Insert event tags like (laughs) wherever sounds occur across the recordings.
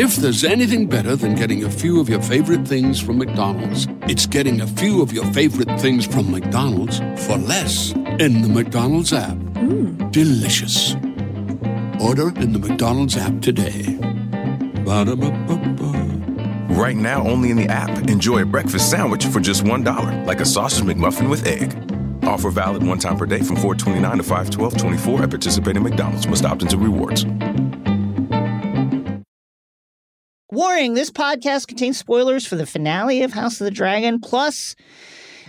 If there's anything better than getting a few of your favorite things from McDonald's, it's getting a few of your favorite things from McDonald's for less in the McDonald's app. Hmm. Delicious. Order in the McDonald's app today. Ba-da-ba-ba-ba. Right now, only in the app. Enjoy a breakfast sandwich for just $1, like a sausage McMuffin with egg. Offer valid one time per day from 429 to 51224 at participating McDonald's. Must opt into rewards. Warning this podcast contains spoilers for the finale of House of the Dragon. Plus,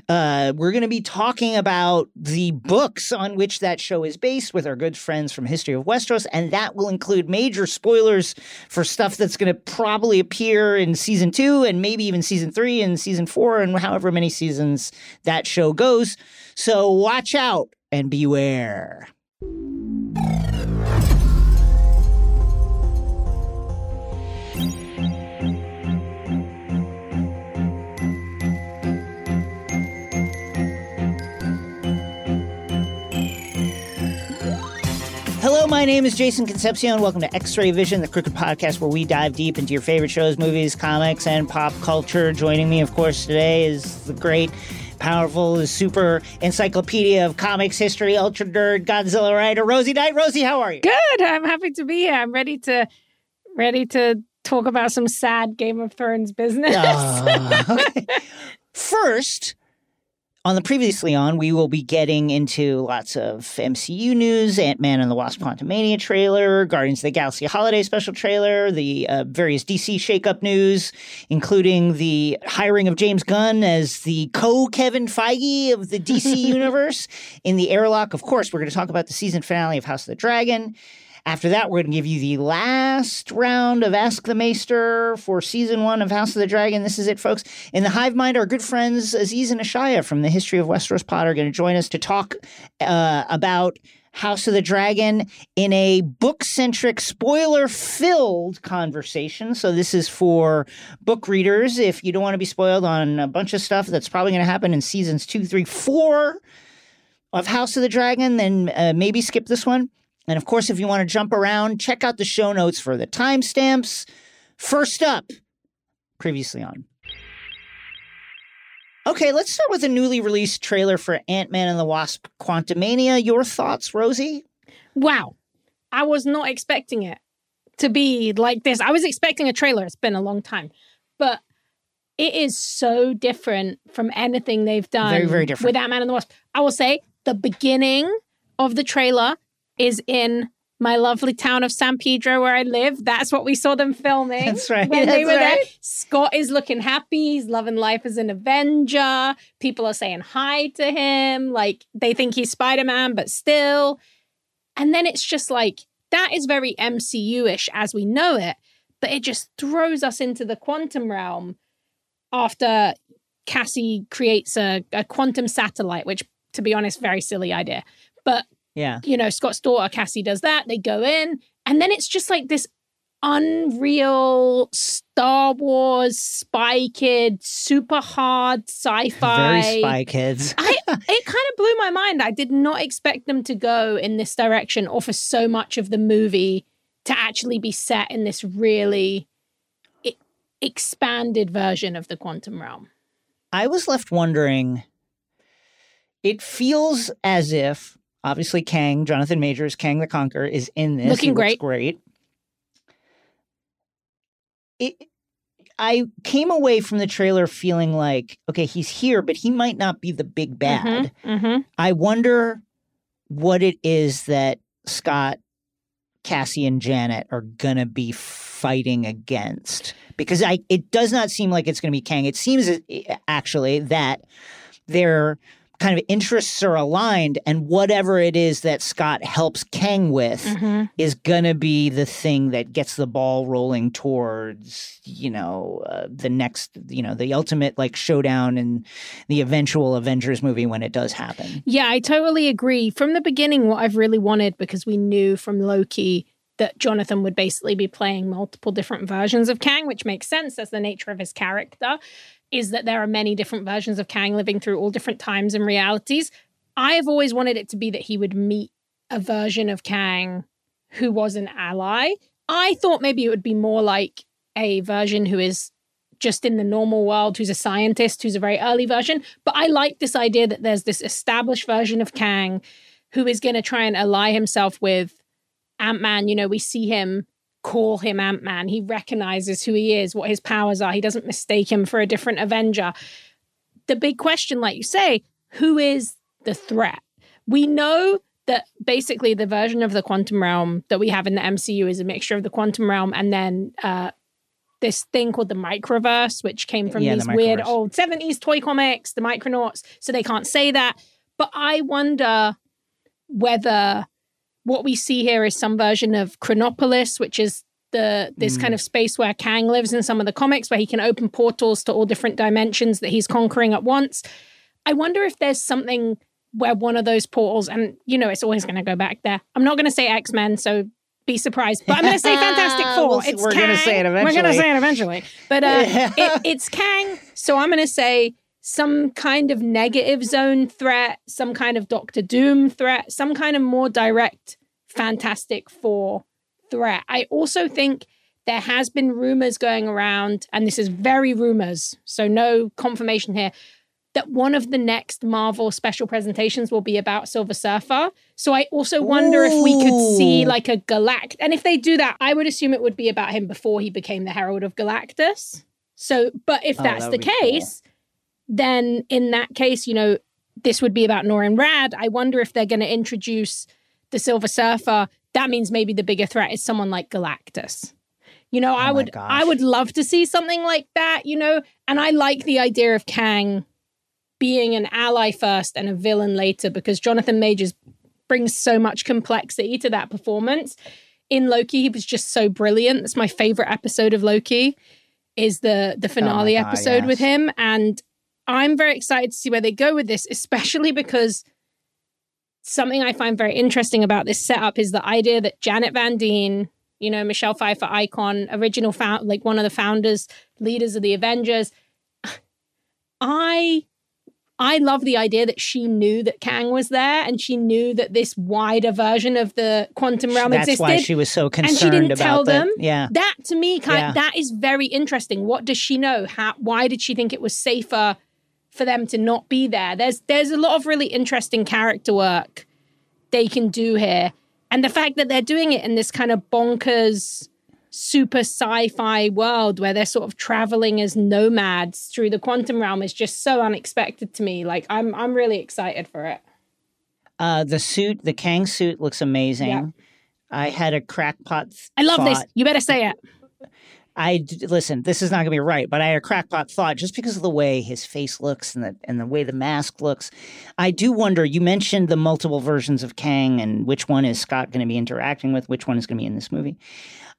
uh, we're going to be talking about the books on which that show is based with our good friends from History of Westeros, and that will include major spoilers for stuff that's going to probably appear in season two and maybe even season three and season four and however many seasons that show goes. So watch out and beware. Hello, my name is Jason Concepcion. Welcome to X Ray Vision, the crooked podcast where we dive deep into your favorite shows, movies, comics, and pop culture. Joining me, of course, today is the great, powerful, super encyclopedia of comics history, ultra nerd, Godzilla writer, Rosie Knight. Rosie, how are you? Good. I'm happy to be here. I'm ready to ready to talk about some sad Game of Thrones business. Uh, okay. (laughs) First, on the previously on, we will be getting into lots of MCU news, Ant Man and the Wasp Quantumania trailer, Guardians of the Galaxy holiday special trailer, the uh, various DC shakeup news, including the hiring of James Gunn as the co Kevin Feige of the DC (laughs) universe in the airlock. Of course, we're going to talk about the season finale of House of the Dragon. After that, we're going to give you the last round of Ask the Maester for season one of House of the Dragon. This is it, folks. In the Hive Mind, our good friends Aziz and Ashaya from the History of Westeros Pod are going to join us to talk uh, about House of the Dragon in a book centric, spoiler filled conversation. So, this is for book readers. If you don't want to be spoiled on a bunch of stuff that's probably going to happen in seasons two, three, four of House of the Dragon, then uh, maybe skip this one. And of course, if you want to jump around, check out the show notes for the timestamps. First up, previously on. Okay, let's start with a newly released trailer for Ant Man and the Wasp Quantumania. Your thoughts, Rosie? wow. I was not expecting it to be like this. I was expecting a trailer. It's been a long time. But it is so different from anything they've done Very, very different. with Ant-Man and the Wasp. I will say the beginning of the trailer is in my lovely town of San Pedro where I live. That's what we saw them filming. That's right, When they that's were there. Scott is looking happy. He's loving life as an Avenger. People are saying hi to him. Like they think he's Spider-Man, but still. And then it's just like that is very MCU-ish as we know it, but it just throws us into the quantum realm after Cassie creates a, a quantum satellite, which to be honest, very silly idea. But Yeah. you know, Scott's daughter Cassie does that. They go in, and then it's just like this unreal Star Wars spy kid, super hard sci-fi. Very spy kids. I (laughs) it kind of blew my mind. I did not expect them to go in this direction or for so much of the movie to actually be set in this really expanded version of the quantum realm. I was left wondering. It feels as if, obviously, Kang, Jonathan Majors, Kang the Conqueror, is in this. Looking He looks great. great. It, I came away from the trailer feeling like, okay, he's here, but he might not be the big bad. Mm-hmm. I wonder what it is that Scott, Cassie, and Janet are gonna be fighting against because I it does not seem like it's gonna be Kang. It seems uh, actually that their kind of interests are aligned, and whatever it is that Scott helps Kang with Mm-hmm. is gonna be the thing that gets the ball rolling towards you know uh, the next you know the ultimate like showdown in the eventual Avengers movie when it does happen. Yeah, I totally agree. From the beginning, what I've really wanted, because we knew from Loki that Jonathan would basically be playing multiple different versions of Kang, which makes sense as the nature of his character, is that there are many different versions of Kang living through all different times and realities. I have always wanted it to be that he would meet a version of Kang who was an ally. I thought maybe it would be more like a version who is just in the normal world, who's a scientist, who's a very early version. But I like this idea that there's this established version of Kang who is going to try and ally himself with Ant Man. You know, we see him call him Ant Man. He recognizes who he is, what his powers are. He doesn't mistake him for a different Avenger. The big question, like you say, who is the threat? We know that basically the version of the quantum realm that we have in the MCU is a mixture of the quantum realm and then uh, this thing called the microverse, which came from Yeah, these the weird old 70s toy comics, the Micronauts, so they can't say that. But I wonder whether what we see here is some version of Chronopolis, which is the this Mm. kind of space where Kang lives in some of the comics, where he can open portals to all different dimensions that he's conquering at once. I wonder if there's something where one of those portals, and you know, it's always going to go back there. I'm not going to say X Men, so be surprised, but I'm going to say Fantastic (laughs) 4 we'll it's we're gonna say it eventually. We're going to say it eventually, but uh, (laughs) it, it's Kang. So I'm going to say some kind of negative zone threat, some kind of Doctor Doom threat, some kind of more direct Fantastic Four threat. I also think there has been rumors going around, and this is very rumors, so no confirmation here, that one of the next Marvel special presentations will be about Silver Surfer. So I also wonder if we could see like a Galact. And if they do that, I would assume it would be about him before he became the Herald of Galactus. So, but if Oh, that's that the case, cool. Then in that case, you know, this would be about Norrin Radd. I wonder if they're going to introduce the Silver Surfer. That means maybe the bigger threat is someone like Galactus. You know, oh I would gosh. I would love to see something like that, you know, and I like the idea of Kang being an ally first and a villain later because Jonathan Majors brings so much complexity to that performance. In Loki, he was just so brilliant. That's my favorite episode of Loki is the the oh finale God, episode with him and I'm very excited to see where they go with this, especially because something I find very interesting about this setup is the idea that Janet Van Dyne, you know, Michelle Pfeiffer icon, original found like one of the founders, leaders of the Avengers. I I love the idea that she knew that Kang was there and she knew that this wider version of the quantum realm That's existed. That's why she was so concerned. And she didn't about tell the- them? Yeah. that to me kind Yeah. that is very interesting what does she know how why did she think it was safer for them to not be there there's there's a lot of really interesting character work they can do here and the fact that they're doing it in this kind of bonkers super sci-fi world where they're sort of traveling as nomads through the quantum realm is just so unexpected to me like i'm i'm really excited for it Uh, the suit, the Kang suit looks amazing. Yeah. I had a crackpot. th- i love this you better say it I listen. This is not going to be right, but I had a crackpot thought just because of the way his face looks and the and the way the mask looks. I do wonder. You mentioned the multiple versions of Kang and which one is Scott going to be interacting with, which one is going to be in this movie.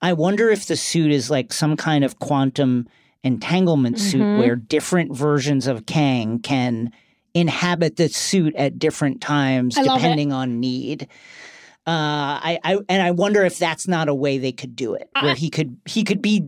I wonder if the suit is like some kind of quantum entanglement suit Mhm. where different versions of Kang can inhabit the suit at different times I depending on need. Uh, I, I and I wonder if that's not a way they could do it, I- where he could he could be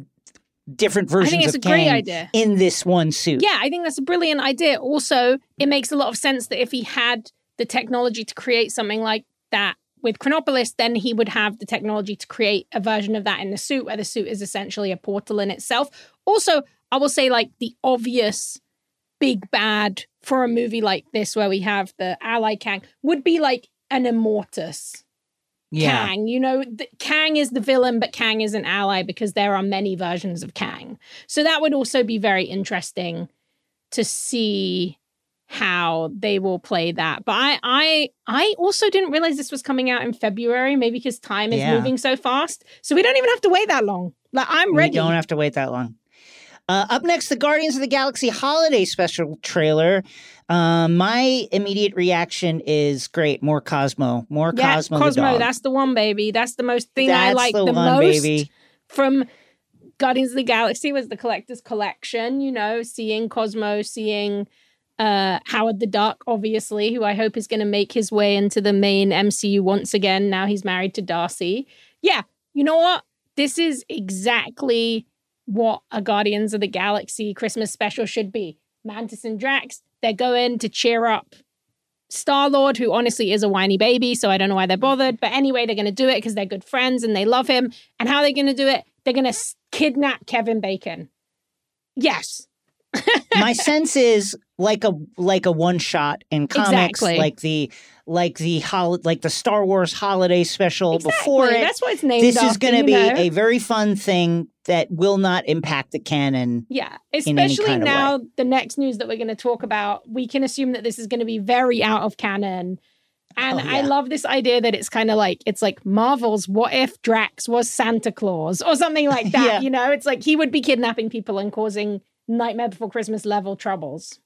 different versions i think it's of a great Kang idea in this one suit. Yeah, I think that's a brilliant idea. Also, it makes a lot of sense that if he had the technology to create something like that with Chronopolis, then he would have the technology to create a version of that in the suit, where the suit is essentially a portal in itself. Also, I will say, like, the obvious big bad for a movie like this, where we have the ally Kang, would be like an Immortus. Yeah. Kang. You know, th- Kang is the villain, but Kang is an ally because there are many versions of Kang. So that would also be very interesting to see how they will play that. But I I I also didn't realize this was coming out in February, maybe because time is Yeah. moving so fast. So we don't even have to wait that long. Like I'm ready. We don't have to wait that long. Uh, up next, the Guardians of the Galaxy holiday special trailer. Um, my immediate reaction is great. More Cosmo. More yeah, Cosmo. the Cosmo, dog. that's the one, baby. That's the most thing I like the the, one, most. baby. from Guardians of the Galaxy was the collector's collection, you know, seeing Cosmo, seeing uh Howard the Duck, obviously, who I hope is gonna make his way into the main MCU once again. Now he's married to Darcy. Yeah, you know what? This is exactly what a Guardians of the Galaxy Christmas special should be. Mantis and Drax, they're going to cheer up Star Lord, who honestly is a whiny baby, so I don't know why they're bothered. But anyway, they're going to do it because they're good friends and they love him. And how are they going to do it? They're going to kidnap Kevin Bacon. Yes. (laughs) My sense is like a like a one shot in comics, Exactly. like the like the hol- like the Star Wars holiday special before it. That's what it's named this is going to be know? a very fun thing that will not impact the canon. Yeah, especially now, the next news that we're going to talk about, we can assume that this is going to be very out of canon. And Oh, I love this idea that it's kind of like, it's like Marvel's What If Drax was Santa Claus or something like (laughs) that. Yeah. You know, it's like he would be kidnapping people and causing Nightmare Before Christmas level troubles.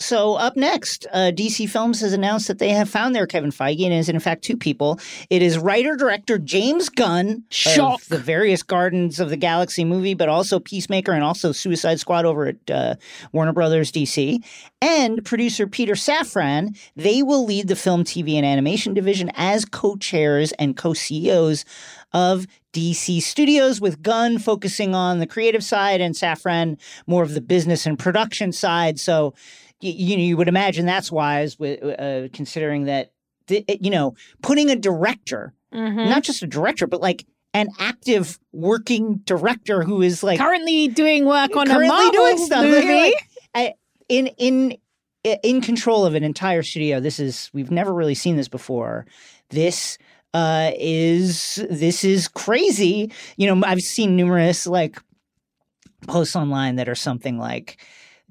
So up next, uh, DC Films has announced that they have found their Kevin Feige, and it is in fact two people. It is writer director James Gunn Shock. of the various Gardens of the Galaxy movie, but also Peacemaker and also Suicide Squad over at uh, Warner Brothers DC, and producer Peter Safran. They will lead the film, TV, and animation division as co-chairs and co-CEOs of DC Studios, with Gunn focusing on the creative side and Safran more of the business and production side. So you know, you would imagine that's wise, with uh, considering that th- you know, putting a director, Mhm. not just a director, but like an active working director who is like Currently doing work on a currently Marvel doing stuff. Movie. like, in in in control of an entire studio. This is we've never really seen this before. This uh is this is crazy. You know, I've seen numerous like posts online that are something like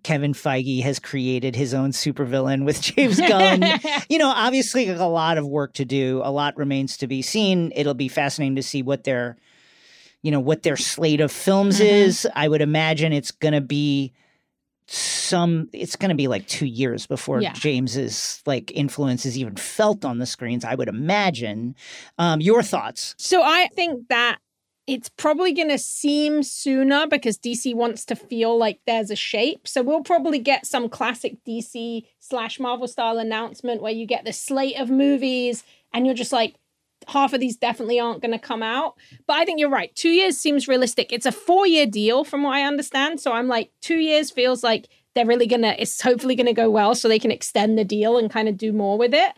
Kevin Feige has created his own supervillain with (laughs) James Gunn. (laughs) you know, obviously a lot of work to do. A lot remains to be seen. It'll be fascinating to see what their you know what their slate of films Mhm. is. I would imagine it's going to be some it's going to be like 2 years before Yeah. James's like influence is even felt on the screens, I would imagine. Um your thoughts? So I think that it's probably going to seem sooner because DC wants to feel like there's a shape. So we'll probably get some classic DC slash Marvel style announcement where you get the slate of movies and you're just like, half of these definitely aren't going to come out. But I think you're right. Two years seems realistic. It's a four year deal from what I understand. So I'm like, two years feels like they're really going to, it's hopefully going to go well so they can extend the deal and kind of do more with it.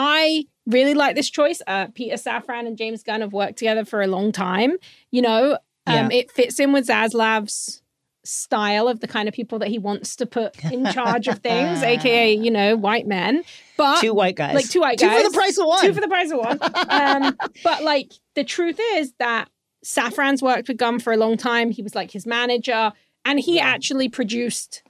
I really like this choice. Uh, Peter Safran and James Gunn have worked together for a long time. You know, um, it fits in with Zaslav's style of the kind of people that he wants to put in charge of things, (laughs) aka, you know, white men. But two white guys. like two white Two guys. for the price of one. Two for the price of one. Um, (laughs) but like the truth is that Safran's worked with Gunn for a long time. He was like his manager, and he actually produced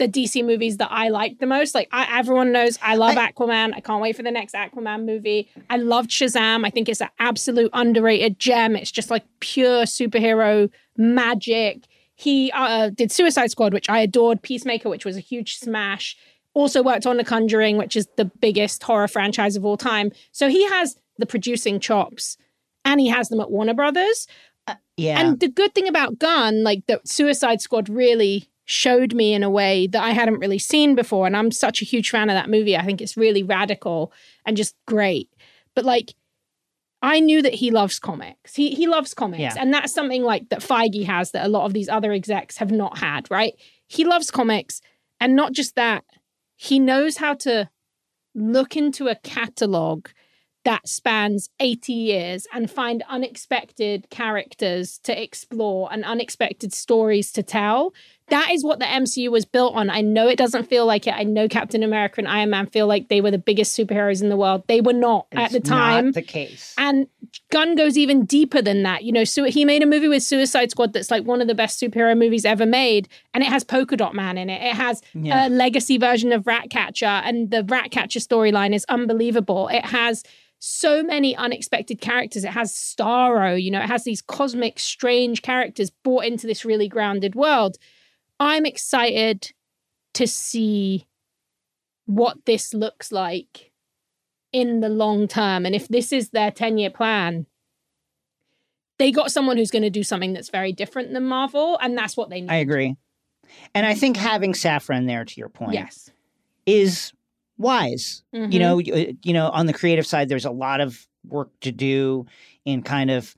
the DC movies that I like the most. Like I, everyone knows, I love Aquaman. I can't wait for the next Aquaman movie. I loved Shazam. I think it's an absolute underrated gem. It's just like pure superhero magic. He uh, did Suicide Squad, which I adored. Peacemaker, which was a huge smash. Also worked on The Conjuring, which is the biggest horror franchise of all time. So he has the producing chops, and he has them at Warner Brothers. yeah. And the good thing about Gunn, like the Suicide Squad really showed me in a way that I hadn't really seen before. And I'm such a huge fan of that movie. I think it's really radical and just great. But like I knew that he loves comics. He he loves comics. Yeah. And that's something like that Feige has that a lot of these other execs have not had, right? He loves comics. And not just that, he knows how to look into a catalog that spans 80 years and find unexpected characters to explore and unexpected stories to tell. That is what the MCU was built on. I know it doesn't feel like it. I know Captain America and Iron Man feel like they were the biggest superheroes in the world. They were not at the time. not the case. And Gunn goes even deeper than that. You know, so he made a movie with Suicide Squad that's like one of the best superhero movies ever made, and it has Polka Dot Man in it. It has Yeah. a legacy version of Ratcatcher, and the Ratcatcher storyline is unbelievable. It has so many unexpected characters. It has Starro, you know, it has these cosmic, strange characters brought into this really grounded world. I'm excited to see what this looks like in the long term. And if this is their 10 year plan, they got someone who's going to do something that's very different than Marvel. And that's what they need. I agree. And I think having Safran there, to your point, Yes. is wise. Mhm. You know, you, you know, on the creative side, there's a lot of work to do in kind of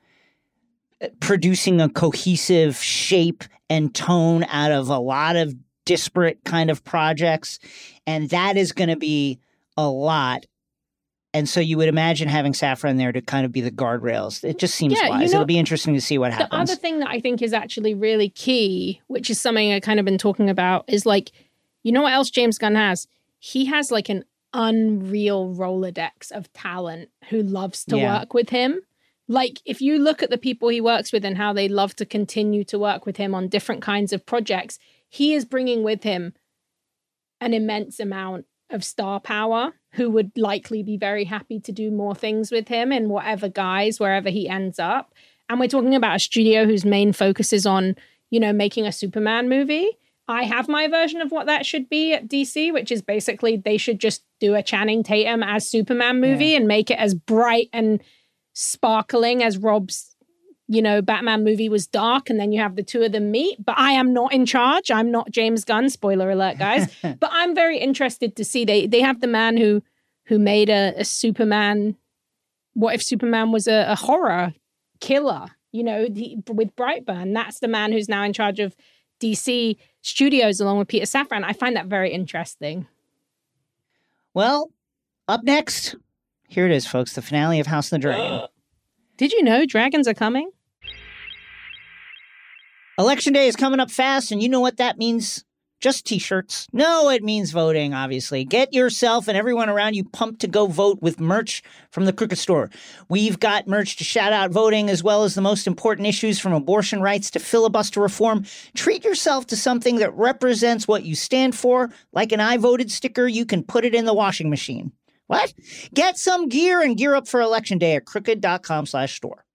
uh, producing a cohesive shape and tone out of a lot of disparate kind of projects, and that is going to be a lot. and so you would imagine having Safran there to kind of be the guardrails. It just seems Yeah, you wise. know, It'll be interesting to see what The happens. The other thing that I think is actually really key, which is something I kind of been talking about, is like, you know what else James Gunn has? He has like an unreal Rolodex of talent who loves to Yeah. work with him. Like, if you look at the people he works with and how they love to continue to work with him on different kinds of projects, he is bringing with him an immense amount of star power who would likely be very happy to do more things with him in whatever guise, wherever he ends up. And we're talking about a studio whose main focus is on, you know, making a Superman movie. I have my version of what that should be at DC, which is basically they should just do a Channing Tatum as Superman movie and make it as bright and sparkling as Rob's, you know, Batman movie was dark. And then you have the two of them meet. But I am not in charge. I'm not James Gunn. Spoiler alert, guys. (laughs) but I'm very interested to see they they have the man who who made a, a Superman. What if Superman was a, a horror killer? You know, the, with Brightburn, that's the man who's now in charge of DC Studios along with Peter Safran. I find that very interesting. well, up next, here it is, folks. The finale of House of the Dragon. (gasps) Did you know dragons are coming? Election day is coming up fast, and you know what that means? Just t shirts. No, it means voting, obviously. Get yourself and everyone around you pumped to go vote with merch from the Crooked Store. We've got merch to shout out voting, as well as the most important issues from abortion rights to filibuster reform. Treat yourself to something that represents what you stand for, like an I voted sticker. You can put it in the washing machine. What? Get some gear and gear up for election day at crooked.com slash store.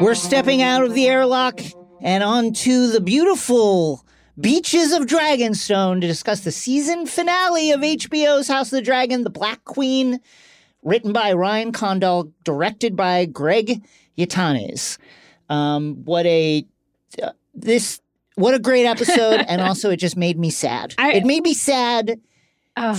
We're stepping out of the airlock and onto the beautiful beaches of Dragonstone to discuss the season finale of HBO's House of the Dragon, The Black Queen, written by Ryan Condal, directed by Greg Yaitanes. Um, what a uh, this what a great episode, (laughs) and also it just made me sad. I- it made me sad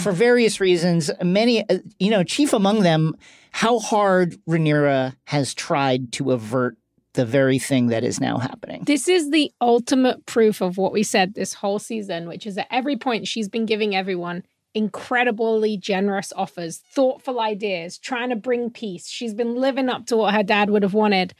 for various reasons. Many, uh, you know, chief among them, how hard Rhaenyra has tried to avert the very thing that is now happening. This is the ultimate proof of what we said this whole season, which is at every point she's been giving everyone incredibly generous offers, thoughtful ideas, trying to bring peace. She's been living up to what her dad would have wanted.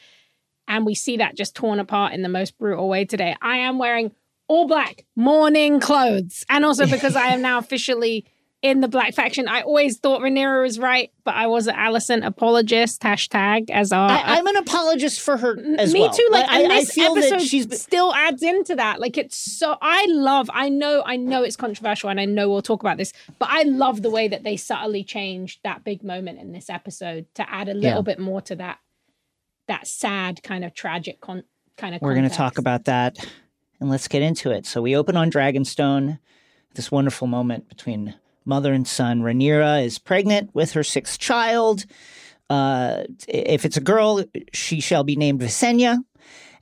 And we see that just torn apart in the most brutal way today. I am wearing all black mourning clothes. And also because I am now (laughs) officially in the black faction. I always thought Rhaenyra was right, but I was an Alicent apologist, hashtag as our I, I'm an apologist for her as me well. too. Like, I, and I this feel episode that she's still adds into that. Like, it's so. I love. I know. I know it's controversial, and I know we'll talk about this. But I love the way that they subtly changed that big moment in this episode to add a little Yeah. bit more to that. That sad kind of tragic con- kind of. We're going to talk about that and let's get into it. So we open on Dragonstone, this wonderful moment between mother and son. Rhaenyra is pregnant with her sixth child. Uh, if it's a girl, she shall be named Visenya.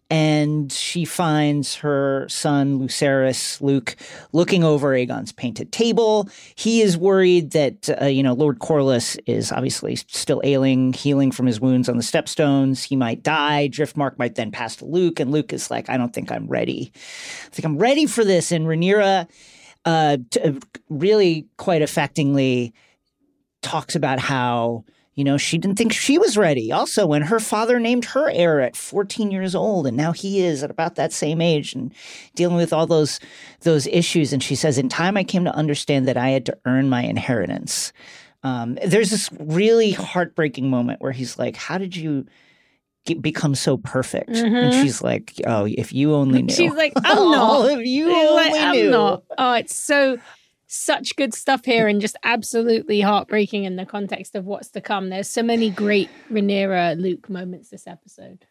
And she finds her son, Lucerys, Luke, looking over Aegon's painted table. He is worried that, uh, you know, Lord Corlys is obviously still ailing, healing from his wounds on the stepstones. He might die. Driftmark might then pass to Luke. And Luke is like, I don't think I'm ready. I think I'm ready for this. And Rhaenyra uh, t- really quite affectingly talks about how you know she didn't think she was ready. Also when her father named her heir at 14 years old and now he is at about that same age and dealing with all those those issues. And she says in time i came to understand that i had to earn my inheritance. Um, there's this really heartbreaking moment where he's like how did you become so perfect and mm-hmm. she's like oh if you only knew She's like, (laughs) I'm oh, not. if you She's only like, I'm knew not. Oh, it's so such good stuff here and just absolutely heartbreaking in the context of what's to come. There's so many great Rhaenyra Luke moments this episode.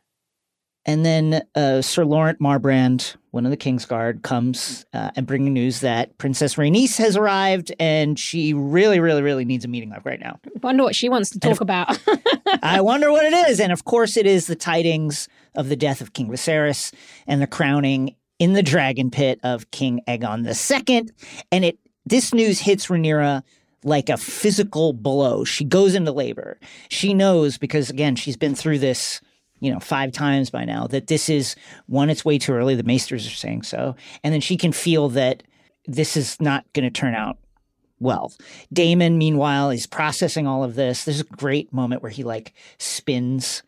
And then uh, Sir Lorent Marbrand, one of the Kingsguard, comes uh, and bringing news that Princess Rhaenys has arrived, and she really, really, really needs a meeting up right now. I wonder what she wants to talk about. (laughs) I wonder what it is, and of course, it is the tidings of the death of King Viserys and the crowning in the Dragon Pit of King Aegon II. And it this news hits Rhaenyra like a physical blow. She goes into labor. She knows because again, she's been through this you know, five times by now that this is one, it's way too early. The Maesters are saying so. And then she can feel that this is not going to turn out well. Daemon, meanwhile, is processing all of this. There's a great moment where he like spins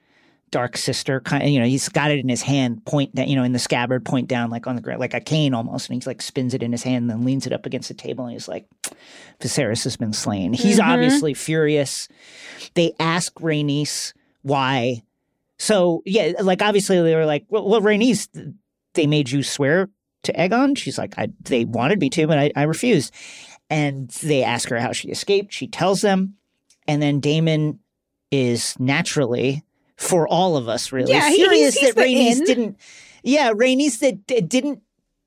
Dark Sister, kind of, you know, he's got it in his hand, point down, you know, in the scabbard, point down, like on the ground, like a cane almost, and he's like spins it in his hand, and then leans it up against the table, and he's like, Viserys has been slain. He's Mhm. obviously furious. They ask Rhaenys why. So yeah, like obviously they were like, well, well Rhaenys, they made you swear to Aegon. She's like, I, they wanted me to, but I, I refused. And they ask her how she escaped. She tells them, and then Daemon is naturally for all of us really Yeah, he- furious he's that Rhaenys didn't. Yeah, Rhaenys that didn't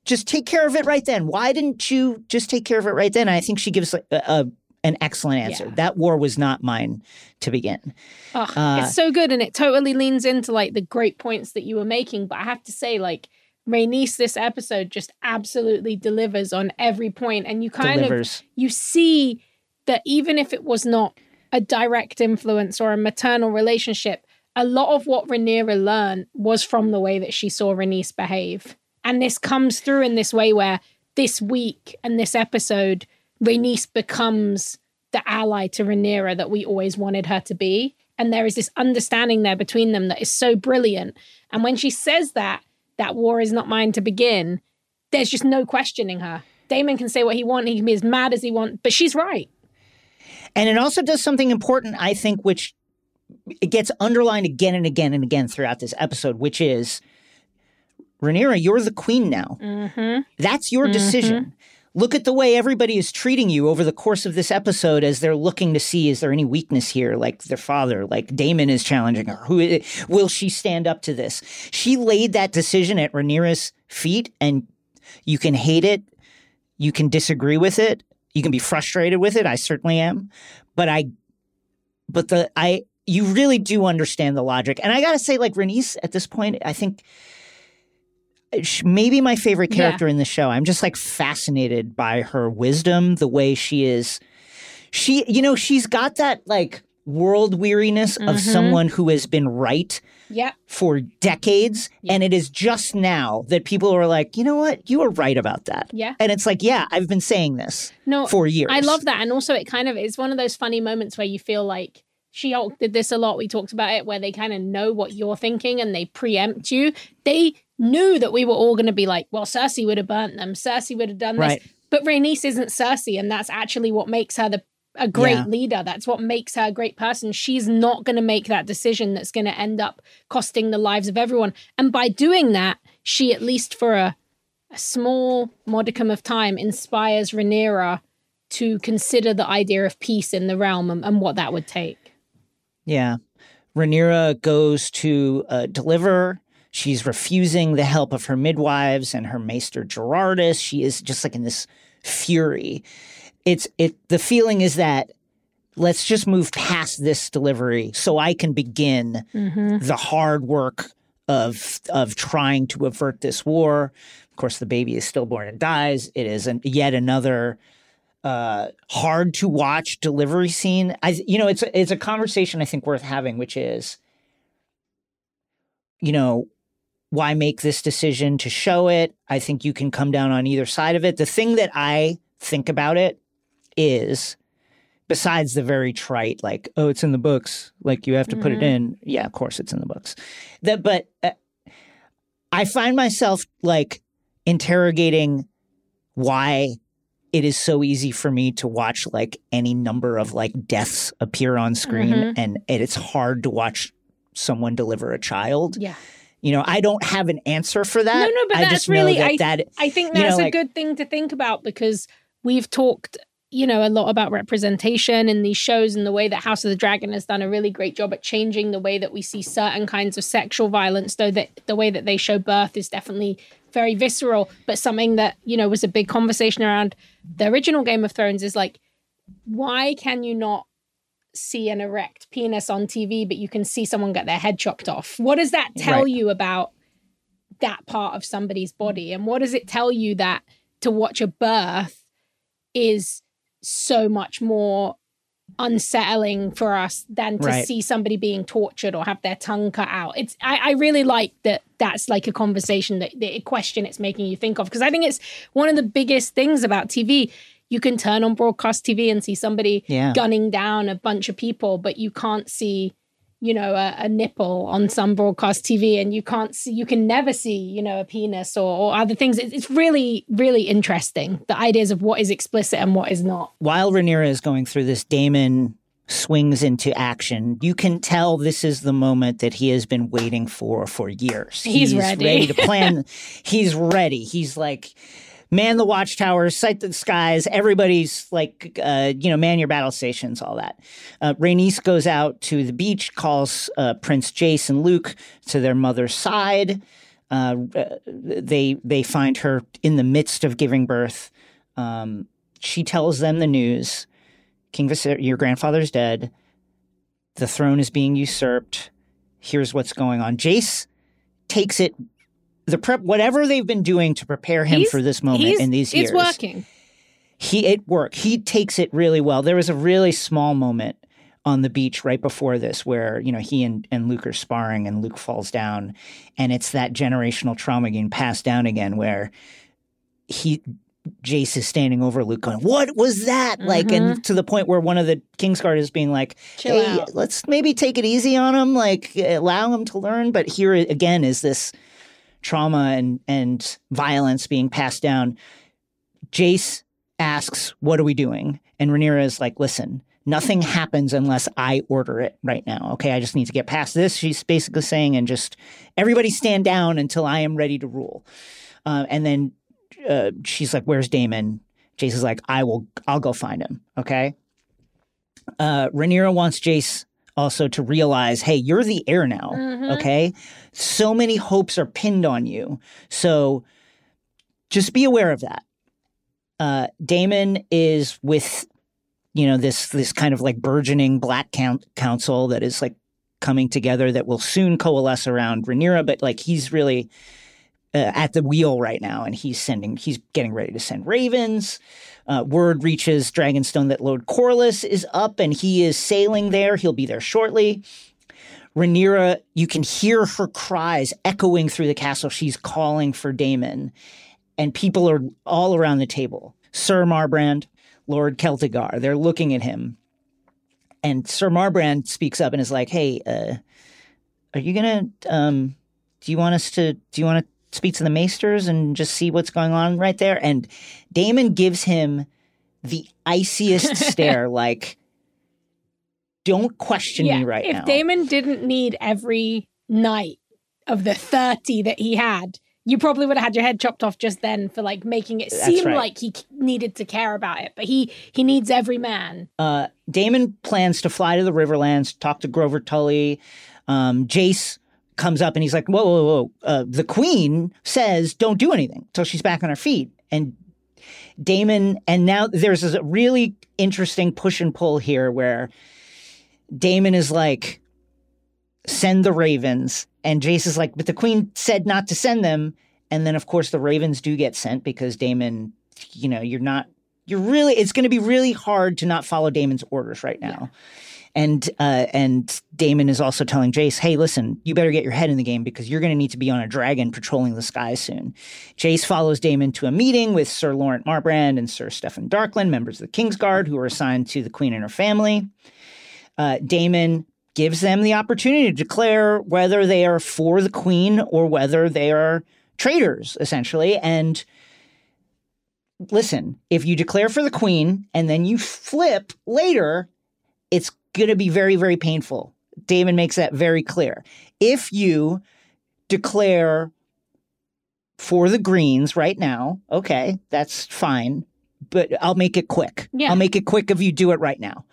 just take care of it right then. Why didn't you just take care of it right then? I think she gives a, a an excellent answer. Yeah. That war was not mine to begin. Ugh, Uh, it's so good and it totally leans into like the great points that you were making. But I have to say, like, Rhaenys this episode just absolutely delivers on every point, and you kind of you see that even if it was not a direct influence or a maternal relationship, a lot of what Rhaenyra learned was from the way that she saw Rhaenys behave. And this comes through in this way where this week and this episode, Rhaenys becomes the ally to Rhaenyra that we always wanted her to be. And there is this understanding there between them that is so brilliant. And when she says that, that war is not mine to begin, there's just no questioning her. Daemon can say what he wants, he can be as mad as he wants, but she's right. And it also does something important, I think, which it gets underlined again and again and again throughout this episode, which is Rhaenyra, you're the queen now. Mm-hmm. That's your decision. Look at the way everybody is treating you over the course of this episode as they're looking to see is there any weakness here, like their father, like Daemon is challenging her. Who will she stand up to this? She laid that decision at Rhaenyra's feet, and you can hate it, you can disagree with it, you can be frustrated with it. I certainly am, but I, but the I, you really do understand the logic, and I gotta say, like Rhaenys at this point, I think maybe my favorite Yeah. character in the show. I'm just like fascinated by her wisdom, the way she is. She, you know, she's got that like world weariness of Mhm. someone who has been right Yep. for decades. And it is just now that people are like, you know what? You were right about that. Yeah. And it's like, yeah, I've been saying this No, for years. I love that. And also, it kind of is one of those funny moments where you feel like She Hulk did this a lot. We talked about it where they kind of know what you're thinking and they preempt you. They knew that we were all going to be like, well, Cersei would have burnt them. Cersei would have done Right. this. But Rhaenys isn't Cersei, and that's actually what makes her the a great Yeah. leader. That's what makes her a great person. She's not going to make that decision that's going to end up costing the lives of everyone. And by doing that, she at least for a, a small modicum of time inspires Rhaenyra to consider the idea of peace in the realm and, and what that would take. Yeah. Rhaenyra goes to uh, deliver. She's refusing the help of her midwives and her maester Gerardus. She is just like in this fury. It's it the feeling is that let's just move past this delivery so I can begin the hard work of of trying to avert this war. Of course, the baby is stillborn and dies. It is an, yet another uh, hard to watch delivery scene. I, you know, it's it's a conversation I think worth having, which is, you know, why make this decision to show it? I think you can come down on either side of it. The thing that I think about it is, besides the very trite, like, oh, it's in the books, like you have to put it Mhm. in. Yeah, of course it's in the books. That, but uh, I find myself like interrogating why it is so easy for me to watch like any number of like deaths appear on screen Mhm. and, and it's hard to watch someone deliver a child. Yeah. You know, I don't have an answer for that. No, no, but I that's just really- that, I- that I think You know, that's a like- good thing to think about because we've talked, you know, a lot about representation in these shows and the way that House of the Dragon has done a really great job at changing the way that we see certain kinds of sexual violence, though that the way that they show birth is definitely very visceral, but something that, you know, was a big conversation around the original Game of Thrones is like, why can you not see an erect penis on TV, but you can see someone get their head chopped off? What does that tell Right. you about that part of somebody's body? And what does it tell you that to watch a birth is so much more unsettling for us than to Right. see somebody being tortured or have their tongue cut out. It's I, I really like that that's like a conversation that the question it's making you think of because I think it's one of the biggest things about TV. You can turn on broadcast TV and see somebody Yeah. gunning down a bunch of people, but you can't see you know a, a nipple on some broadcast TV, and you can't see you can never see you know a penis or, or other things. It's, it's really really interesting the ideas of what is explicit and what is not. While Rhaenyra is going through this, Daemon swings into action. You can tell this is the moment that he has been waiting for for years. He's ready. to plan. (laughs) He's ready. He's like, man the watchtowers, sight the skies. Everybody's like, uh, you know, man your battle stations, all that. Uh, Rhaenys goes out to the beach, calls uh, Prince Jace and Luke to their mother's side. Uh, they they find her in the midst of giving birth. Um, she tells them the news. King Viser, your grandfather's dead. The throne is being usurped. Here's what's going on. Jace takes it. The prep, whatever they've been doing to prepare him He's- for this moment in these years, It's working. he it worked. He takes it really well. There was a really small moment on the beach right before this where you know he and, and Luke are sparring and Luke falls down, and it's that generational trauma getting passed down again where he Jace is standing over Luke going, "What was that?" Like, and mm-hmm. to the point where one of the Kingsguard is being like, Chill "Hey, out. let's maybe take it easy on him, like allow him to learn." But here again is this trauma and and violence being passed down. Jace asks, "What are we doing?" And Rhaenyra is like, "Listen, nothing happens unless I order it right now. Okay, I just need to get past this." She's basically saying, "And just everybody stand down until I am ready to rule." Uh, and then uh, she's like, "Where's Daemon?" Jace is like, "I will. I'll go find him." Okay. Uh, Rhaenyra wants Jace also to realize, "Hey, you're the heir now. Okay, so many hopes are pinned on you. So just be aware of that." Uh, Daemon is with, you know, this this kind of like burgeoning Black count- Council that is like coming together that will soon coalesce around Rhaenyra, but like he's really uh, at the wheel right now, and he's sending, he's getting ready to send ravens. Uh, word reaches Dragonstone that Lord Corlys is up, and he is sailing there. He'll be there shortly. Rhaenyra, you can hear her cries echoing through the castle. She's calling for Daemon, and people are all around the table. Sir Marbrand, Lord Celtigar, they're looking at him, and Sir Marbrand speaks up and is like, "Hey, uh, are you gonna? Um, do you want us to? Do you want to speak to the maesters and just see what's going on right there?" And Daemon gives him the iciest (laughs) stare, like, "Don't question me right if now." If Daemon didn't need every knight of the 30 that he had, you probably would have had your head chopped off just then for like making it That's seem right. like he needed to care about it. But he he needs every man. uh, Daemon plans to fly to the Riverlands, talk to Grover Tully. Um, Jace comes up and he's like, "Whoa, whoa, whoa! Uh, the Queen says don't do anything until she's back on her feet." And Daemon, and now there's a really interesting push and pull here where Daemon is like, "Send the Ravens," and Jace is like, "But the Queen said not to send them." And then, of course, the Ravens do get sent because Daemon, you know, you're not you're really it's going to be really hard to not follow Daemon's orders right now. And uh, and Daemon is also telling Jace, "Hey, listen, you better get your head in the game because you're going to need to be on a dragon patrolling the skies soon." Jace follows Daemon to a meeting with Sir Lorent Marbrand and Sir Steffon Darklyn, members of the Kingsguard, who are assigned to the Queen and her family. Uh, Daemon gives them the opportunity to declare whether they are for the Queen or whether they are traitors, essentially, and listen, if you declare for the queen and then you flip later, it's going to be very, very painful. Daemon makes that very clear. If you declare for the greens right now, okay, that's fine, but I'll make it quick. Yeah. I'll make it quick if you do it right now.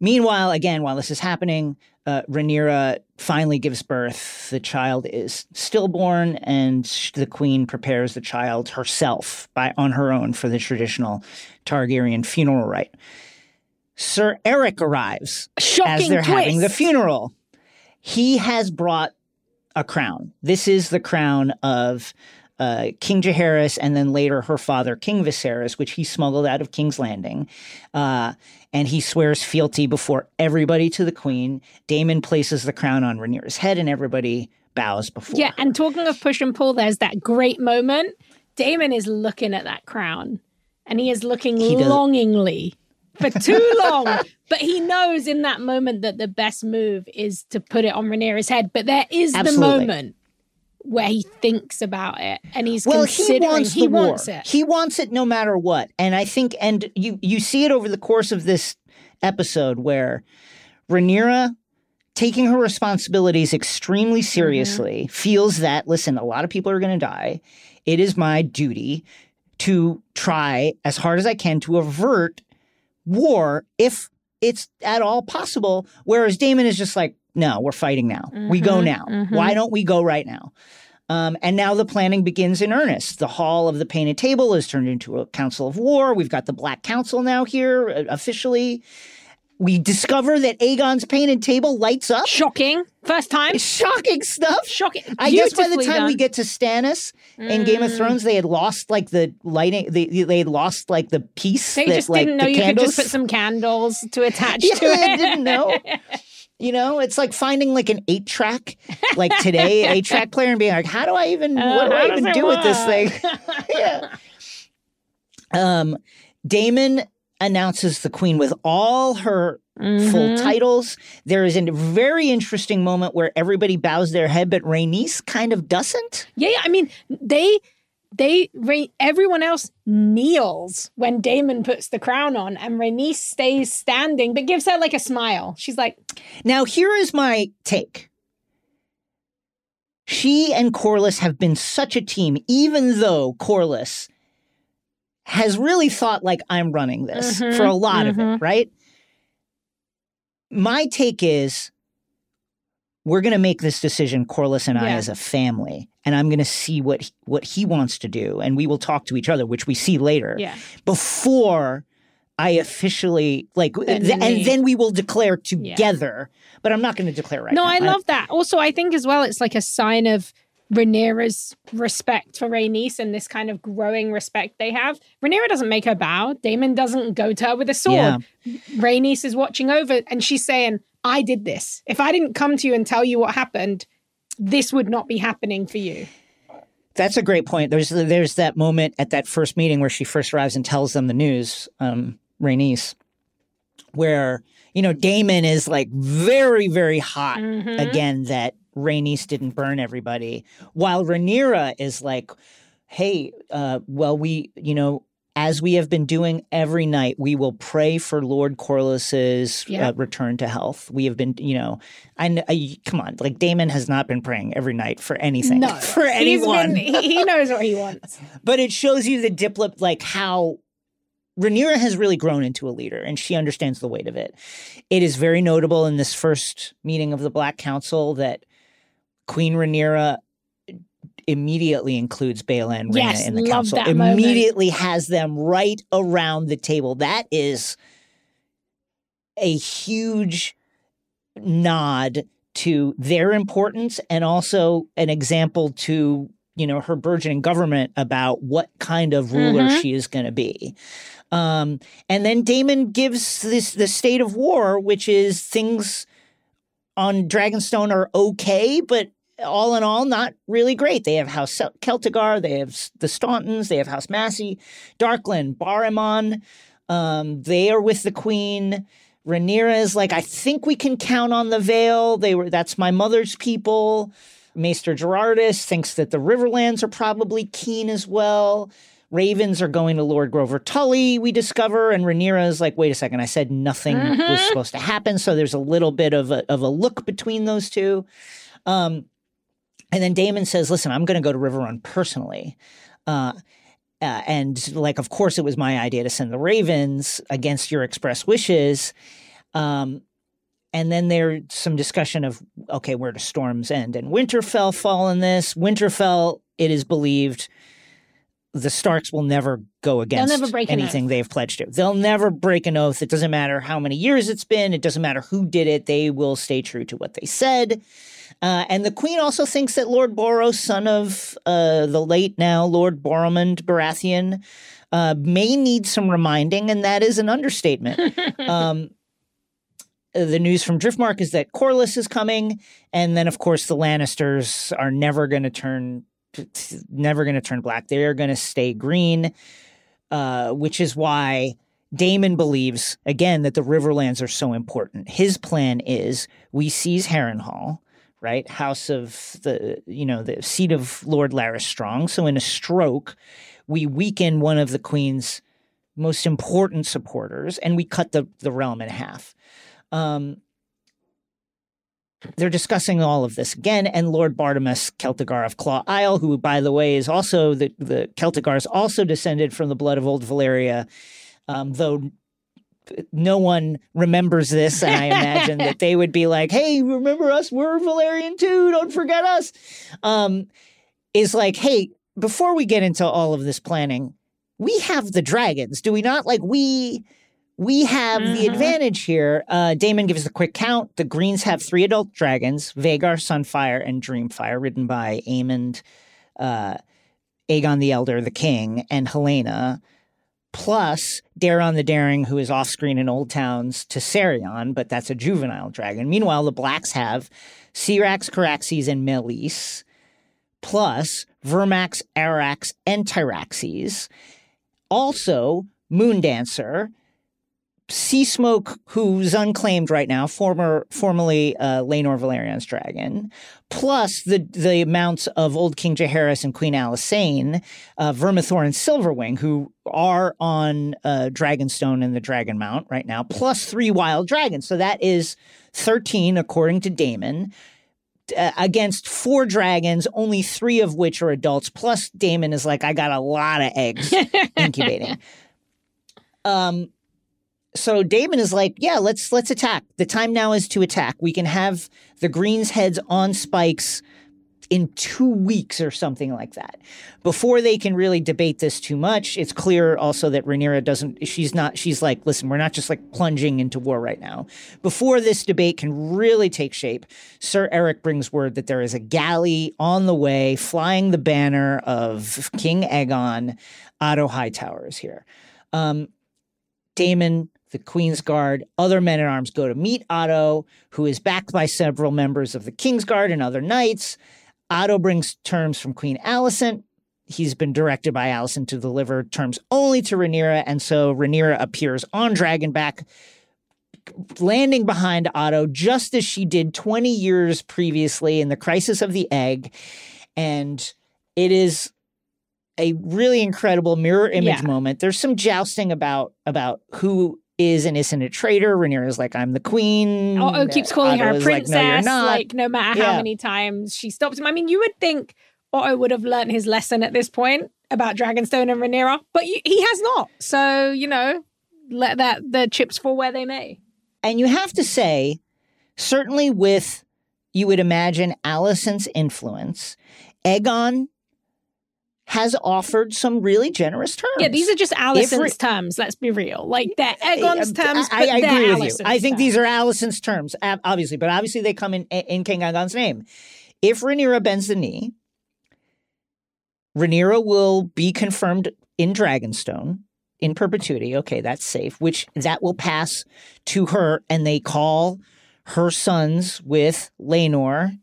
Meanwhile, again, while this is happening, uh, Rhaenyra finally gives birth. The child is stillborn, and the queen prepares the child herself by on her own for the traditional Targaryen funeral rite. Sir Erryk arrives Shocking as they're twist. having the funeral. He has brought a crown. This is the crown of uh, King Jaehaerys and then later her father, King Viserys, which he smuggled out of King's Landing. Uh, and he swears fealty before everybody to the queen. Daemon places the crown on Rhaenyra's head and everybody bows before. Yeah, and talking of push and pull, there's that great moment. Daemon is looking at that crown and he is looking He longingly for too (laughs) long. but he knows in that moment that the best move is to put it on Rhaenyra's head. But there is Absolutely. the moment where he thinks about it and he's well, he wants he war. wants it. He wants it no matter what. And I think, and you you see it over the course of this episode where Rhaenyra, taking her responsibilities extremely mm-hmm. seriously, feels that listen, a lot of people are going to die. It is my duty to try as hard as I can to avert war if it's at all possible. Whereas Daemon is just like, no, we're fighting now. We go Mhm, now. mhm. Why don't we go right now? Um, and now the planning begins in earnest. The Hall of the Painted Table is turned into a council of war. We've got the Black Council now here uh, officially. We discover that Aegon's painted table lights up. Shocking. First time. Shocking stuff. Shocking. I guess by the time we get to Stannis in Game of Mm. Thrones, they had lost like the lighting. They they had lost like the piece. They that, just like, didn't know you could just put some candles to (laughs) attach yeah, to they it. didn't know. (laughs) You know, it's like finding like an eight track, like today, (laughs) eight track player, and being like, "How do I even? Uh, what do I even do with this thing?" (laughs) (laughs) yeah. Um, Daemon announces the queen with all her full Mhm. titles. There is a very interesting moment where everybody bows their head, but Rhaenys kind of doesn't. Yeah, yeah. I mean, they they everyone else kneels when Daemon puts the crown on, and Rhaenys stays standing, but gives her like a smile. She's like, Now, here is my take. She and Corlys have been such a team, even though Corlys has really thought like I'm running this Mhm, for a lot of it, mhm. right? My take is we're going to make this decision, Corlys and I, as a family, and I'm going to see what he, what he wants to do, and we will talk to each other, which we see later yeah, before I officially like, Then th- and then we will declare together. But I'm not going to declare right now. no, now. I love that. Also, I think as well, it's like a sign of Rhaenyra's respect for Rhaenys and this kind of growing respect they have. Rhaenyra doesn't make her bow. Daemon doesn't go to her with a sword. Yeah. Rhaenys is watching over, and she's saying, "I did this. If I didn't come to you and tell you what happened, this would not be happening for you." That's a great point. There's there's that moment at that first meeting where she first arrives and tells them the news, um, Rhaenys, where you know Daemon is like very very hot Mhm. again that Rhaenys didn't burn everybody, while Rhaenyra is like, hey, uh, well we you know. As we have been doing every night, we will pray for Lord Corlys's Yeah. uh, return to health. We have been, you know, I, kn- come on, like Daemon has not been praying every night for anything, No, (laughs) for anyone. been- he, knows what he wants. (laughs) But it shows you the diplomat, like how Rhaenyra has really grown into a leader and she understands the weight of it. It is very notable in this first meeting of the Black Council that Queen Rhaenyra immediately includes Baela and Rhaena Yes, in the council. that moment. Immediately has them right around the table. That is a huge nod to their importance and also an example to you know her burgeoning government about what kind of ruler Mhm. she is going to be um, and then daemon gives this the state of war which is things on dragonstone are okay but all in all not really great they have house Cel- celtigar they have the stauntons they have house massey darklyn barimon um, they are with the queen Rhaenyra is like, I think we can count on the Vale. They were that's my mother's people. Maester Gerardus thinks that the Riverlands are probably keen as well. Ravens are going to Lord Grover Tully, we discover, and Rhaenyra is like, wait a second, I said nothing was Mhm. supposed to happen. So there's a little bit of a of a look between those two. Um, and then Daemon says, listen, I'm gonna go to Riverrun personally. Uh, uh, and like, of course, it was my idea to send the Ravens against your express wishes. Um, and then there's some discussion of okay, where do storms end? And Winterfell fall in this. Winterfell, it is believed, the Starks will never go against never anything they've pledged to. They'll never break an oath. It doesn't matter how many years it's been. It doesn't matter who did it. They will stay true to what they said. Uh, and the queen also thinks that Lord Boros, son of uh, the late now Lord Boromund Baratheon, uh, may need some reminding, and that is an understatement. (laughs) um, the news from Driftmark is that Corlys is coming, and then of course the Lannisters are never going to turn, never going to turn black. They are going to stay green, uh, which is why Daemon believes again that the Riverlands are so important. His plan is we seize Harrenhal, right, House of the you know the seat of Lord Larys Strong. So in a stroke, we weaken one of the Queen's most important supporters, and we cut the the realm in half. Um, they're discussing all of this again, and Lord Bartimaeus Celtigar of Claw Isle, who, by the way, is also the the Celtigar is also descended from the blood of old Valyria, um, though no one remembers this, and I imagine that (laughs) they would be like, "Hey, remember us? We're Valyrian too. Don't forget us." Um, is like, "Hey, before we get into all of this planning, we have the dragons, do we not? Like we." We have mm-hmm. the advantage here. Uh, Daemon gives a quick count. The Greens have three adult dragons: Vhagar, Sunfire, and Dreamfire, ridden by Aemond, uh, Aegon the Elder, the King, and Helaena plus Daeron the Daring, who is off screen in Oldtown's Tessarion, but that's a juvenile dragon. Meanwhile, the Blacks have Syrax, Caraxes, and Meleys, plus Vermax, Arax, and Tyraxes. Also, Moondancer, Sea Smoke, who's unclaimed right now, former formerly uh, Laenor Velaryon's dragon, plus the the amounts of Old King Jaehaerys and Queen Alysanne, uh, Vermithor and Silverwing, who are on uh, Dragonstone and the Dragon Mount right now, plus three wild dragons. So that is thirteen, according to Daemon. Uh, against four dragons, only three of which are adults. Plus, Daemon is like, I got a lot of eggs (laughs) incubating. Um, so Daemon is like, yeah, let's let's attack. The time now is to attack. We can have the Greens heads on spikes in two weeks or something like that. Before they can really debate this too much, it's clear also that Rhaenyra doesn't, she's not, she's like, listen, we're not just like plunging into war right now. Before this debate can really take shape, Sir Erryk brings word that there is a galley on the way flying the banner of King Aegon. Otto Hightower is here. Um, Daemon the Queen's Guard, other men at arms go to meet Otto, who is backed by several members of the King's Guard and other knights. Otto brings terms from Queen Alicent. He's been directed by Alicent to deliver terms only to Rhaenyra, and so Rhaenyra appears on Dragonback, landing behind Otto just as she did 20 years previously in the Crisis of the Egg. And it is a really incredible mirror image yeah. moment. There's some jousting about about who is and isn't a traitor. Rhaenyra is like, I'm the queen. Oh, oh keeps calling Otto her a princess. Like no, like, no matter how yeah. many times she stops him. I mean, you would think Otto would have learned his lesson at this point about Dragonstone and Rhaenyra, but he has not. So, you know, let that the chips fall where they may. And you have to say, certainly with, you would imagine, Alicent's influence, Aegon has offered some really generous terms. Yeah, these are just Alicent's re- terms. Let's be real. Like they're Aegon's terms. I, I, I agree with you. I think these are Alicent's terms, obviously, but obviously they come in in King Aegon's name. If Rhaenyra bends the knee, Rhaenyra will be confirmed in Dragonstone in perpetuity. Okay, that's safe. Which that will pass to her, and they call her sons with Laenor,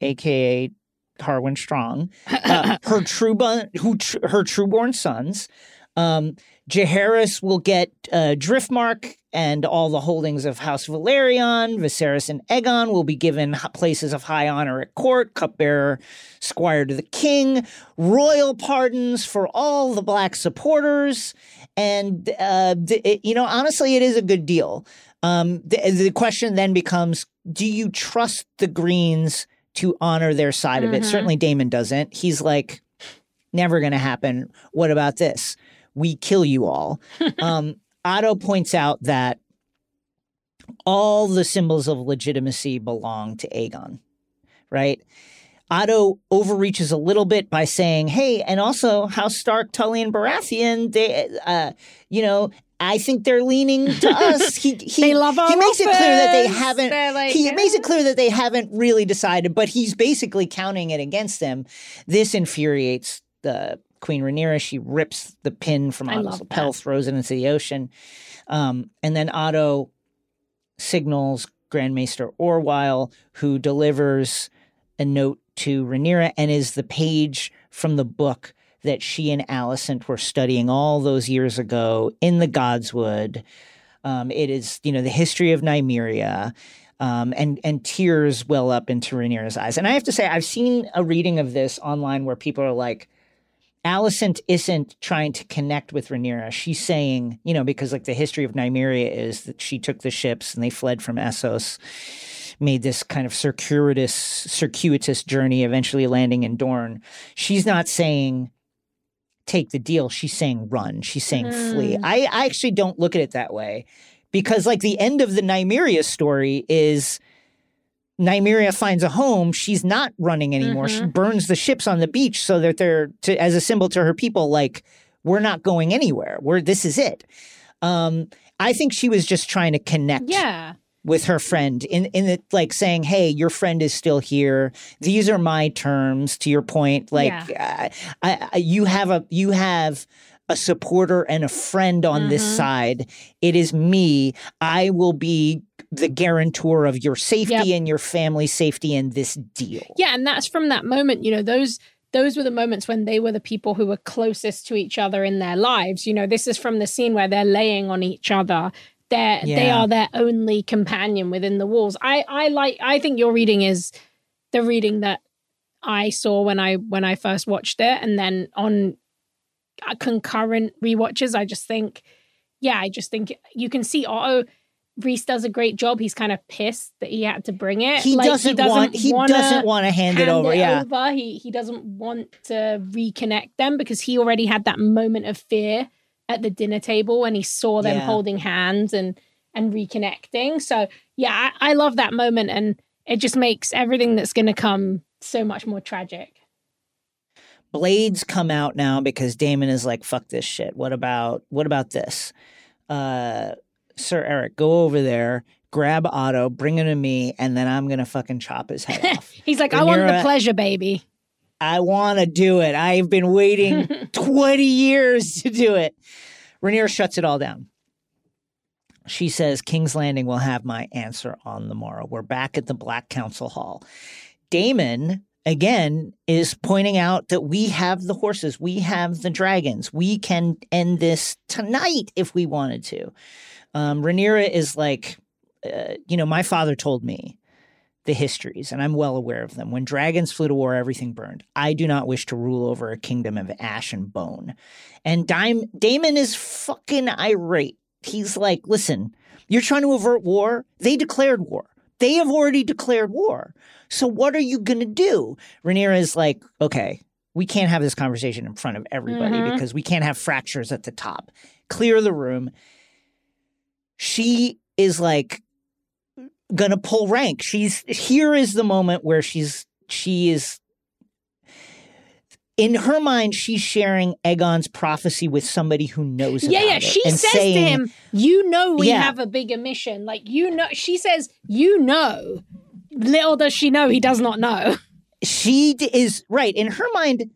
aka Harwin Strong, uh, her (laughs) true who tr- her trueborn sons. Um, Jaehaerys will get uh, Driftmark and all the holdings of House Velaryon. Viserys and Aegon will be given places of high honor at court, cupbearer, squire to the king, royal pardons for all the black supporters. And, uh, it, you know, honestly, it is a good deal. Um, the, the question then becomes do you trust the Greens to honor their side mm-hmm. of it. Mm-hmm. Certainly Daemon doesn't. He's like, never going to happen. What about this? We kill you all. (laughs) um, Otto points out that all the symbols of legitimacy belong to Aegon, right? Otto overreaches a little bit by saying, "Hey, and also House Stark, Tully, and Baratheon, they, uh, you know." I think they're leaning to (laughs) us. He he, They love our he makes it clear that they haven't. Like, he makes it clear that they haven't really decided, but he's basically counting it against them. This infuriates the Queen Rhaenyra. She rips the pin from Otto's lapel, throws it into the ocean, um, and then Otto signals Grand Maester Orwyle, who delivers a note to Rhaenyra and is the page from the book that she and Alicent were studying all those years ago in the Godswood. Um, it is, you know, the history of Nymeria. Um, and and tears well up into Rhaenyra's eyes. And I have to say, I've seen a reading of this online where people are like, Alicent isn't trying to connect with Rhaenyra. She's saying, you know, because like the history of Nymeria is that she took the ships and they fled from Essos, made this kind of circuitous, circuitous journey, eventually landing in Dorne. She's not saying take the deal. She's saying run. She's saying flee. I, I actually don't look at it that way because like the end of the Nymeria story is Nymeria finds a home. She's not running anymore. She burns the ships on the beach so that they're to, as a symbol to her people, like we're not going anywhere. We're this is it. Um, I think she was just trying to connect Yeah. With her friend in in the like saying, "Hey, your friend is still here. These are my terms." To your point, like uh, I, I, you have a you have a supporter and a friend on this Mm-hmm. side. It is me. I will be the guarantor of your safety Yep. and your family safety in this deal. Yeah, and that's from that moment, you know, those those were the moments when they were the people who were closest to each other in their lives. You know, this is from the scene where they're laying on each other. They're they are their only companion within the walls. I I like I think your reading is the reading that I saw when I when I first watched it and then on uh, concurrent rewatches I just think yeah, I just think you can see Otto Reese does a great job. He's kind of pissed that he had to bring it. He, Like, doesn't want he doesn't want to hand, it over. yeah. over. He he doesn't want to reconnect them because he already had that moment of fear at the dinner table when he saw them Yeah. holding hands and and reconnecting. So yeah, I, I love that moment and it just makes everything that's gonna come so much more tragic. blades come out now because Daemon is like, fuck this shit. What about what about this? Uh Sir Erryk, go over there, grab Otto, bring him to me, and then I'm gonna fucking chop his head (laughs) off. He's like, I want the pleasure, baby. I wanna do it. I've been waiting (laughs) 20 years to do it. Rhaenyra shuts it all down. She says, King's Landing will have my answer on the morrow. We're back at the Black Council Hall. Daemon, again, is pointing out that we have the horses, we have the dragons. We can end this tonight if we wanted to. Um, Rhaenyra is like, uh, you know, my father told me the histories, and I'm well aware of them. When dragons flew to war, everything burned. I do not wish to rule over a kingdom of ash and bone. And Dime, Daemon is fucking irate. He's like, listen, you're trying to avert war. They declared war. They have already declared war. So what are you going to do? Rhaenyra is like, okay, we can't have this conversation in front of everybody Mhm. because we can't have fractures at the top. Clear the room. She is like gonna pull rank. She's here is the moment where she's she is in her mind she's sharing Aegon's prophecy with somebody who knows Yeah, about yeah. She says saying, to him, You know we Yeah. have a bigger mission. Like you know she says, You know. Little does she know he does not know. she d- is right in her mind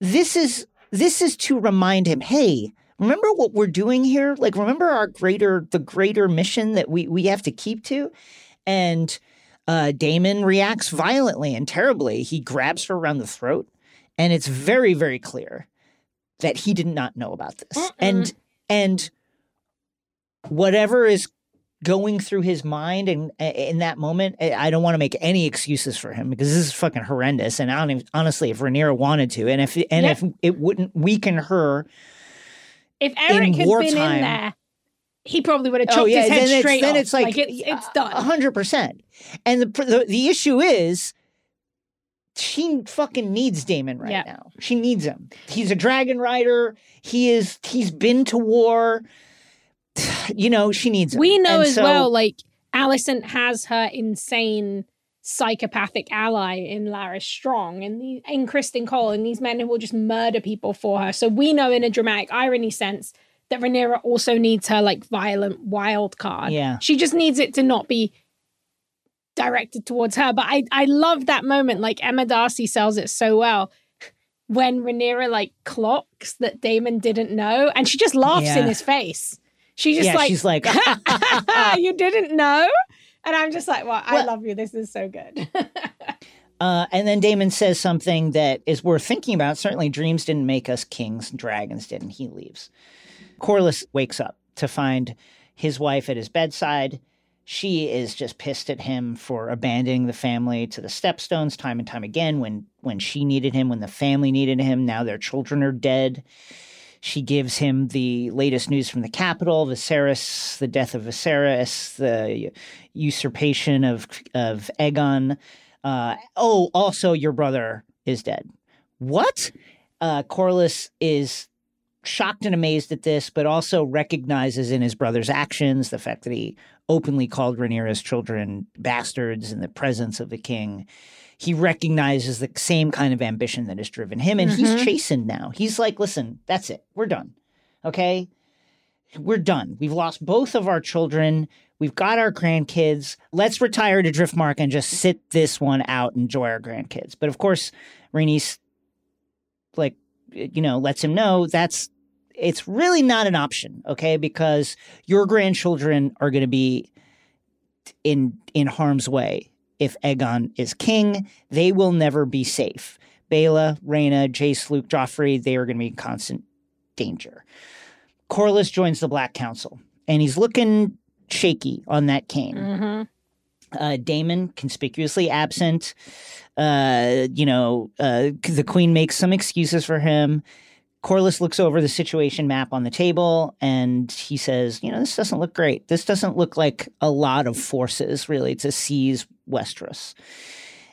this is this is to remind him hey remember what we're doing here? Like remember our greater the greater mission that we we have to keep to? And uh daemon reacts violently and terribly. He grabs her around the throat and it's very very clear that he did not know about this. And and whatever is going through his mind and in that moment I I don't want to make any excuses for him because this is fucking horrendous and I don't even, honestly if Rhaenyra wanted to and if and Yeah. if it wouldn't weaken her If Erryk had been in there, he probably would have oh, chopped oh yeah his head then it's straight then off. it's like, it's, it's uh, done. a hundred percent. And the, the the issue is she fucking needs Daemon right Yeah. now. She needs him. He's a dragon rider. He is he's been to war. (sighs) You know she needs him. We know And as so- well, like Alicent has her insane psychopathic ally in Larys Strong and the, in Criston Cole and these men who will just murder people for her. So we know in a dramatic irony sense that Rhaenyra also needs her like violent wild card. Yeah. She just needs it to not be directed towards her. But I I love that moment. Like Emma Darcy sells it so well. (laughs) When Rhaenyra like clocks that Daemon didn't know, and she just laughs Yeah. in his face. She just yeah, like she's like, (laughs) you didn't know? And I'm just like, well, I Well- love you. This is so good. (laughs) Uh, and then Daemon says something that is worth thinking about. Certainly, dreams didn't make us kings, dragons didn't. he leaves. Corlys wakes up to find his wife at his bedside. She is just pissed at him for abandoning the family to the stepstones time and time again when when she needed him, when the family needed him. Now their children are dead. She gives him the latest news from the capital, Viserys, the death of Viserys, the usurpation of of Aegon. Uh, oh, also your brother is dead. What? Uh, Corlys is shocked and amazed at this, but also recognizes in his brother's actions the fact that he openly called Rhaenyra's children bastards in the presence of the king. He recognizes the same kind of ambition that has driven him, and he's mm-hmm. chastened now. He's like, listen, that's it. We're done. Okay? We're done. We've lost both of our children. We've got our grandkids. Let's retire to Driftmark and just sit this one out and enjoy our grandkids. But of course, Rhaenys like, you know, lets him know that's it's really not an option, okay? Because your grandchildren are going to be in in harm's way if Aegon is king. They will never be safe. Baela, Rhaena, Jace, Luke, Joffrey, they are going to be in constant danger. Corlys joins the Black Council, and he's looking shaky on that cane. Mhm. Uh, Daemon conspicuously absent. Uh, you know, uh, the Queen makes some excuses for him. Corlys looks over the situation map on the table and he says, You know, this doesn't look great. This doesn't look like a lot of forces really to seize Westeros.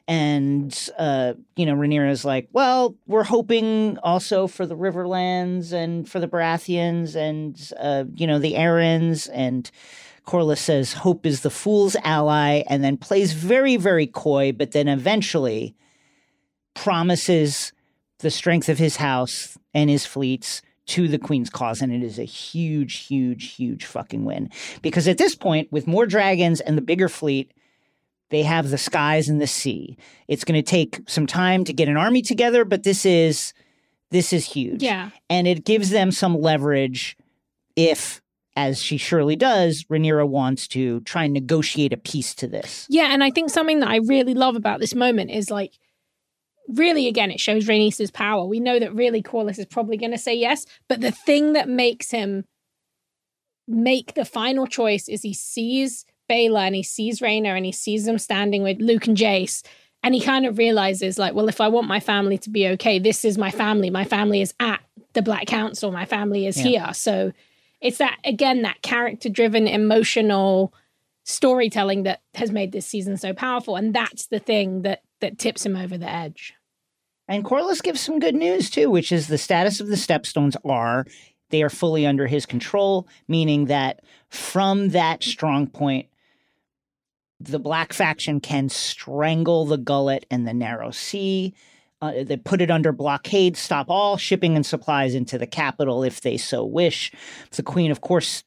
And, uh, you know, Rhaenyra's like, Well, we're hoping also for the Riverlands and for the Baratheons and, uh, you know, the Arryns. And Corlys says, Hope is the fool's ally, and then plays very, very coy, but then eventually promises the strength of his house and his fleets to the queen's cause and it is a huge huge huge fucking win. Because at this point with more dragons and the bigger fleet they have the skies and the sea. It's going to take some time to get an army together but this is this is huge. Yeah. and it gives them some leverage if as she surely does Rhaenyra wants to try and negotiate a peace to this. Yeah, and I think something that I really love about this moment is like really again it shows Rhaenys' power. We know that really Corlys is probably going to say yes, but the thing that makes him make the final choice is he sees Baela and he sees Rhaena and he sees them standing with Luke and Jace and he kind of realizes like well if I want my family to be okay, this is my family. My family is at the Black Council. My family is Yeah. here. So it's that again that character driven emotional storytelling that has made this season so powerful and that's the thing that that tips him over the edge And Corlys gives some good news too, which is the status of the Stepstones are they are fully under his control, meaning that from that strong point, the Black faction can strangle the Gullet and the Narrow Sea. Uh, they put it under blockade, stop all shipping and supplies into the capital if they so wish. The Queen, of course,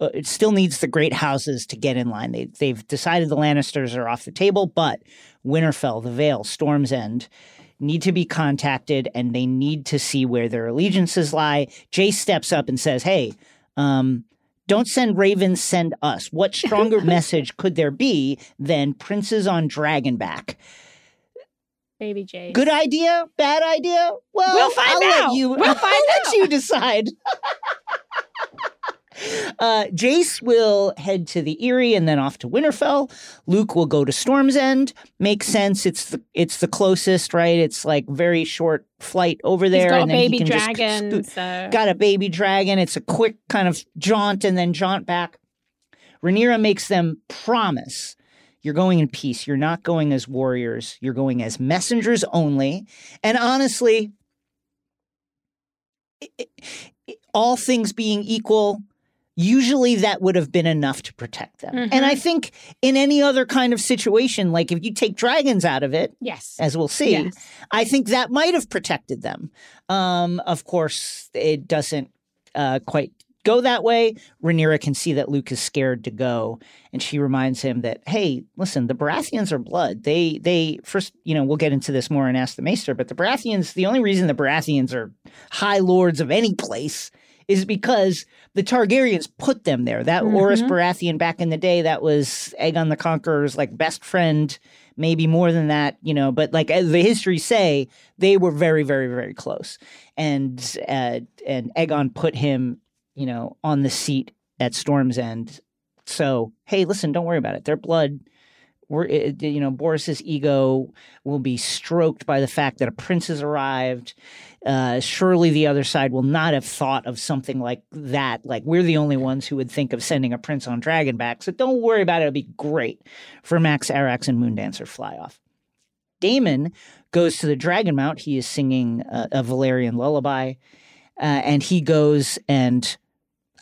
uh, it still needs the great houses to get in line. They, they've decided the Lannisters are off the table, but Winterfell, the Vale, Storm's End need to be contacted and they need to see where their allegiances lie. Jay steps up and says, Hey, um, don't send ravens, send us. What stronger (laughs) message could there be than princes on Dragonback? baby Jay. Good idea? Bad idea? Well, We'll find I'll let out. you. We'll (laughs) I'll find let out. you decide. (laughs) Uh, Jace will head to the Eyrie and then off to Winterfell. Luke will go to Storm's End. Makes sense. It's the it's the closest, right? It's like very short flight over there, He's got a and then baby he can dragon just so got a baby dragon. It's a quick kind of jaunt and then jaunt back. Rhaenyra makes them promise you're going in peace. You're not going as warriors. You're going as messengers only. And honestly, i- i- all things being equal, usually that would have been enough to protect them. Mm-hmm. And I think in any other kind of situation, like if you take dragons out of it, Yes. as we'll see, Yes. I think that might have protected them. Um, of course, it doesn't uh, quite go that way. Rhaenyra can see that Luke is scared to go, and she reminds him that, hey, listen, the Baratheons are blood. They, they first, you know, we'll get into this more and ask the Maester, but the Baratheons, the only reason the Baratheons are high lords of any place is because the Targaryens put them there. That mm-hmm. Orys Baratheon back in the day, that was Aegon the Conqueror's like best friend, maybe more than that, you know. But like as the histories say, they were very, very, very close, and uh, and Aegon put him, you know, on the seat at Storm's End. So hey, listen, don't worry about it. Their blood. We're, eh, eh, you know, Boros's ego will be stroked by the fact that a prince has arrived uh, surely the other side will not have thought of something like that. Like we're the only ones who would think of sending a prince on Dragonback. So don't worry about it. It'll be great Vermax Arax and Moondancer fly off. Daemon goes to the Dragon Mount. He is singing a, a Valyrian lullaby, uh, and he goes and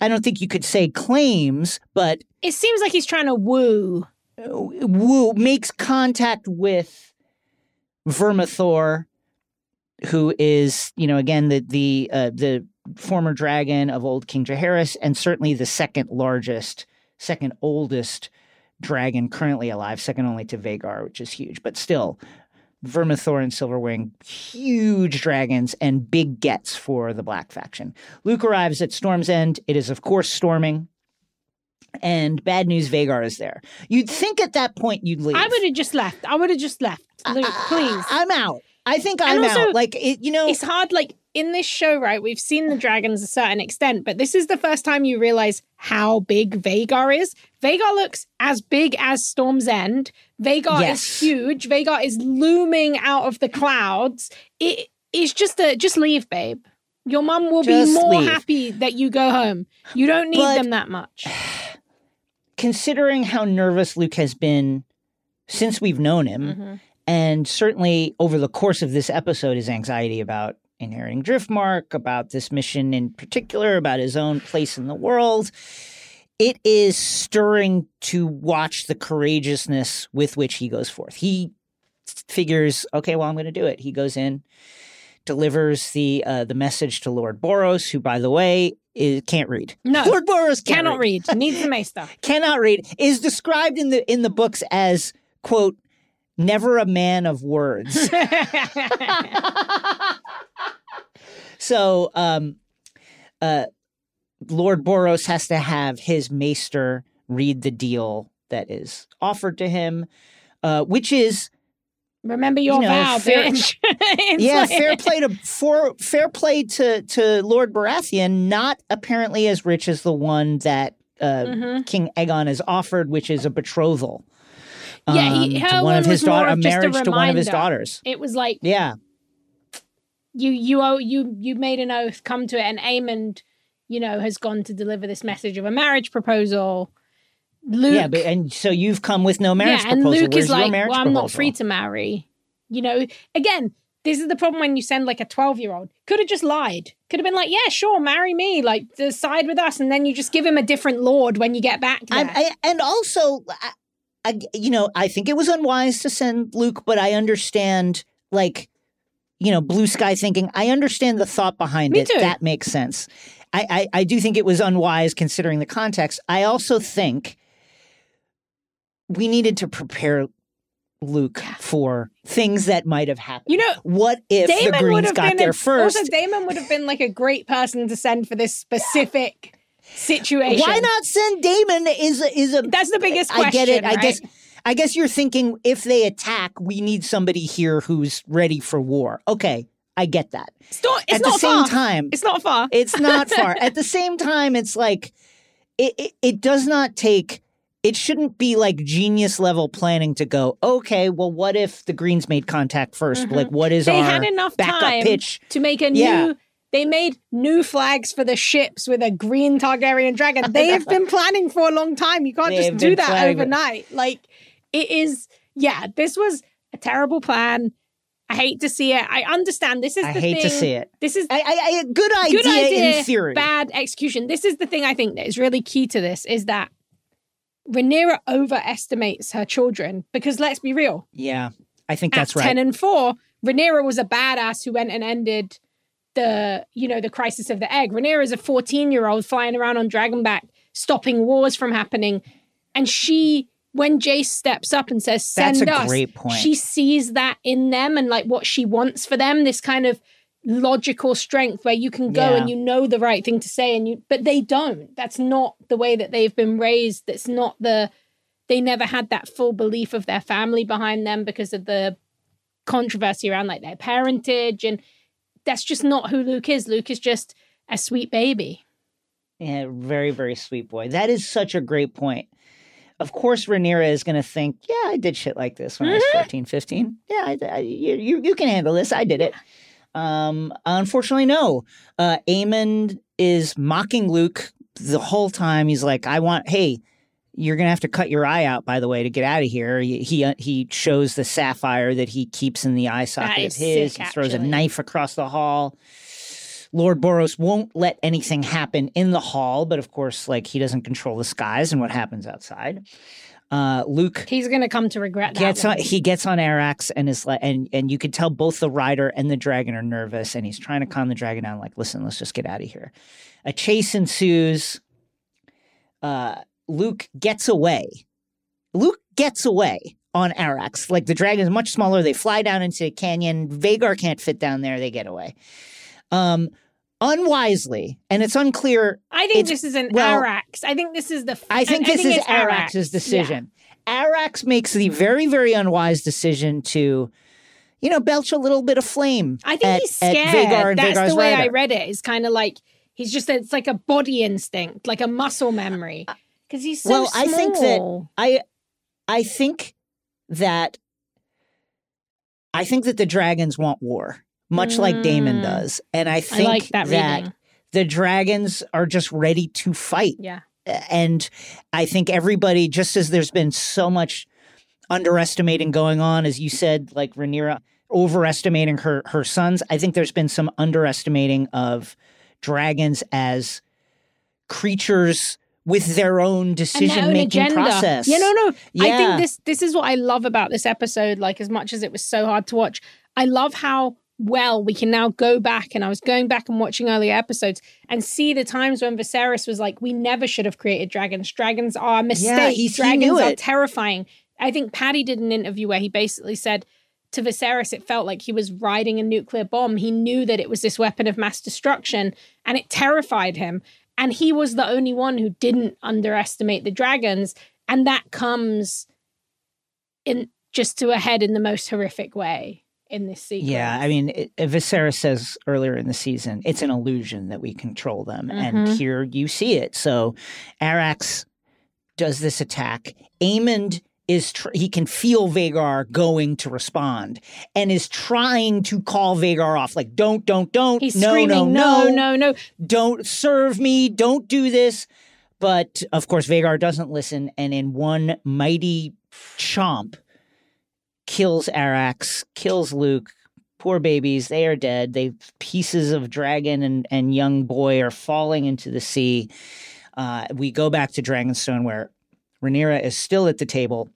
I don't think you could say claims, but It seems like he's trying to woo. woo makes contact with Vermithor, who is you know again the the uh, the former dragon of old King Jaehaerys, and certainly the second largest, second oldest dragon currently alive, second only to Vhagar, which is huge, but still. Vermithor and Silverwing, huge dragons and big gets for the Black faction. Luke arrives at Storm's End. It is, of course, storming. And bad news Vhagar is there. You'd think at that point you'd leave. I would have just left. I would have just left. Luke, please. I'm out. I think I'm also, out. Like it, you know, it's hard like in this show right we've seen the dragons a certain extent but this is the first time you realize how big Vhagar is Vhagar looks as big as Storm's End Vhagar Yes. is huge Vhagar is looming out of the clouds it is just a just leave babe your mum will Just be more leave. happy that you go home you don't need But- them that much (sighs) considering how nervous Luke has been since we've known him, Mm-hmm. And certainly over the course of this episode, his anxiety about inheriting Driftmark, about this mission in particular, about his own place in the world. It is stirring to watch the courageousness with which he goes forth. He figures, okay, well, I'm going to do it. He goes in, delivers the uh, the message to Lord Boros, who, by the way, is, can't read. No. (laughs) Lord Boros can't cannot read needs the maester (laughs) cannot read is described in the in the books as quote never a man of words (laughs) so um uh lord boros has to have his maester read the deal that is offered to him uh which is remember your You know, vow fair- bitch (laughs) yeah, fair play to for fair play to to Lord Baratheon, not apparently as rich as the one that uh, Mhm. King Aegon is offered, which is a betrothal. Yeah, he- um, her one of his daughter, a just a to one of his daughters. it was like Yeah, you you owe you you made an oath come to it and Aemond you know has gone to deliver this message of a marriage proposal. Luke yeah, but and so you've come with no marriage yeah, and proposal. Luke Where's is like well I'm not free to marry. You know again this is the problem when you send like a 12 year old could have just lied. Could have been like yeah sure marry me like decide with us and then you just give him a different lord when you get back there. I'm- I, and also, I, you know, I think it was unwise to send Luke, but I understand, like, you know, blue sky thinking. I understand the thought behind Me it. too. That makes sense. I, I, I do think it was unwise considering the context. I also think we needed to prepare Luke for things that might have happened. you know what if Daemon would Greens have got there a, first? also Daemon would have been like a great person to send for this specific situation Why not send Daemon? Is a- is a That's the biggest question. I get it. I guess. I guess you're thinking if they attack, we need somebody here who's ready for war. Okay, I get that. it's not. It's At not the same far. time, it's not far. it's not (laughs) far. At the same time, it's like it, it. It does not take. It shouldn't be like genius level planning to go. Okay, well, what if the Greens made contact 1st Like, what is Mm-hmm. they our had enough backup time pitch? to make a Yeah. new. They made new flags for the ships with a green Targaryen dragon. They have been (laughs) planning for a long time. You can't They just do that overnight. Like it is. Yeah, this was a terrible plan. I hate to see it. I understand. This is I the hate thing. to see it. This is I, I, I, good idea, good idea, in theory. bad execution. This is the thing I think that is really key to this is that Rhaenyra overestimates her children because let's be real, Yeah, I think at that's right. 10 and 4, Rhaenyra was a badass who went and ended the, you know, the crisis of the egg. Rhaenyra is a 14-year-old flying around on Dragonback, stopping wars from happening. And she, when Jace steps up and says, send That's a us, great point. she sees that in them and like what she wants for them, this kind of logical strength where you can go Yeah. and you know the right thing to say and you but they don't that's not the way that they've been raised that's not the they never had that full belief of their family behind them because of the controversy around like their parentage and that's just not who Luke is Luke is just a sweet baby Yeah, very, very sweet boy. That is such a great point. Of course, Rhaenyra is going to think, yeah, I did shit like this when I was 14, 15. Yeah, I, I, you, you, you can handle this. I did it. Um, unfortunately, no. Uh, Aemond is mocking Luke the whole time. He's like, I want, hey, you're going to have to cut your eye out, by the way, to get out of here. He, he, uh, he shows the sapphire that he keeps in the eye socket of his. sick, he throws a knife across the hall. Lord Boros won't let anything happen in the hall, but of course, like he doesn't control the skies and what happens outside. Uh, Luke he's gonna come to regret that gets on he gets on Arax and is like and and you can tell both the rider and the dragon are nervous and he's trying to calm the dragon down like listen let's just get out of here a chase ensues uh luke gets away luke gets away on Arax like the dragon is much smaller they fly down into a canyon Vhagar can't fit down there they get away um unwisely and it's unclear I think this is an well, Arax I think this is the I think this is it's Arax. Arax's decision. Arax makes the very, very unwise decision to, you know, belch a little bit of flame. I think at, he's scared. That's Vhagar's the way I read it. It's kind of like he's just it's like a body instinct, like a muscle memory. Because he's so well, I think that. I, I think that, I think that the dragons want war, much like Daemon Mm. does, and I I think like that, reading. the dragons are just ready to fight. Yeah. and I think everybody, just as there's been so much underestimating going on, as you said, like Rhaenyra overestimating her her sons, I think there's been some underestimating of dragons as creatures with their own decision making agenda. process. Yeah, no, no. I think this this is what I love about this episode. Like as much as it was so hard to watch, I love how well we can now go back and I was going back and watching earlier episodes and see the times when Viserys was like, "We never should have created dragons. Dragons are a mistake. he- he dragons knew are terrifying." I think Paddy did an interview where he basically said to Viserys, it felt like he was riding a nuclear bomb. He knew that it was this weapon of mass destruction, and it terrified him. And he was the only one who didn't underestimate the dragons, and that comes in just to a head in the most horrific way in this sequence. Yeah, I mean, it, Viserys says earlier in the season, it's an illusion that we control them, and Mhm. here you see it. So, Arax does this attack. Aemond is tr- he can feel Vhagar going to respond, and is trying to call Vhagar off, like, "Don't, don't, don't! He's no, screaming, no, no, no, no. don't serve me! Don't do this!" But of course, Vhagar doesn't listen, and in one mighty chomp, kills Arax, kills Luke. Poor babies, they are dead. They pieces of dragon and, and young boy are falling into the sea. Uh, we go back to Dragonstone where Rhaenyra is still at the table,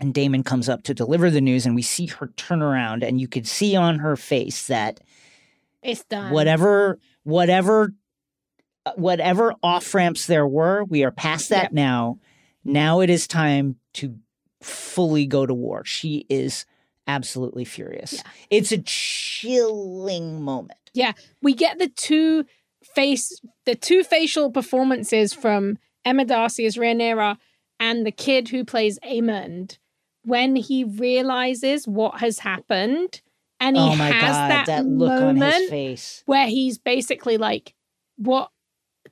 and Daemon comes up to deliver the news, and we see her turn around, and you could see on her face that It's done. whatever whatever uh, whatever off ramps there were we are past that Yep. now now it is time to fully go to war she is absolutely furious Yeah. it's a chilling moment Yeah, we get the two face the two facial performances from Emma Darcy as Rhaenyra and the kid who plays Aemond when he realizes what has happened and he oh has god that, that, look moment on his face. where he's basically like what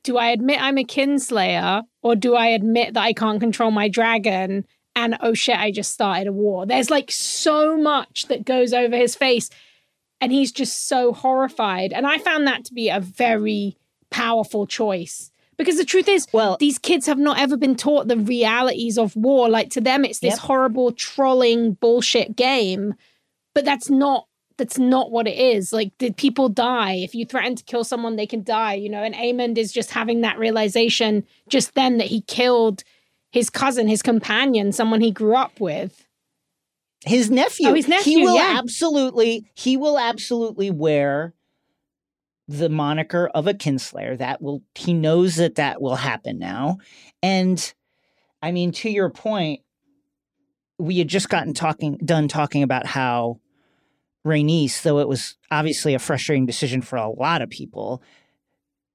do I admit I'm a kinslayer or do I admit that I can't control my dragon and oh shit I just started a war? There's like so much that goes over his face and he's just so horrified. And I found that to be a very powerful choice because the truth is well these kids have not ever been taught the realities of war like to them it's this Yep. horrible trolling bullshit game but that's not that's not what it is. Like, did people die? If you threaten to kill someone, they can die, you know? And Aemond is just having that realization just then that he killed his cousin, his companion, someone he grew up with. His nephew. Oh, his nephew. He will yeah. absolutely, he will absolutely wear the moniker of a kinslayer. That will, he knows that that will happen now. And I mean, to your point, we had just gotten talking, done talking about how Rhaenys, though it was obviously a frustrating decision for a lot of people,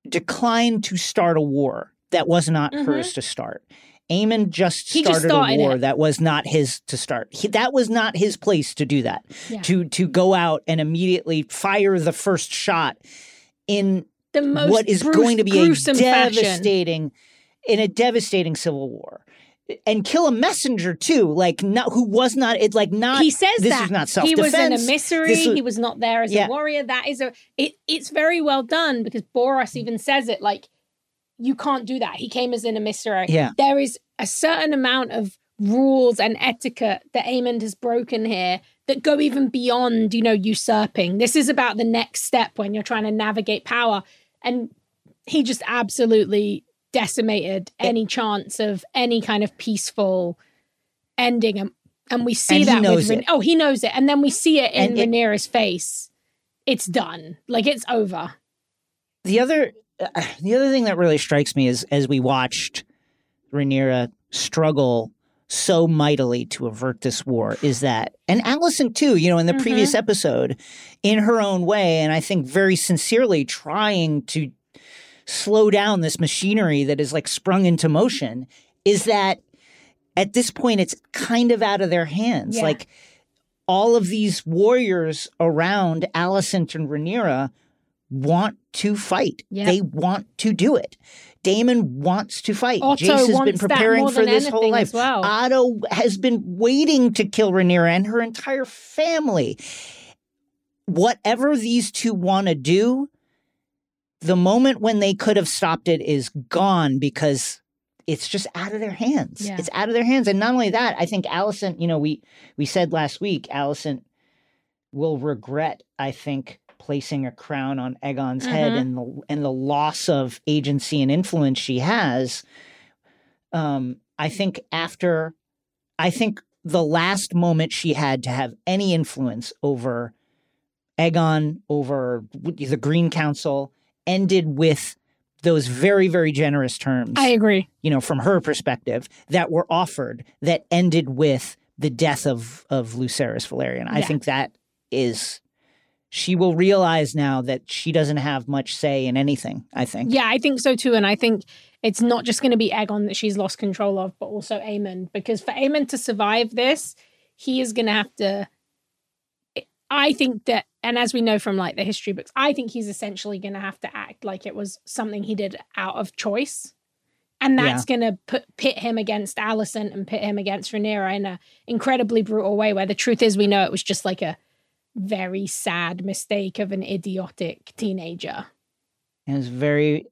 declined to start a war that was not Mhm. hers to start. Aemond just He just started started a war it. that was not his to start. He, that was not his place to do that. Yeah. To to go out and immediately fire the first shot in The most what is grues- going to be a gruesome fashion. devastating in a devastating civil war. And kill a messenger too, like not who was not it like not he says this that not self he was an defense. emissary. Was- he was not there as Yeah. a warrior. That is a. It, it's very well done because Boros even says it like, you can't do that. He came as an emissary. Yeah. There is a certain amount of rules and etiquette that Aemond has broken here that go even beyond, you know, usurping. This is about the next step when you're trying to navigate power, and he just absolutely decimated any chance of any kind of peaceful ending. And and we see And that with it. oh he knows it. And then we see it in And it- face. It's done. Like it's over. The other uh, the other thing that really strikes me is as we watched Rhaenyra struggle so mightily to avert this war is that and Alicent too you know in the Mhm. previous episode in her own way and I think very sincerely trying to slow down this machinery that is like sprung into motion is that at this point it's kind of out of their hands Yeah. like all of these warriors around Alicent and Rhaenyra want to fight. Yeah. They want to do it. Daemon wants to fight. Otto Jace has been preparing for this whole life. well. Otto has been waiting to kill Rhaenyra and her entire family. Whatever these two want to do, the moment when they could have stopped it is gone because it's just out of their hands. Yeah. It's out of their hands. And not only that, I think Alicent, you know, we we said last week, Alicent will regret, I think, placing a crown on Aegon's head Mhm. and the and the loss of agency and influence she has. Um, I think after I think the last moment she had to have any influence over Aegon, over the Green Council, ended with those very, very generous terms I agree you know, from her perspective, that were offered that ended with the death of of Lucerys Velaryon. I think that is she will realize now that she doesn't have much say in anything. I think. yeah I think so too and I think it's not just going to be Aegon that she's lost control of but also Aemond because for Aemond to survive this he is going to have to I think that and as we know from like the history books I think he's essentially going to have to act like it was something he did out of choice and that's going to put pit him against Alicent and pit him against Rhaenyra in a incredibly brutal way where the truth is we know it was just like a very sad mistake of an idiotic teenager It was very,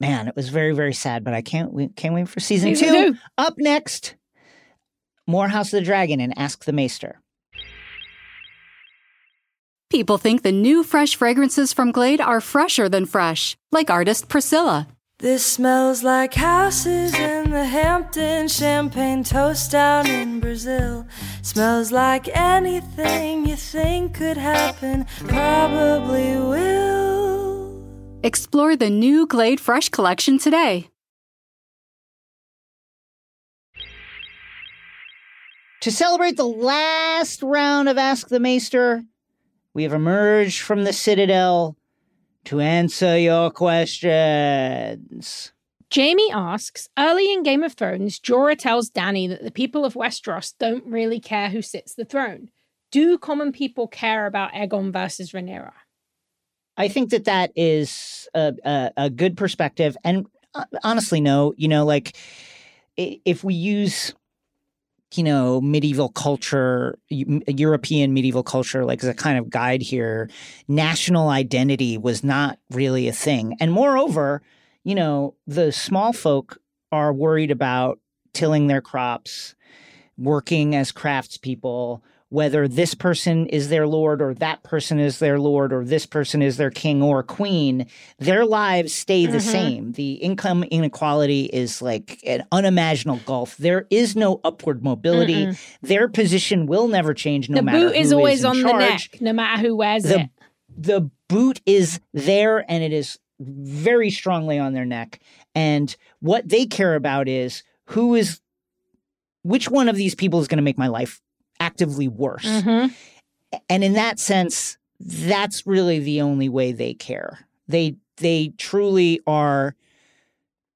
man, it was very very sad. But I can't wait, can't wait for season, Season two. two. Up next, more House of the Dragon and Ask the Maester. People think the new fresh fragrances from Glade are fresher than fresh, like artist Priscilla. This smells like houses in the Hamptons, champagne toast down in Brazil. Smells like anything you think could happen, probably will. Explore the new Glade Fresh collection today. To celebrate the last round of Ask the Maester, we have emerged from the Citadel to answer your questions. Jamie asks Early in Game of Thrones, Jorah tells Dany that the people of Westeros don't really care who sits the throne. Do common people care about Aegon versus Rhaenyra? I think that that is a, a, a good perspective. And uh, honestly, no, you know, like if we use, you know, medieval culture, European medieval culture, like as a kind of guide here, national identity was not really a thing. And moreover, you know, the small folk are worried about tilling their crops, working as craftspeople, whether this person is their lord or that person is their lord or this person is their king or queen, their lives stay the Mhm. same. The income inequality is like an unimaginable gulf. There is no upward mobility. Mm-mm. Their position will never change no the matter boot is always on the charge. neck, no matter who wears The- it. The boot is there and it is very strongly on their neck. And what they care about is who is which one of these people is going to make my life actively worse. Mhm. And in that sense, that's really the only way they care. They they truly are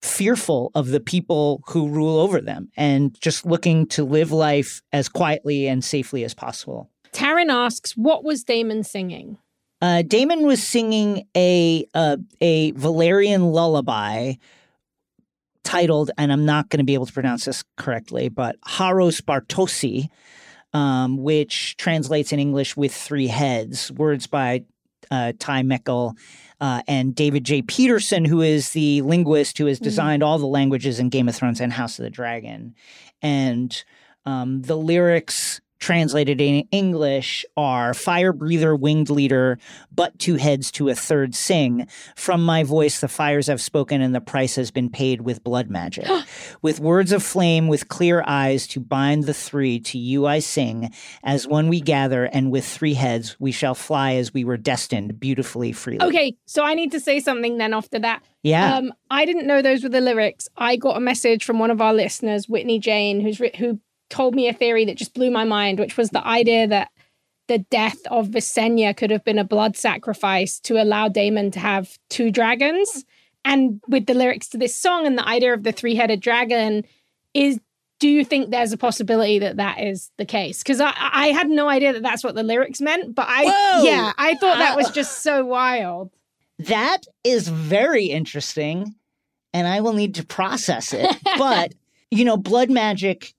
fearful of the people who rule over them and just looking to live life as quietly and safely as possible. Taryn asks, "What was Daemon singing?" Uh, Daemon was singing a uh, a Valyrian lullaby titled, and I'm not going to be able to pronounce this correctly, but Haros Bartosi, um, which translates in English with three heads. Words by uh, Ty Meckel uh, and David J. Peterson, who is the linguist who has designed all the languages in Game of Thrones and House of the Dragon, and um, the lyrics translated in English are fire breather, winged leader, but two heads to a third sing. From my voice, the fires have spoken, and the price has been paid with blood magic. (gasps) with words of flame, with clear eyes to bind the three, to you I sing. As one we gather, and with three heads we shall fly as we were destined, beautifully freely. Okay, so I need to say something then after that. Yeah. Um, I didn't know those were the lyrics. I got a message from one of our listeners, Whitney Jane, who's writ- who told me a theory that just blew my mind, which was the idea that the death of Visenya could have been a blood sacrifice to allow Daemon to have two dragons. And with the lyrics to this song and the idea of the three-headed dragon, is do you think there's a possibility that that is the case? Because I, I had no idea that that's what the lyrics meant, but I Whoa! yeah, I thought that was (laughs) just so wild. That is very interesting, and I will need to process it. (laughs) but, you know, blood magic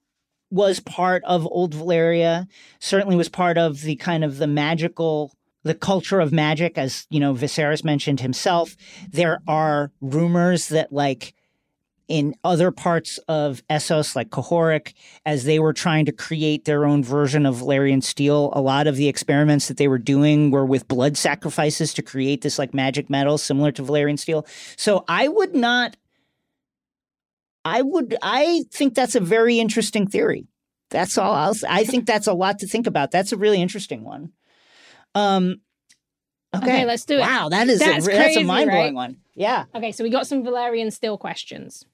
was part of Old Valyria, certainly was part of the kind of the magical, the culture of magic, as, you know, Viserys mentioned himself. There are rumors that, like, in other parts of Essos, like Qohorik, as they were trying to create their own version of Valyrian steel, a lot of the experiments that they were doing were with blood sacrifices to create this like magic metal similar to Valyrian steel. So I would not. I would. I think that's a very interesting theory. That's all. I'll, I think that's a lot to think about. That's a really interesting one. Um. Okay, Okay, let's do it. Wow, that is That's a, that's a mind blowing right? one. Yeah. Okay, so we got some Valyrian steel questions.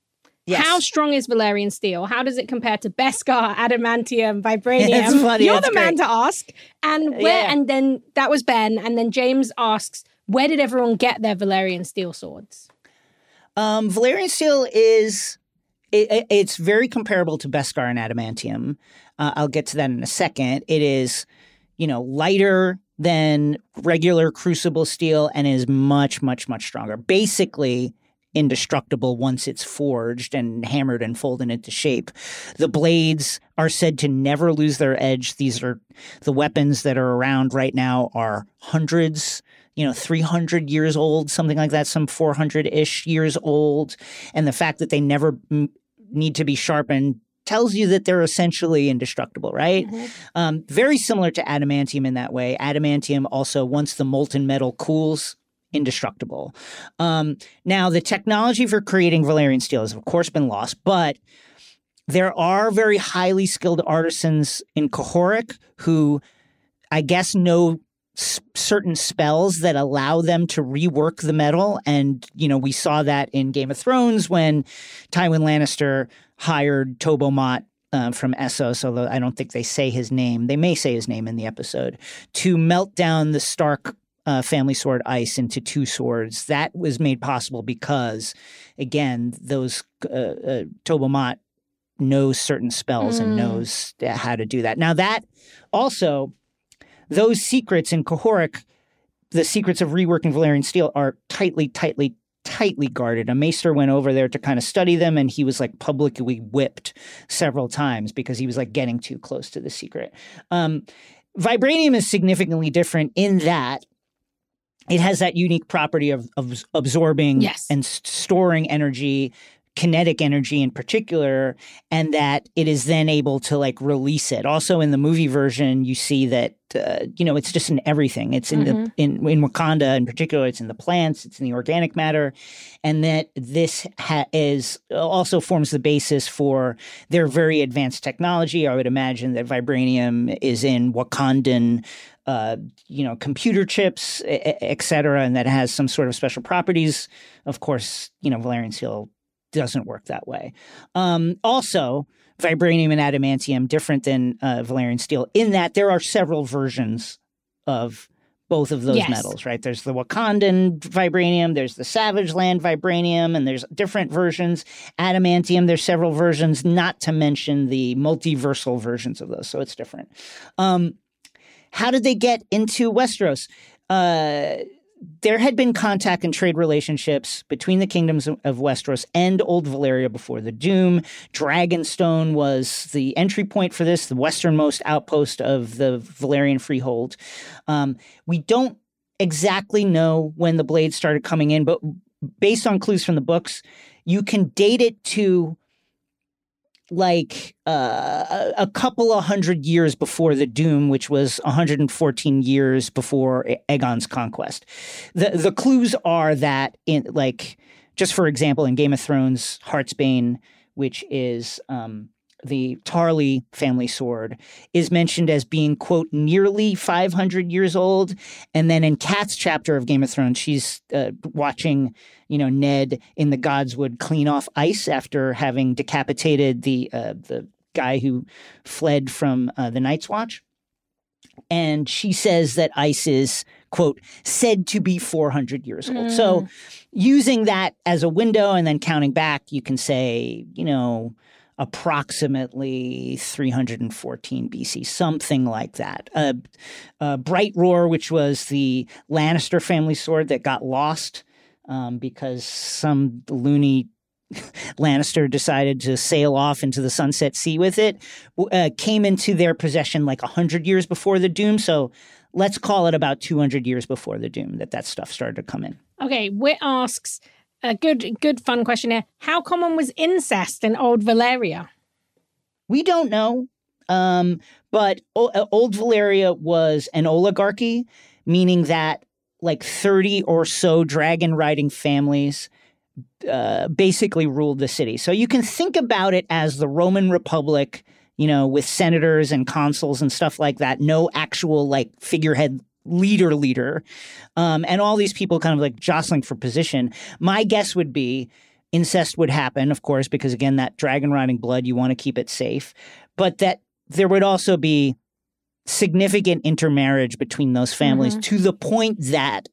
Yes. How strong is Valyrian steel? How does it compare to Beskar, adamantium, vibranium? (laughs) That's funny, You're the man to ask. And where? Yeah. And then that was Ben. And then James asks, where did everyone get their Valyrian steel swords? Um, Valyrian steel is it, it- it's very comparable to Beskar and adamantium. Uh, I'll get to that in a second. It is, you know, lighter than regular crucible steel and is much, much, much stronger. Basically, indestructible once it's forged and hammered and folded into shape. The blades are said to never lose their edge. These are the weapons that are around right now are hundreds, you know, 300 years old, something like that, some 400 ish years old. And the fact that they never mm, need to be sharpened tells you that they're essentially indestructible, right? Um, very similar to adamantium in that way. Adamantium also, once the molten metal cools, indestructible. Um, now, the technology for creating Valyrian steel has, of course, been lost, but there are very highly skilled artisans in Qohorik who, I guess, know s- certain spells that allow them to rework the metal. And, you know, we saw that in Game of Thrones when Tywin Lannister hired Tobho Mott uh, from Essos, although I don't think they say his name. They may say his name in the episode, to melt down the Stark uh, family sword ice into two swords. That was made possible because, again, those uh, uh, Tobho Mott knows certain spells and Mm. knows how to do that. Now, that also, those secrets in Qohorik, the secrets of reworking Valyrian steel are tightly, tightly, tightly guarded. A maester went over there to kind of study them, and he was like publicly whipped several times because he was like getting too close to the secret. Um, vibranium is significantly different in that it has that unique property of, of absorbing Yes. and storing energy kinetic energy in particular, and that it is then able to like release it. Also, in the movie version, you see that uh, you know it's just in everything. It's in Mm-hmm. the in in Wakanda in particular. It's in the plants. It's in the organic matter, and that this ha- is also forms the basis for their very advanced technology. I would imagine that vibranium is in Wakandan. Uh, you know, computer chips, et cetera, and that has some sort of special properties. Of course, you know, Valyrian steel doesn't work that way. Um, also, vibranium and adamantium different than uh, Valyrian steel in that there are several versions of both of those Yes. metals, right? There's the Wakandan vibranium, there's the Savage Land vibranium, and there's different versions. Adamantium, there's several versions, not to mention the multiversal versions of those. So it's different. Um, how did they get into Westeros? Uh, there had been contact and trade relationships between the kingdoms of Westeros and Old Valyria before the Doom. Dragonstone was the entry point for this, the westernmost outpost of the Valyrian freehold. Um, we don't exactly know when the blades started coming in, but based on clues from the books, you can date it to like uh, a, couple of hundred years before the Doom, which was 114 years before Aegon's conquest. The the clues are that in like just for example, in Game of Thrones, Heartsbane, which is um, the Tarly family sword, is mentioned as being quote nearly 500 years old, and then in Kat's chapter of Game of Thrones, she's uh, watching you know Ned in the Godswood clean off ice after having decapitated the uh, the guy who fled from uh, the Night's Watch, and she says that ice is quote said to be 400 years old. So using that as a window and then counting back, you can say you know approximately 314 BC, something like that. Uh, uh, Brightroar, which was the Lannister family sword that got lost um, because some loony (laughs) Lannister decided to sail off into the Sunset Sea with it, uh, came into their possession like 100 years before the Doom. So let's call it about 200 years before the Doom that that stuff started to come in. Okay, Wit asks a good, good, fun question here. How common was incest in Old Valyria? We don't know. Um, but o- uh, Old Valyria was an oligarchy, meaning that like 30 or so dragon riding families uh, basically ruled the city. So you can think about it as the Roman Republic, you know, with senators and consuls and stuff like that. No actual like figurehead leader leader. Um, and all these people kind of like jostling for position. My guess would be incest would happen, of course, because again, that dragon riding blood, you want to keep it safe. But that there would also be significant intermarriage between those families to the point that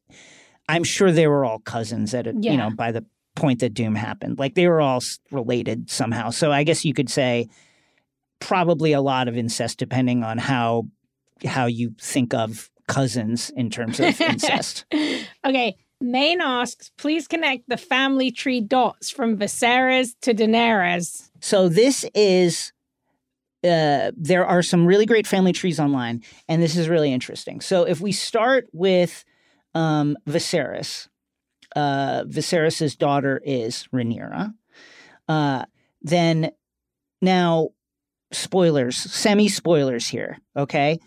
I'm sure they were all cousins at a, Yeah. you know, by the point that Doom happened. Like they were all related somehow. So I guess you could say probably a lot of incest depending on how how you think of cousins in terms of (laughs) incest. Okay, Maine asks, please connect the family tree dots from Viserys to Daenerys. So this is uh, there are some really great family trees online, and this is really interesting. So if we start with um, Viserys, uh, Viserys's daughter is Rhaenyra. Uh, then now, spoilers, semi spoilers here. Okay,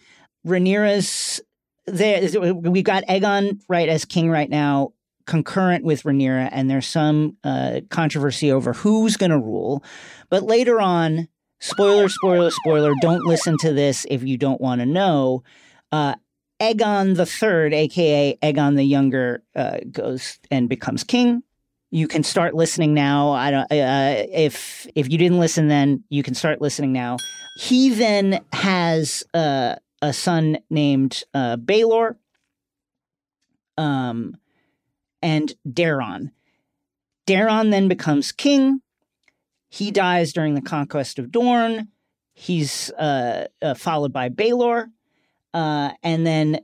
Rhaenyra's there. We've got Aegon right as king right now, concurrent with Rhaenyra, and there's some uh, controversy over who's going to rule. But later on, spoiler, spoiler, spoiler. Don't listen to this if you don't want to know. Uh, Aegon the Third, aka Aegon the Younger, uh, goes and becomes king. You can start listening now. I don't. Uh, if if you didn't listen then, you can start listening now. He then has uh, a son named uh, Baelor, um, and Daron. Daron then becomes king. He dies during the conquest of Dorne. He's uh, uh, followed by Baelor. Uh, and then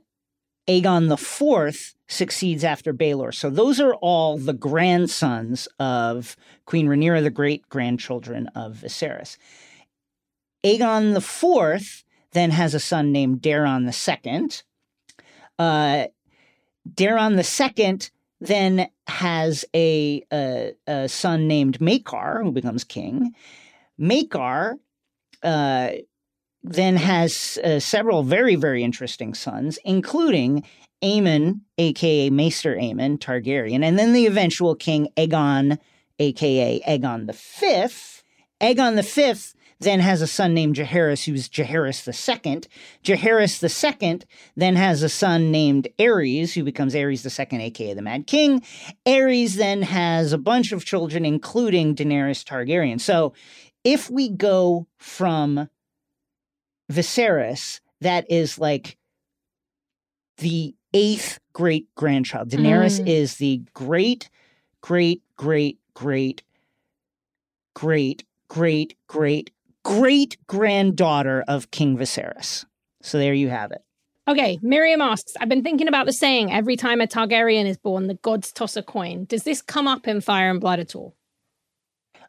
Aegon the Fourth succeeds after Baelor. So those are all the grandsons of Queen Rhaenyra, the great grandchildren of Viserys. Aegon the Fourth then has a son named Daron Second. Uh, Daron the Second then has a, a, a son named Maekar, who becomes king. Maekar uh, then has uh, several very, very interesting sons, including Aemon, aka Maester Aemon Targaryen, and then the eventual king Aegon, aka Aegon the Fifth. Aegon the Fifth then has a son named Jaehaerys, who's Second. Jaehaerys the Second then has a son named Aerys, who becomes the Second, aka the Mad King. Aerys then has a bunch of children, including Daenerys Targaryen. So if we go from Viserys, that is like the eighth great grandchild. Daenerys Mm. is the great, great, great, great, great, great, great, great granddaughter of King Viserys. So there you have it. Okay, Miriam asks, I've been thinking about the saying every time a Targaryen is born, the gods toss a coin. Does this come up in Fire and Blood at all?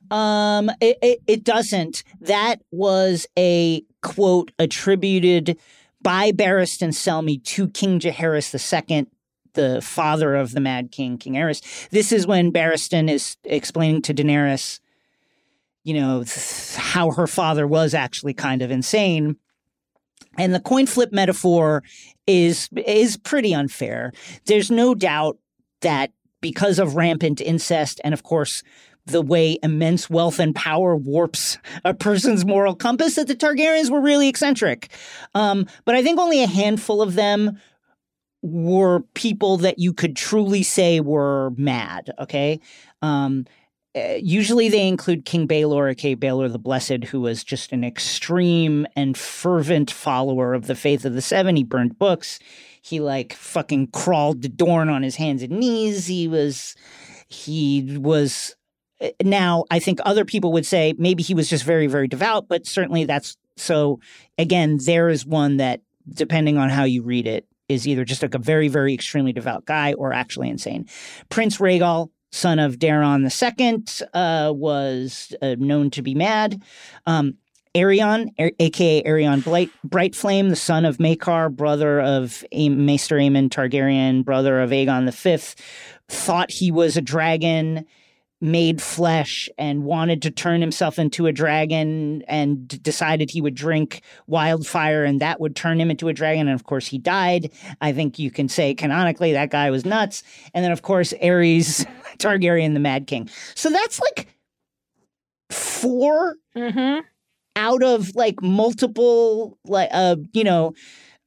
Um, it, it, it doesn't. That was a quote attributed by Barristan Selmy to King Jaehaerys II, the father of the Mad King, King Aerys. This is when Barristan is explaining to Daenerys, you know, how her father was actually kind of insane. And the coin flip metaphor is is pretty unfair. There's no doubt that because of rampant incest and of course the way immense wealth and power warps a person's moral compass that the Targaryens were really eccentric. Um, but I think only a handful of them were people that you could truly say were mad. Okay. Um, uh, usually they include King Baelor, aka Baelor the Blessed, who was just an extreme and fervent follower of the faith of the Seven. He burned books. He like fucking crawled to Dorne on his hands and knees. He was, he was. uh, Now I think other people would say maybe he was just very, very devout, but certainly that's so. Again, there is one that, depending on how you read it, is either just like a very, very extremely devout guy or actually insane. Prince Rhaegel, son of Daron II, uh, was uh, known to be mad. Um, Aerion, a- aka Aerion Blight, Bright Flame, the son of Maekar, brother of a- Maester Aemon Targaryen, brother of Aegon V, thought he was a dragon made flesh and wanted to turn himself into a dragon and decided he would drink wildfire and that would turn him into a dragon and of course he died i think you can say canonically that guy was nuts and then of course Aerys targaryen the mad king so that's like four Mm-hmm. out of like multiple like uh you know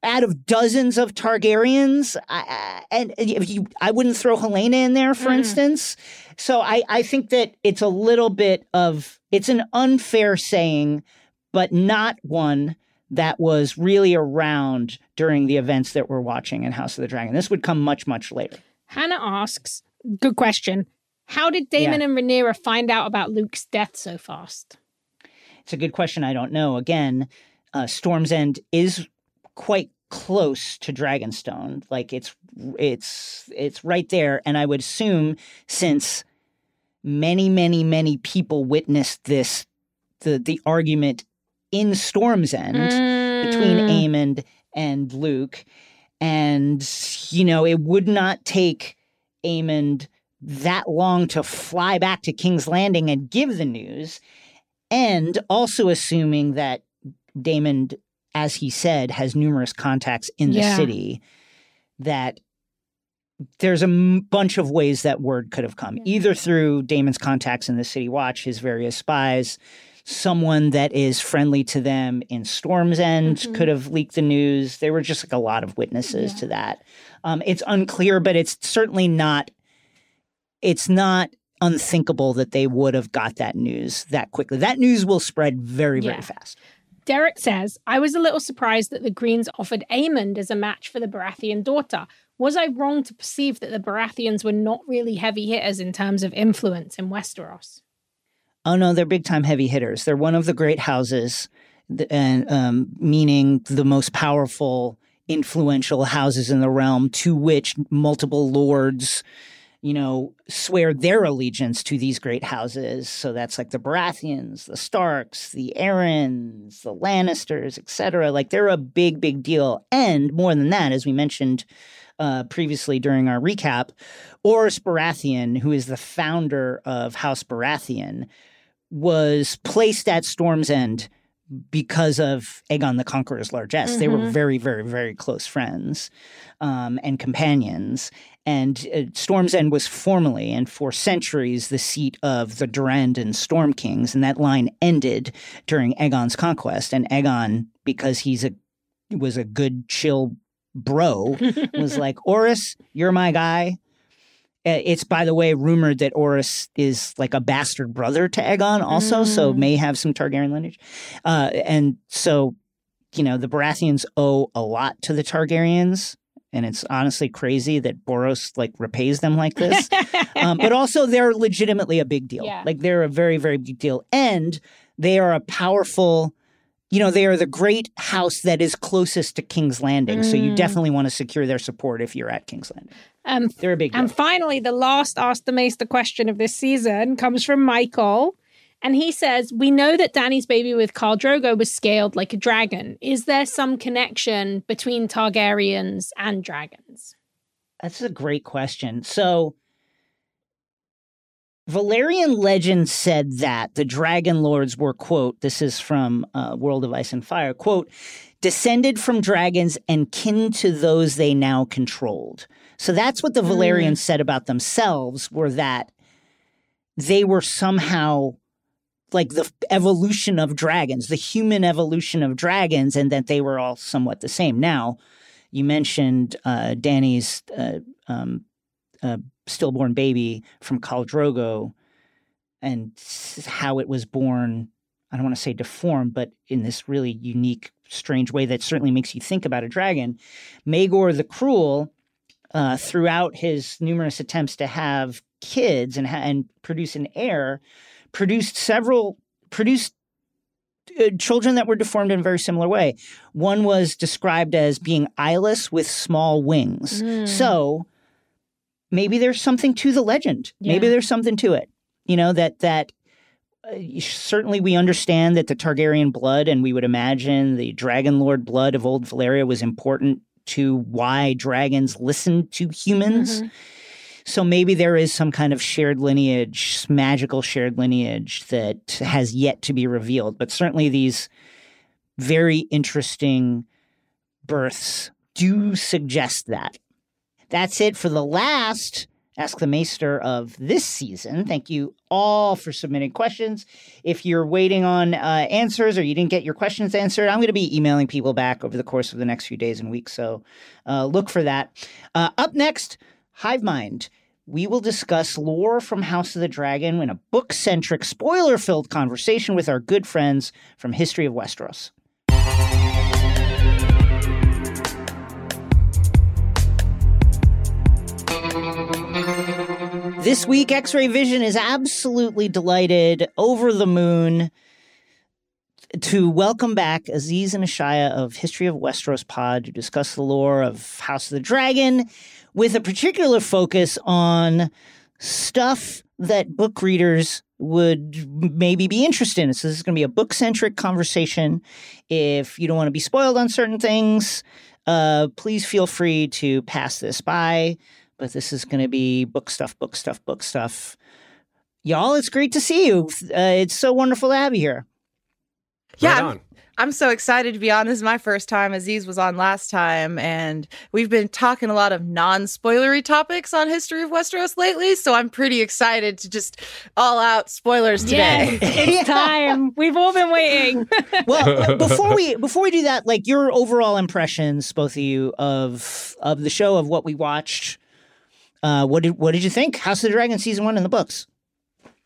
out of dozens of Targaryens, I, I, and if you, I wouldn't throw Helaena in there, for Mm. instance. So I, I think that it's a little bit of it's an unfair saying, but not one that was really around during the events that we're watching in House of the Dragon. This would come much, much later. Hannah asks, good question. How did Daemon and Rhaenyra find out about Luke's death so fast? It's a good question. I don't know. Again, uh, Storm's End is quite close to Dragonstone. Like it's it's it's right there, and I would assume since many, many, many people witnessed this, the the argument in Storm's End between Mm. Aemond and Luke, and you know it would not take Aemond that long to fly back to King's Landing and give the news, and also assuming that Daemon, as he said, has numerous contacts in the Yeah. city, that there's a m- bunch of ways that word could have come, Yeah. either through Daemon's contacts in the City Watch, his various spies, someone that is friendly to them in Storm's End Mhm. could have leaked the news. There were just like a lot of witnesses Yeah. to that. Um, it's unclear, but it's certainly not. It's not unthinkable that they would have got that news that quickly. That news will spread very, very Yeah. fast. Derek says, I was a little surprised that the Greens offered Aemond as a match for the Baratheon daughter. Was I wrong to perceive that the Baratheons were not really heavy hitters in terms of influence in Westeros? Oh no, they're big time heavy hitters. They're one of the great houses, and um, meaning the most powerful, influential houses in the realm, to which multiple lords, you know, swear their allegiance to these great houses. So that's like the Baratheons, the Starks, the Arryns, the Lannisters, etc. Like they're a big, big deal. And more than that, as we mentioned uh, previously during our recap, Orys Baratheon, who is the founder of House Baratheon, was placed at Storm's End because of Aegon the Conqueror's largesse. Mm-hmm. They were mm-hmm. very, very, very close friends um, and companions. And uh, Storm's End was formerly and for centuries the seat of the Durrandon Storm Kings, and that line ended during Aegon's conquest. And Aegon, because he's a was a good chill bro, (laughs) was like, Orys, you're my guy. Uh, it's by the way rumored that Orys is like a bastard brother to Aegon, also, mm. so may have some Targaryen lineage. Uh, and so, you know, the Baratheons owe a lot to the Targaryens and it's honestly crazy that Boros like repays them like this. (laughs) um, but also, they're legitimately a big deal. Yeah. Like they're a very, very big deal, and they are a powerful. You know, they are the great house that is closest to King's Landing. Mm. So you mm. definitely want to secure their support if you're at King's Landing. Um, they're a big deal. And finally, the last Ask the Maester question of this season comes from Michael. And he says, We know that Dany's baby with Khal Drogo was scaled like a dragon. Is there some connection between Targaryens and dragons? That's a great question. So, Valyrian legend said that the dragon lords were, quote, this is from uh, World of Ice and Fire, quote, descended from dragons and kin to those they now controlled. So that's what the Valyrians mm. said about themselves, were that they were somehow like the evolution of dragons, the human evolution of dragons, and that they were all somewhat the same. Now, you mentioned uh, Dany's uh, um, uh, stillborn baby from Khal Drogo and how it was born. I don't want to say deformed, but in this really unique, strange way that certainly makes you think about a dragon. Maegor the Cruel, uh, throughout his numerous attempts to have kids and, ha- and produce an heir, produced several produced uh, children that were deformed in a very similar way. One was described as being eyeless with small wings. Mm. So maybe there's something to the legend. Yeah. Maybe there's something to it. You know that that uh, certainly we understand that the Targaryen blood and we would imagine the Dragon Lord blood of old Valyria was important to why dragons listen to humans. Mm-hmm. So maybe there is some kind of shared lineage, magical shared lineage that has yet to be revealed. But certainly these very interesting births do suggest that. That's it for the last Ask the Maester of this season. Thank you all for submitting questions. If you're waiting on uh, answers or you didn't get your questions answered, I'm going to be emailing people back over the course of the next few days and weeks. So uh, look for that. Uh, up next, Hive Mind. We will discuss lore from House of the Dragon in a book centric, spoiler filled conversation with our good friends from History of Westeros. This week, X Ray Vision is absolutely delighted, over the moon, to welcome back Aziz and Ashaya of History of Westeros Pod to discuss the lore of House of the Dragon with a particular focus on stuff that book readers would maybe be interested in. So this is going to be a book centric conversation. If you don't want to be spoiled on certain things, uh, please feel free to pass this by. But this is going to be book stuff, book stuff, book stuff. Y'all, it's great to see you. Uh, it's so wonderful to have you here. Yeah, right I'm so excited to be on. This is my first time. Aziz was on last time, and we've been talking a lot of non-spoilery topics on History of Westeros lately. So I'm pretty excited to just all out spoilers today. Yes, (laughs) it's (laughs) time. We've all been waiting. (laughs) well, before we before we do that, like your overall impressions, both of you, of of the show, of what we watched. Uh, what did what did you think? House of the Dragon season one in the books?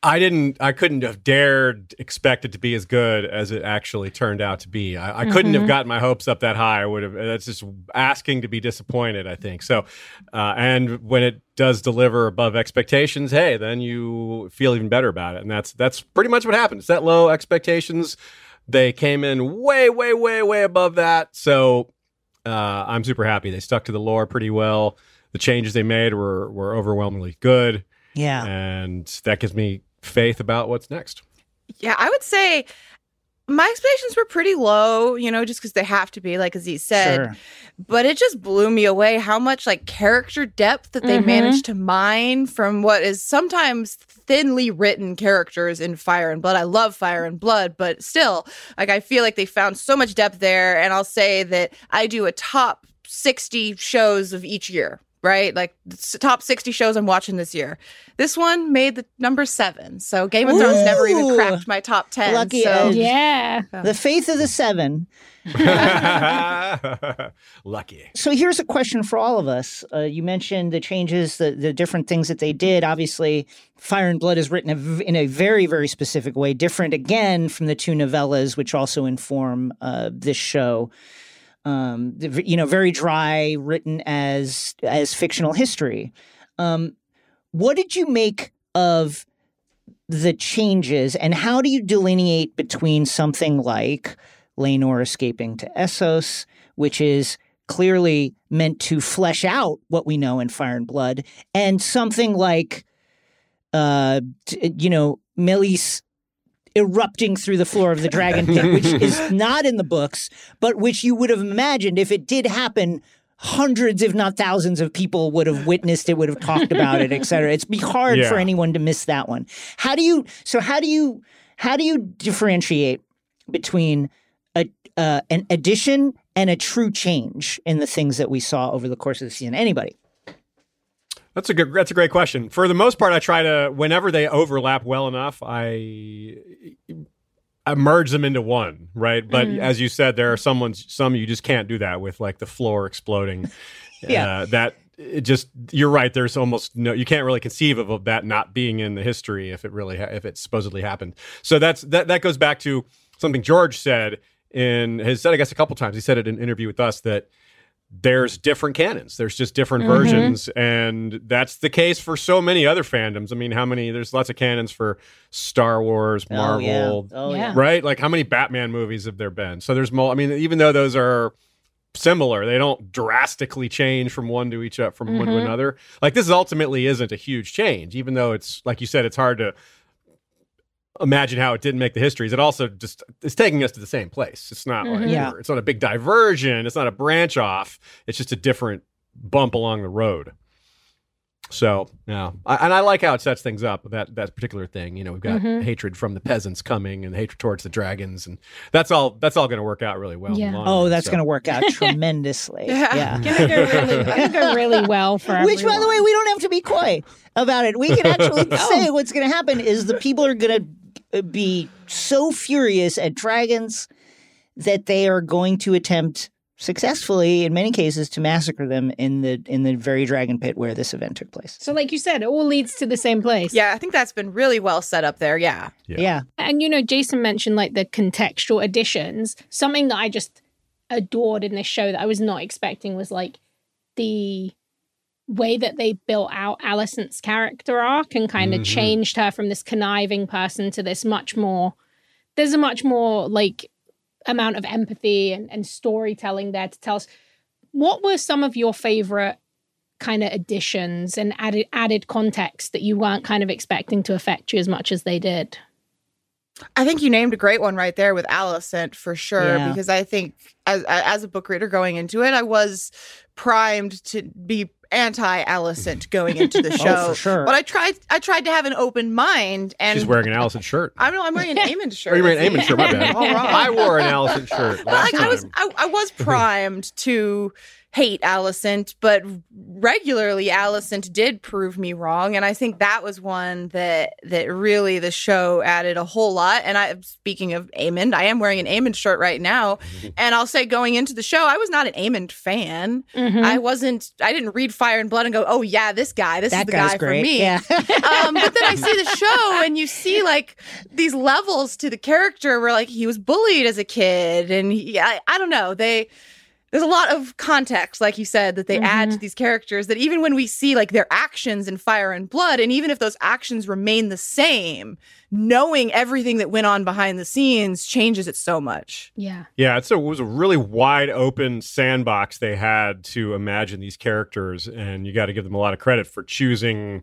I didn't. I couldn't have dared expect it to be as good as it actually turned out to be. I, I mm-hmm. couldn't have mm-hmm. gotten my hopes up that high. I would have. That's just asking to be disappointed. I think so. Uh, and when it does deliver above expectations, hey, then you feel even better about it. And that's that's pretty much what happened. Set low expectations. They came in way, way, way, way above that. So uh, I'm super happy. They stuck to the lore pretty well. The changes they made were were overwhelmingly good, Yeah. and that gives me faith about what's next. Yeah, I would say my expectations were pretty low, you know, just because they have to be, like Aziz said. Sure. But it just blew me away how much like character depth that they Mhm. managed to mine from what is sometimes thinly written characters in Fire and Blood. I love Fire and Blood, but still, like I feel like they found so much depth there. And I'll say that I do a top 60 shows of each year. Right, like top sixty shows I'm watching this year. This one made the number seven, so Game of Thrones never even cracked my top ten. Lucky so Edge. Yeah. The faith of the seven. (laughs) Lucky. So here's a question for all of us. Uh, you mentioned the changes, the, the different things that they did. Obviously, Fire and Blood is written in a very, very specific way, different again from the two novellas, which also inform uh, this show. Um, you know, very dry, written as as fictional history. Um, what did you make of the changes, and how do you delineate between something like Laenor escaping to Essos, which is clearly meant to flesh out what we know in Fire and Blood, and something like, uh, you know, Meleys erupting through the floor of the dragon pit, which (laughs) is not in the books, but which you would have imagined if it did happen. Hundreds, if not thousands, of people would have witnessed it, would have talked about it, et cetera. It's be hard for anyone to miss that one. How do you? So how do you? How do you differentiate between a uh, an addition and a true change in the things that we saw over the course of the season? Anybody? That's a good. That's a great question. For the most part, I try to whenever they overlap well enough, I, I merge them into one. Right, but as you said, there are some ones, some you just can't do that with, like the floor exploding. (laughs) Yeah. uh, that it just you're right. There's almost no. You can't really conceive of, of that not being in the history if it really ha- if it supposedly happened. So that's that. That goes back to something George said in has said I guess a couple times. He said it in an interview with us that there's different canons. There's just different Mm-hmm. versions, and that's the case for so many other fandoms. I mean, how many? There's lots of canons for Star Wars, Marvel, Oh yeah. Oh Yeah. yeah. right? Like how many Batman movies have there been? So there's more. I mean, even though those are similar, they don't drastically change from one to each up from one to Mhm. another. Like this ultimately isn't a huge change, even though it's like you said, it's hard to imagine how it didn't make the histories. It also just it's taking us to the same place. It's not like Mhm. Yeah. it's not a big diversion. It's not a branch off. It's just a different bump along the road. So yeah, I, and I like how it sets things up. That that particular thing, you know, we've got Mhm. hatred from the peasants coming and hatred towards the dragons, and that's all. That's all going to work out really well. Yeah. Oh, run, that's so. going to work out (laughs) tremendously. Yeah. yeah. Gonna go really, gonna go really well for (laughs) Which, by the way, we don't have to be coy about it. We can actually (laughs) say what's going to happen is the people are going to be so furious at dragons that they are going to attempt successfully, in many cases, to massacre them in the in the very dragon pit where this event took place. So, like you said, it all leads to the same place. yeah, I think that's been really well set up there. Yeah. Yeah. Yeah, And you know, Jason mentioned like the contextual additions. Something that I just adored in this show that I was not expecting was like the way that they built out Alicent's character arc and kind of Mhm. changed her from this conniving person to this much more there's a much more like amount of empathy and, and storytelling there to tell us what were some of your favorite kind of additions and added added context that you weren't kind of expecting to affect you as much as they did I think you named a great one right there with Alicent for sure. Yeah. Because I think as as a book reader going into it, I was primed to be anti Alicent going into the show. (laughs) oh for sure. But I tried I tried to have an open mind and She's wearing an Alicent shirt. I'm I'm wearing an Aemond (laughs) shirt. Oh, you're wearing an Aemond shirt. My (laughs) bad. All wrong. I wore an Alicent shirt Well, last like I was. I, I was primed to hate Alicent, but regularly Alicent did prove me wrong, and I think that was one that that really the show added a whole lot. And I, speaking of Aemond, I am wearing an Aemond shirt right now, (laughs) and I'll say going into the show, I was not an Aemond fan. Mhm. I wasn't. I didn't read Fire and Blood and go, "Oh yeah, this guy, this that is the guy great. for me." Yeah. (laughs) um, but then I see the show and you see like these levels to the character where like he was bullied as a kid and he, I, I don't know they there's a lot of context, like you said, that they mm-hmm. add to mm-hmm. these characters that even when we see like their actions in Fire and Blood, and even if those actions remain the same, knowing everything that went on behind the scenes changes it so much. Yeah. Yeah. It's a, it was a really wide open sandbox they had to imagine these characters. And you got to give them a lot of credit for choosing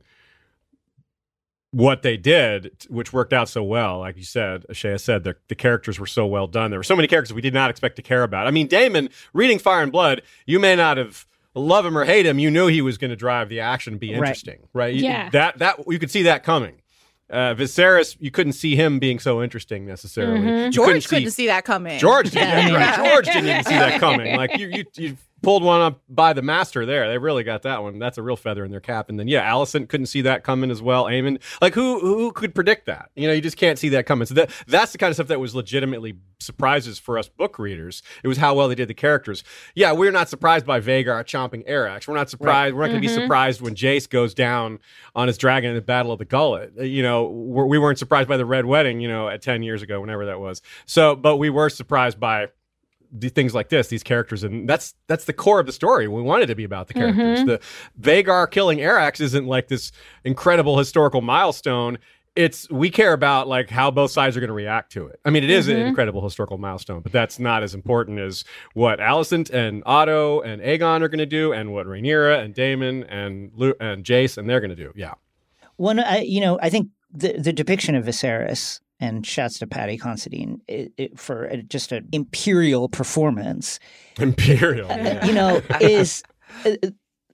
what they did, which worked out so well, like you said, Ashaya said, the, the characters were so well done. There were so many characters we did not expect to care about. I mean, Daemon, reading Fire and Blood, you may not have love him or hate him, you knew he was going to drive the action and be interesting, right? right? Yeah. that that you could see that coming. Uh, Viserys, you couldn't see him being so interesting necessarily. Mm-hmm. George couldn't see, couldn't see, that coming. George, yeah, right. George didn't even see that (laughs) coming. Like you, you, you pulled one up by the master there. They really got that one. That's a real feather in their cap. And then yeah, Alicent couldn't see that coming as well. Aemond, like who who could predict that? You know, you just can't see that coming. So that that's the kind of stuff that was legitimately surprises for us book readers. It was how well they did the characters. Yeah, we're not surprised by Vhagar chomping Arrax. We're not surprised. Right. We're not going to mm-hmm. be surprised when Jace goes down on his dragon in the Battle of the Gullet. Uh, you know, we're, we were not surprised by the Red Wedding. You know, at ten years ago, whenever that was. So, but we were surprised by the things like this, these characters, and that's that's the core of the story. We wanted to be about the characters. Mm-hmm. The Vhagar killing Arrax isn't like this incredible historical milestone. It's we care about like how both sides are going to react to it. I mean, it is mm-hmm. an incredible historical milestone, but that's not as important as what Alicent and Otto and Aegon are going to do, and what Rhaenyra and Daemon and Lu- and Jace and they're going to do. Yeah. One, uh, you know, I think the the depiction of Viserys and shouts to Paddy Considine it, it, for just an imperial performance. Imperial, (laughs) yeah. you know, is uh,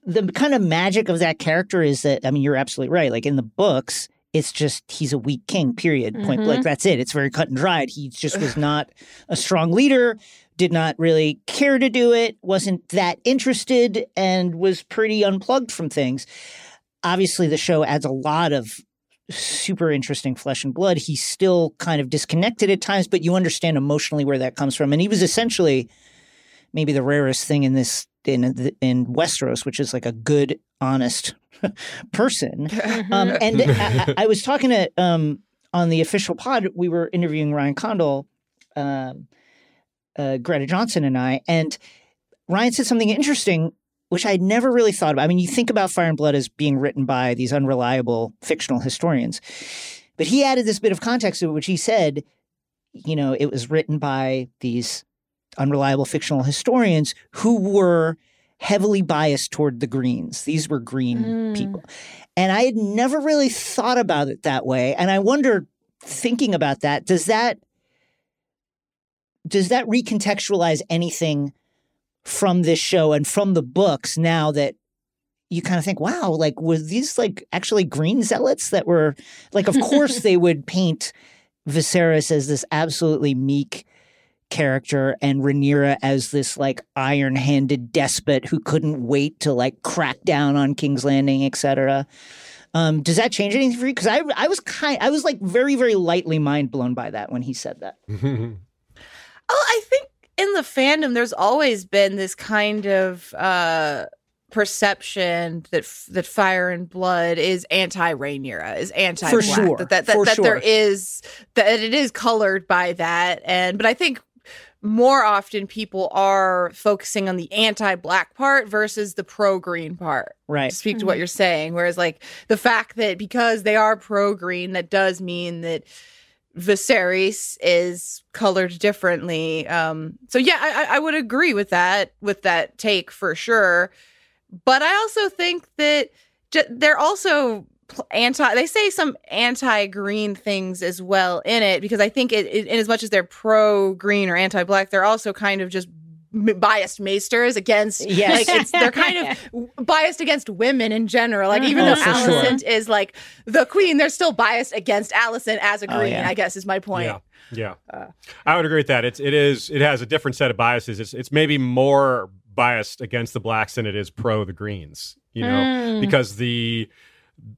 the kind of magic of that character is that I mean, you're absolutely right. Like in the books, it's just he's a weak king. Period. Point mm-hmm. blank. That's it. It's very cut and dried. He just was not a strong leader. Did not really care to do it. Wasn't that interested, and was pretty unplugged from things. Obviously, the show adds a lot of super interesting flesh and blood. He's still kind of disconnected at times, but you understand emotionally where that comes from. And he was essentially maybe the rarest thing in this in in Westeros, which is like a good, honest (laughs) person. Um, and I, (laughs) I, was talking to um, on the official pod. We were interviewing Ryan Condal, um, uh, Greta Johnson, and I, and Ryan said something interesting which I'd never really thought about. I mean, you think about Fire and Blood as being written by these unreliable fictional historians, but he added this bit of context to it, which he said, you know, it was written by these unreliable fictional historians who were heavily biased toward the Greens. These were Green mm. people. And I had never really thought about it that way. And I wonder, thinking about that, does that does that recontextualize anything from this show and from the books now that you kind of think, wow, like were these like actually green zealots that were like of course (laughs) they would paint Viserys as this absolutely meek character and Rhaenyra as this like iron-handed despot who couldn't wait to like crack down on King's Landing, etc. Um, does that change anything for you? Because I I was kind I was like very very lightly mind blown by that when he said that. (laughs) oh, I think in the fandom, there's always been this kind of uh, perception that that Fire and Blood is anti Rhaenyra, is anti for sure that that, that, that sure. there is that it is colored by that, and but I think more often people are focusing on the anti-black part versus the pro-green part. Right. To speak mm-hmm. to what mm-hmm. you're saying, whereas like the fact that because they are pro-green, that does mean that Viserys is colored differently. Um, so yeah, I, I would agree with that with that take for sure. But I also think that j- they're also anti. They say some anti-green things as well in it because I think it, it in as much as they're pro-green or anti-black, they're also kind of just biased maesters against yes. like it's they're (laughs) kind of biased against women in general like even mm-hmm. though Alicent sure. is like the queen they're still biased against Alicent as a oh, queen oh, yeah. I guess is my point yeah yeah uh, I would agree with that it's it is it has a different set of biases it's it's maybe more biased against the blacks than it is pro the greens you know mm. because the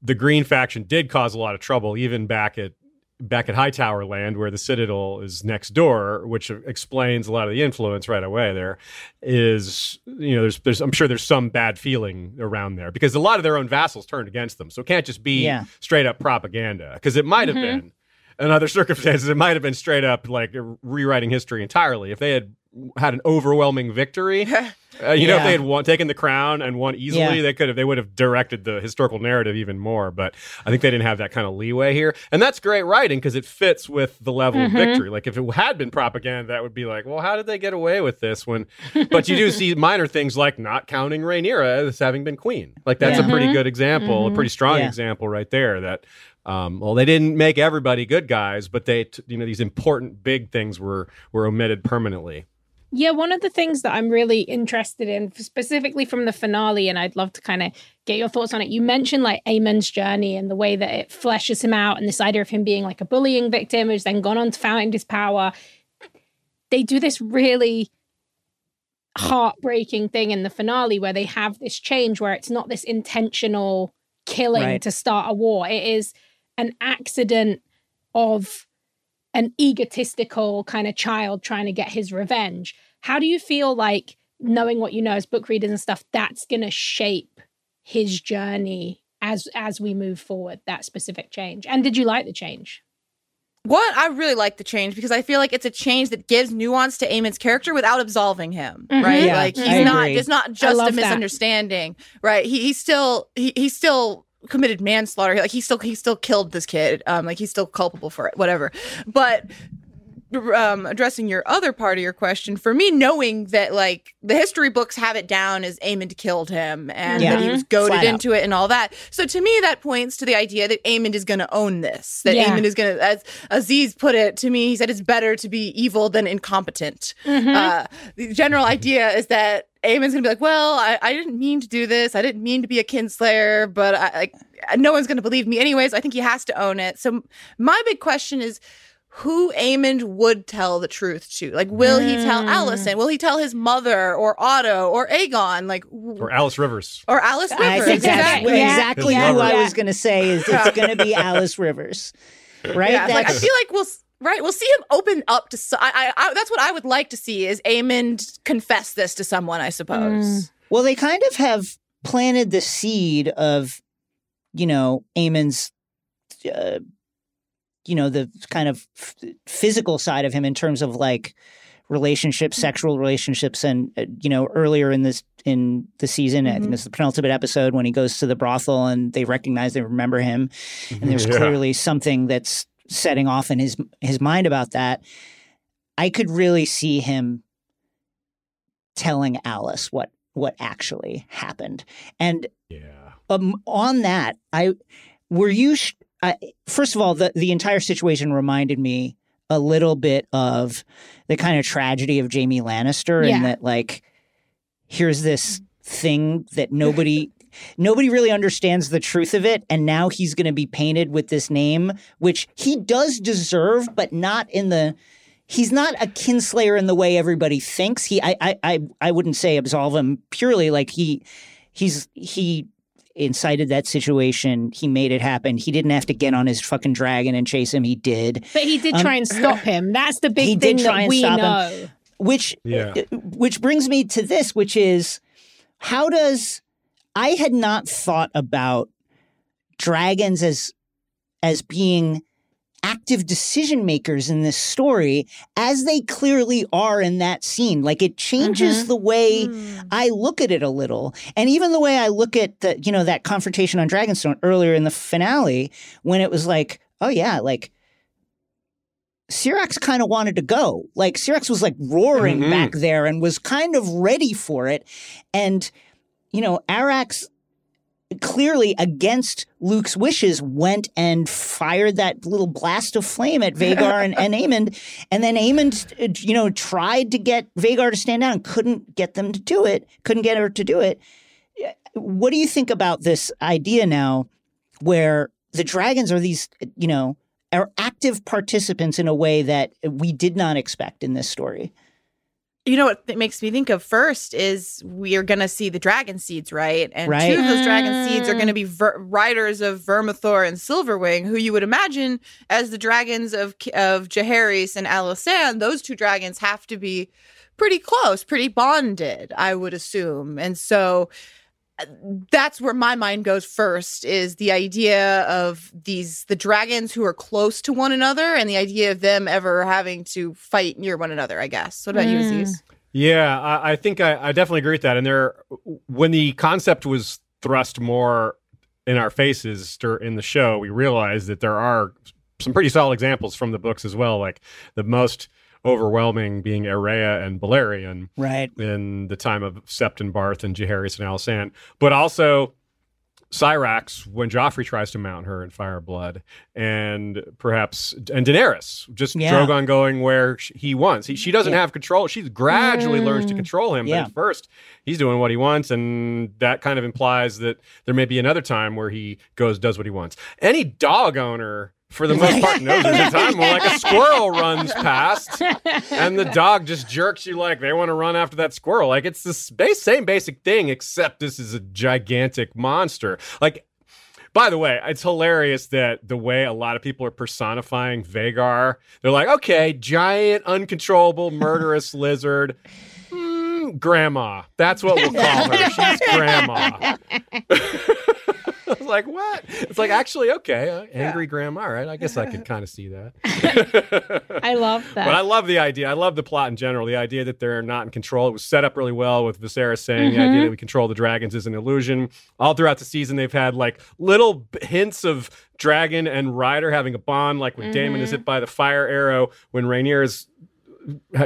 the green faction did cause a lot of trouble even back at back at Hightower Land, where the Citadel is next door, which explains a lot of the influence right away. There is, you know, there's, there's, I'm sure there's some bad feeling around there because a lot of their own vassals turned against them. So it can't just be yeah. straight up propaganda because it might have mm-hmm. been. In other (laughs) circumstances, it might have been straight up like rewriting history entirely. If they had had an overwhelming victory. (laughs) Uh, you yeah. know, if they had won, taken the crown and won easily, yeah. they could have. They would have directed the historical narrative even more. But I think they didn't have that kind of leeway here, and that's great writing because it fits with the level mm-hmm. of victory. Like if it had been propaganda, that would be like, well, how did they get away with this? When, but you do see (laughs) minor things like not counting Rhaenyra as having been queen. Like that's yeah. a pretty mm-hmm. good example, mm-hmm. a pretty strong example right there. That um, well, they didn't make everybody good guys, but they, t- you know, these important big things were were omitted permanently. Yeah, one of the things that I'm really interested in, specifically from the finale, and I'd love to kind of get your thoughts on it. You mentioned like Aemond's journey and the way that it fleshes him out, and this idea of him being like a bullying victim who's then gone on to find his power. They do this really heartbreaking thing in the finale where they have this change where it's not this intentional killing right. to start a war. It is an accident of an egotistical kind of child trying to get his revenge. How do you feel like knowing what you know as book readers and stuff that's going to shape his journey as as we move forward that specific change? And did you like the change? What I really like the change because I feel like it's a change that gives nuance to Aemond's character without absolving him, mm-hmm. right? Yeah, like he's not it's not just a misunderstanding, that. right? He, he's still he, he's still committed manslaughter. Like he still he still killed this kid. Um, like he's still culpable for it. Whatever. But um, addressing your other part of your question, for me, knowing that like the history books have it down as Aemond killed him and yeah. that he was mm-hmm. goaded into it and all that. So to me, that points to the idea that Aemond is going to own this. That yeah. Is going to, as Aziz put it to me, he said it's better to be evil than incompetent. Mm-hmm. Uh, the general idea is that Aemond's gonna be like, well, I, I didn't mean to do this. I didn't mean to be a kinslayer, but I, like no one's gonna believe me anyways. I think he has to own it. So my big question is who Aemond would tell the truth to. Like, will mm. he tell Alicent? Will he tell his mother or Otto or Aegon? Like, or Alice Rivers. Or Alice Rivers. I think exactly, yeah. exactly yeah. who I was going to say is it's going to be Alice Rivers. (laughs) Right? Yeah, like, I feel like we'll right we'll see him open up to. I, I, I, that's what I would like to see is Aemond confess this to someone. I suppose. Mm. Well, they kind of have planted the seed of, you know, Aemond's, uh, you know the kind of f- physical side of him in terms of like relationships, mm-hmm. sexual relationships, and uh, you know earlier in this in the season, mm-hmm. I think mm-hmm. this is the penultimate episode when he goes to the brothel and they recognize they remember him, and (laughs) there's yeah. clearly something that's setting off in his his mind about that. I could really see him telling Alice what what actually happened, and yeah, um, on that, I were you. Sh- first of all, the the entire situation reminded me a little bit of the kind of tragedy of Jaime Lannister, yeah. and that like here's this thing that nobody nobody really understands the truth of it and now he's going to be painted with this name which he does deserve but not in the he's not a kinslayer in the way everybody thinks he i i i, I wouldn't say absolve him purely like he he's he incited that situation. He made it happen. He didn't have to get on his fucking dragon and chase him. He did. But he did um, try and stop him. That's the big thing that we know. Him, which yeah. Which brings me to this, which is how does I had not thought about dragons as as being active decision makers in this story as they clearly are in that scene. Like it changes mm-hmm. the way mm. I look at it a little. And even the way I look at the, you know, that confrontation on Dragonstone earlier in the finale when it was like, oh yeah, like Syrax kind of wanted to go. Like Syrax was like roaring mm-hmm. back there and was kind of ready for it. And, you know, Arrax clearly against Luke's wishes went and fired that little blast of flame at Vhagar and, and. (laughs) And then Aemond, you know, tried to get Vhagar to stand down, couldn't get them to do it, couldn't get her to do it. What do you think about this idea now where the dragons are these, you know, are active participants in a way that we did not expect in this story? You know what it makes me think of first is we are going to see the dragon seeds, right? And right. two of those dragon seeds are going to be ver- riders of Vermithor and Silverwing, who you would imagine as the dragons of of Jaehaerys and Alysanne. Those two dragons have to be pretty close, pretty bonded, I would assume. And so that's where my mind goes first is the idea of these the dragons who are close to one another and the idea of them ever having to fight near one another i guess. What about mm. you aziz? Yeah i, I think I, I, definitely agree with that. And there when the concept was thrust more in our faces in the show we realized that there are some pretty solid examples from the books as well like the most overwhelming being Aerea and Balerion. Right. In the time of Septon Barth and Jaehaerys and Alysanne. But also Syrax when Joffrey tries to mount her in Fire Blood, and perhaps and Daenerys, just yeah. Drogon going where he wants. He, she doesn't yeah. have control. She gradually mm. learns to mm. control him, yeah. but at first he's doing what he wants, and that kind of implies that there may be another time where he goes does what he wants. Any dog owner for the most part knows there's a (laughs) time when like a squirrel runs past and the dog just jerks you like they want to run after that squirrel like it's the same basic thing except this is a gigantic monster like by the way, it's hilarious that the way a lot of people are personifying Vhagar, they're like, okay, giant, uncontrollable, murderous (laughs) lizard. Mm, grandma. That's what we'll call her. She's grandma. (laughs) (laughs) I was like, what? It's like, actually, okay, uh, angry yeah. grandma, right? I guess I could (laughs) kind of see that. I love that. (laughs) But I love the idea. I love the plot in general. The idea that they're not in control. It was set up really well with Viserys saying mm-hmm. the idea mm-hmm. that we control the dragons is an illusion. All throughout the season, they've had like little hints of dragon and rider having a bond, like when mm-hmm. Daemon is hit by the fire arrow, when Rhaenyra is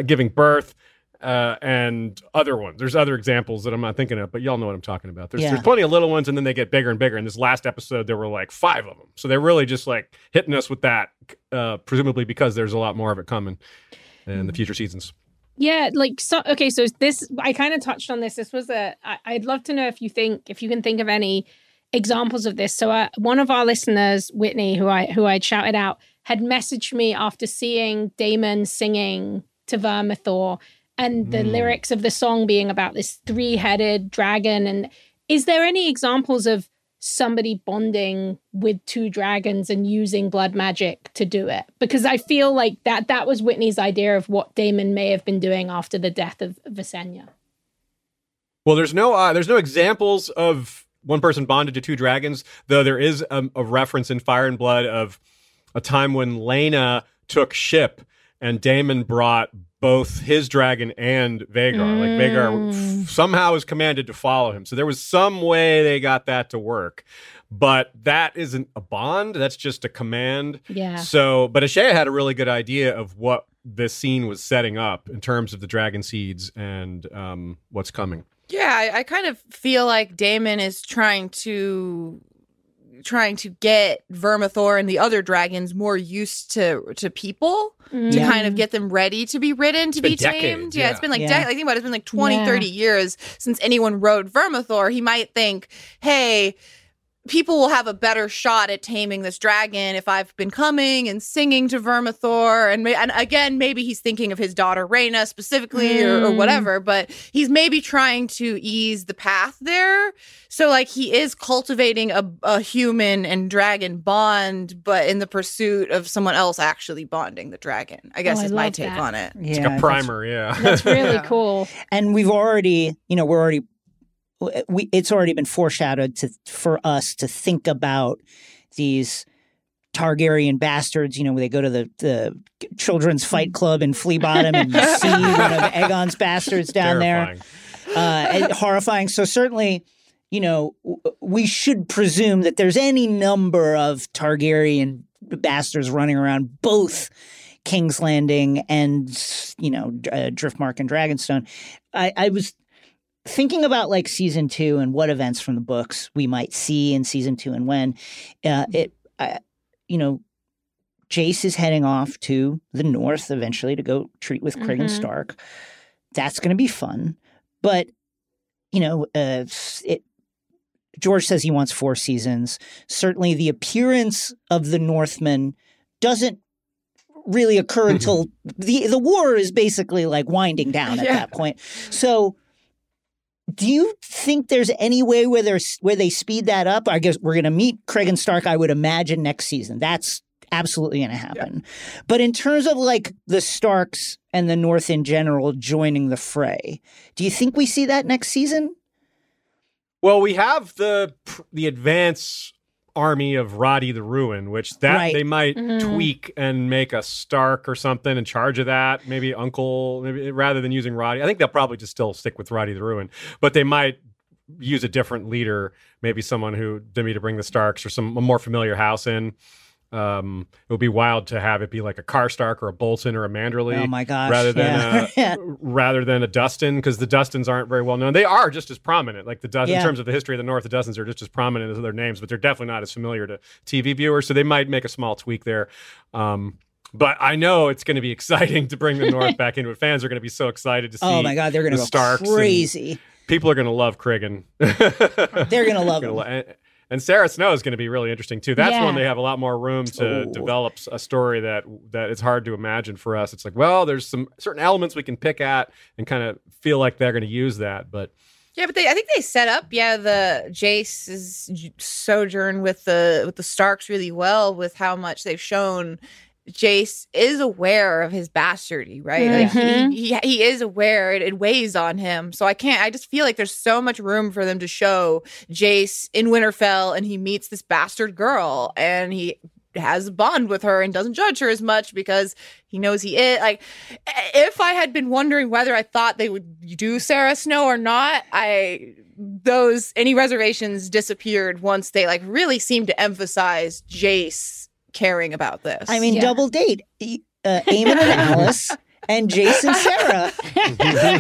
giving birth uh, and other ones. There's other examples that I'm not thinking of, but y'all know what I'm talking about. There's, yeah. there's plenty of little ones, and then they get bigger and bigger. In this last episode, there were like five of them. So they're really just like hitting us with that, uh, presumably because there's a lot more of it coming in the future seasons. Yeah, like so. Okay, so this I kind of touched on this. This was a. I, I'd love to know if you think if you can think of any examples of this. So uh, one of our listeners, Whitney, who I who I shouted out, had messaged me after seeing Daemon singing to Vermithor and the mm. lyrics of the song being about this three-headed dragon. And is there any examples of somebody bonding with two dragons and using blood magic to do it? Because i feel like that that was whitney's idea of what daemon may have been doing after the death of visenya. Well there's no uh, there's no examples of one person bonded to two dragons though there is a, a reference in fire and blood of a time when laena took ship and daemon brought both his dragon and Vhagar. Mm. Like Vhagar f- somehow is commanded to follow him. So there was some way they got that to work. But that isn't a bond. That's just a command. Yeah. So, but Ashaya had a really good idea of what this scene was setting up in terms of the dragon seeds and um, what's coming. Yeah, I, I kind of feel like Daemon is trying to trying to get Vermithor and the other dragons more used to to people mm. to kind of get them ready to be ridden, to it's be tamed. Decades, yeah. yeah. it's been like, yeah. de- I think about it, it's been like 20, yeah. 30 years since anyone rode Vermithor. He might think, hey, people will have a better shot at taming this dragon if I've been coming and singing to Vermithor. And, and again, maybe he's thinking of his daughter Rhaena specifically mm. or, or, mm. whatever, but he's maybe trying to ease the path there. So, like, he is cultivating a, a human and dragon bond, but in the pursuit of someone else actually bonding the dragon, I guess oh, is I my take that. on it. Yeah, it's like a primer, yeah. That's really (laughs) yeah. cool. And we've already, you know, we're already we it's already been foreshadowed to for us to think about these Targaryen bastards, you know, when they go to the, the children's fight club in Flea Bottom and you (laughs) see one of Aegon's bastards down Terrifying. there. Uh, horrifying. So certainly, you know, we should presume that there's any number of Targaryen bastards running around both King's Landing and, you know, uh, Driftmark and Dragonstone. I, I was thinking about like season two and what events from the books we might see in season two and when uh, it uh, you know jace is heading off to the north eventually to go treat with craig mm-hmm. stark that's going to be fun but you know uh, it george says he wants four seasons certainly the appearance of the northmen doesn't really occur mm-hmm. until the the war is basically like winding down at (laughs) yeah. that point so do you think there's any way where there's where they speed that up? I guess we're going to meet Cregan Stark. I would imagine next season. That's absolutely going to happen. Yeah. But in terms of like the Starks and the North in general joining the fray, do you think we see that next season? Well, we have the the advance army of Roddy the Ruin, which that Right. they might Mhm. tweak and make a Stark or something in charge of that. Maybe Uncle, maybe rather than using Roddy. I think they'll probably just still stick with Roddy the Ruin, but they might use a different leader, maybe someone who maybe to bring the Starks or some a more familiar house in. Um, it would be wild to have it be like a Karstark or a Bolton or a Manderley Oh my gosh. rather than yeah. Yeah. (laughs) rather than a Dustin because the Dustins aren't very well known. They are just as prominent, like the Dust Yeah. in terms of the history of the North. The Dustins are just as prominent as their names, but they're definitely not as familiar to TV viewers. So they might make a small tweak there. Um, but I know it's going to be (laughs) exciting to bring the North back into it. Fans are going to be so excited to see. Oh my god, they're gonna the go Starks crazy. People are going to love Cregan. (laughs) They're gonna love Gonna him. and, and Sara Snow is going to be really interesting too. That's Yeah. when they have a lot more room to Ooh. develop a story that that it's hard to imagine for us. It's like, well, there's some certain elements we can pick at and kind of feel like they're going to use that, but Yeah, but they I think they set up yeah the Jace's sojourn with the with the Starks really well with how much they've shown Jace is aware of his bastardy, right? Like Mhm. he, he he is aware it, it weighs on him. So I can't I just feel like there's so much room for them to show Jace in Winterfell and he meets this bastard girl and he has a bond with her and doesn't judge her as much because he knows he is like if I had been wondering whether I thought they would do Sara Snow or not, I those any reservations disappeared once they like really seemed to emphasize Jace caring about this. I mean, Yeah. double date. Uh, Aemond and (laughs) Alice and Jason Sara. Have them-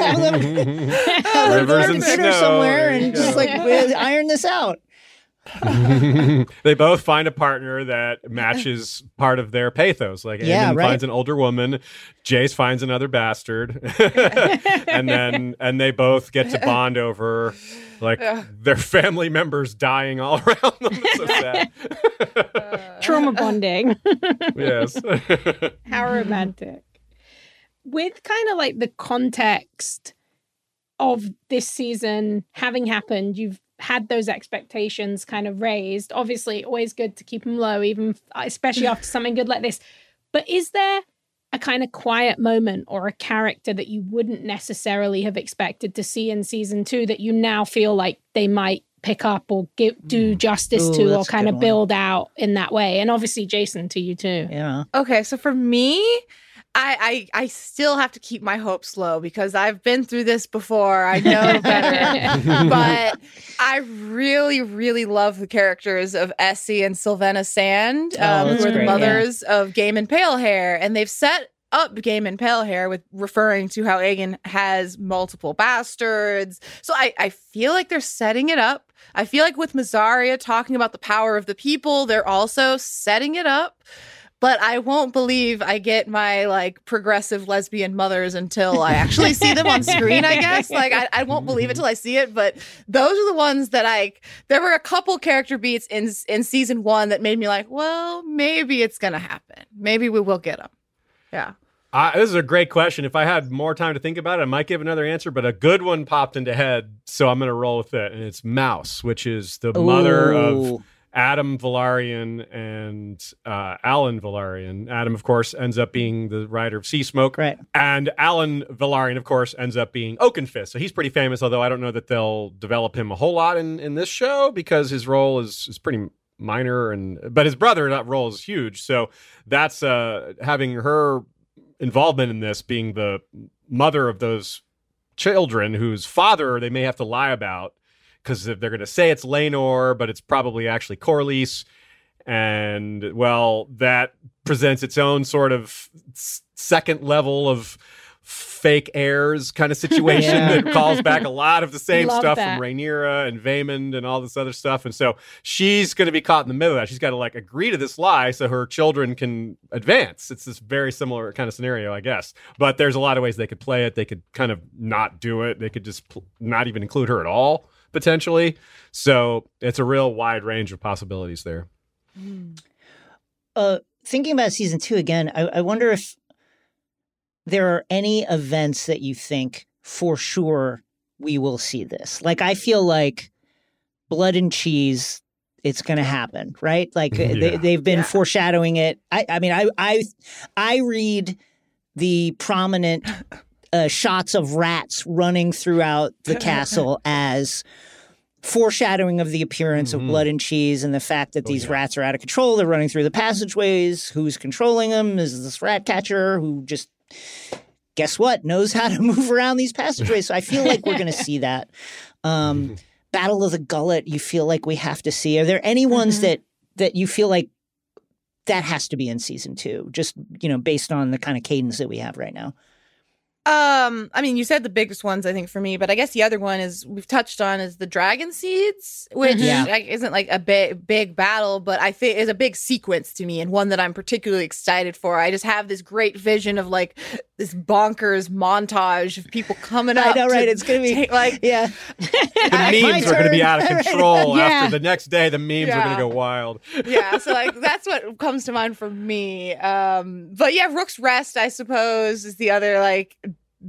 have them Rivers and dinner snow, somewhere there you and just like iron this out. (laughs) they both find a partner that matches part of their pathos. Like Yeah, Aemond right. finds an older woman, Jace finds another bastard, (laughs) and then and they both get to bond over like their family members dying all (laughs) around them. It's so sad. (laughs) Uh, Trauma bonding. (laughs) yes. How romantic. With kind of like the context of this season having happened, you've had those expectations kind of raised. Obviously, always good to keep them low, even especially after something good like this. But is there a kind of quiet moment or a character that you wouldn't necessarily have expected to see in season two that you now feel like they might pick up or give, do mm. justice Ooh, to or kind good of one. build out in that way? And obviously, Jason, to you too. Yeah. Okay, so for me, I, I I still have to keep my hopes low because I've been through this before. I know better. (laughs) but I really, really love the characters of Essie and Sylvenna Sand, Oh, um, who are the great, yeah. mothers of Gaemon Palehair, and they've set up Gaemon Palehair with referring to how Aegon has multiple bastards. So I, I feel like they're setting it up. I feel like with Mysaria talking about the power of the people, they're also setting it up. But I won't believe I get my like progressive lesbian mothers until I actually see them on screen, I guess. Like I, I won't believe it till I see it. But those are the ones that I there were a couple character beats in in season one that made me like, well, maybe it's gonna happen. Maybe we will get them. Yeah. Uh, this is a great question. If I had more time to think about it, I might give another answer, but a good one popped into head, so I'm going to roll with it. And it's Mouse, which is the mother of Ooh. Addam Velaryon and uh, Alyn Velaryon. Addam, of course, ends up being the writer of Sea Smoke. Right. And Alyn Velaryon, of course, ends up being Oakenfist. So he's pretty famous, although I don't know that they'll develop him a whole lot in, in this show because his role is, is pretty minor and but his brother that role is huge. So that's uh having her involvement in this being the mother of those children whose father they may have to lie about because they're going to say it's Laenor, but it's probably actually Corlys. And well, that presents its own sort of second level of fake heirs kind of situation Yeah. that calls back a lot of the (laughs) same Love stuff that. from Rhaenyra and Vaymond and all this other stuff. And so she's going to be caught in the middle of that. She's got to like agree to this lie so her children can advance. It's this very similar kind of scenario, I guess. But there's a lot of ways they could play it. They could kind of not do it. They could just pl- not even include her at all potentially. So it's a real wide range of possibilities there. uh, thinking about season two again, I, I wonder if there are any events that you think for sure we will see this. Like, I feel like blood and cheese, it's going to happen, right? Like uh, (laughs) they, Yeah. they've been Yeah. foreshadowing it. I, I mean, I, I, I read the prominent (laughs) uh, shots of rats running throughout the (laughs) castle as foreshadowing of the appearance Mhm. of blood and cheese and the fact that Oh, these yeah. rats are out of control. They're running through the passageways. Who's controlling them? Is this rat catcher who just, guess what, knows how to (laughs) move around these passageways? So I feel like we're going to see that. Um, (laughs) Battle of the Gullet, you feel like we have to see. Are there any ones Mhm. that that you feel like that has to be in season two? Just you know, based on the kind of cadence that we have right now. Um, I mean, you said the biggest ones, I think, for me, but I guess the other one is we've touched on is the dragon seeds, which Yeah. like, isn't like a big big battle, but I think is a big sequence to me and one that I'm particularly excited for. I just have this great vision of like this bonkers montage of people coming (laughs) I know, right? to It's gonna be take, like (laughs) yeah. The (laughs) My memes are going to be out of control Yeah. after the next day. The memes are gonna go wild. yeah, so like that's what comes to mind for me. Um, but yeah, Rook's Rest, I suppose, is the other like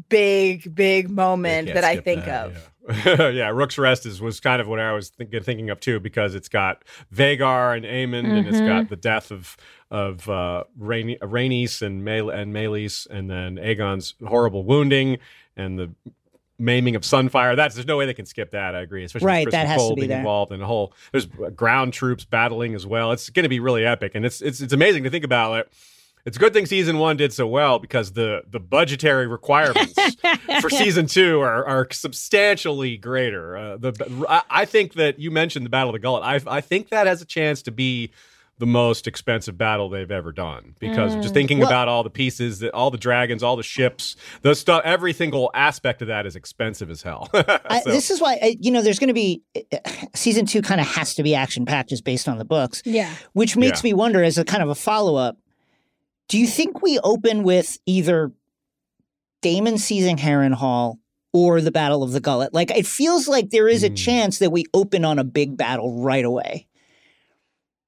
big, big moment that I think that, of. Yeah. (laughs) yeah, Rook's Rest is was kind of what I was thinking thinking of too because it's got Vhagar and Aemond and it's Mm-hmm. got the death of of uh, Rhaenys and Mel- and Meleys and then Aegon's horrible wounding and the maiming of Sunfire. That's there's no way they can skip that. I agree, especially Right, with Criston Cole be being there. involved in the whole. There's ground troops battling as well. It's going to be really epic, and it's it's it's amazing to think about it. It's a good thing season one did so well because the the budgetary requirements (laughs) for season two are, are substantially greater. Uh, the I, I think that you mentioned the Battle of the Gullet. I I think that has a chance to be the most expensive battle they've ever done because just thinking Well- about all the pieces, that all the dragons, all the ships, the stuff, every single aspect of that is expensive as hell. (laughs) I, this is why I, you know there's going to be season two kind of has to be action packed just based on the books, Yeah. which makes Yeah. me wonder as a kind of a follow up. Do you think we open with either Daemon seizing Harrenhal or the Battle of the Gullet? Like it feels like there is a Hmm. chance that we open on a big battle right away.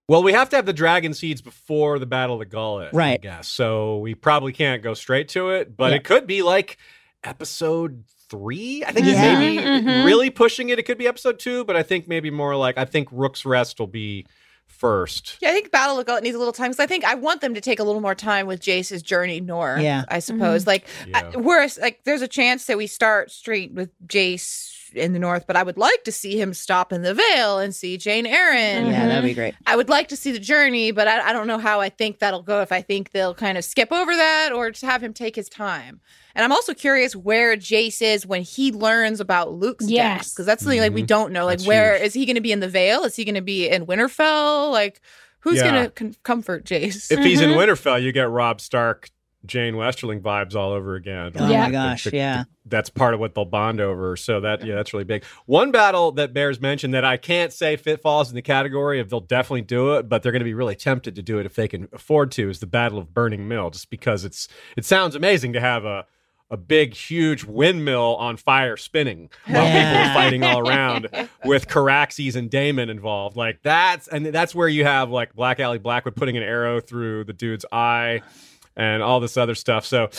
Well, we have to have the dragon seeds before the Battle of the Gullet, I Right. guess. So we probably can't go straight to it, but Yeah. it could be like episode three. I think Yeah. maybe Mhm. really pushing it. It could be episode two, but I think maybe more like I think Rook's Rest will be first. Yeah, I think Battle of the Gullet needs a little time because I think I want them to take a little more time with Jace's journey north. Yeah. I suppose. Mm-hmm. Like, Yeah. I, whereas, like, there's a chance that we start straight with Jace in the north, but I would like to see him stop in the Vale and see Jeyne Arryn. Yeah, that'd be great. I would like to see the journey, but I, I don't know how I think that'll go. If I think they'll kind of skip over that or just have him take his time. And I'm also curious where Jace is when he learns about Luke's Yes. death, because that's something like we Mhm. don't know. Like, That's where huge. is he going to be in the Vale? Is he going to be in Winterfell? Like, who's Yeah. going to con- comfort Jace? If he's in Mm-hmm. Winterfell, you get Robb Stark, Jeyne Westerling vibes all over again. Oh Yeah. my gosh, yeah. that's part of what they'll bond over. So that yeah, that's really big. One battle that bears mention that I can't say fit falls in the category of they'll definitely do it, but they're going to be really tempted to do it if they can afford to. Is the Battle of Burning Mill, just because it's it sounds amazing to have a a big, huge windmill on fire spinning while people are fighting all around (laughs) with Caraxes and Daemon involved. Like that's and that's where you have like Black Aly Blackwood putting an arrow through the dude's eye and all this other stuff. So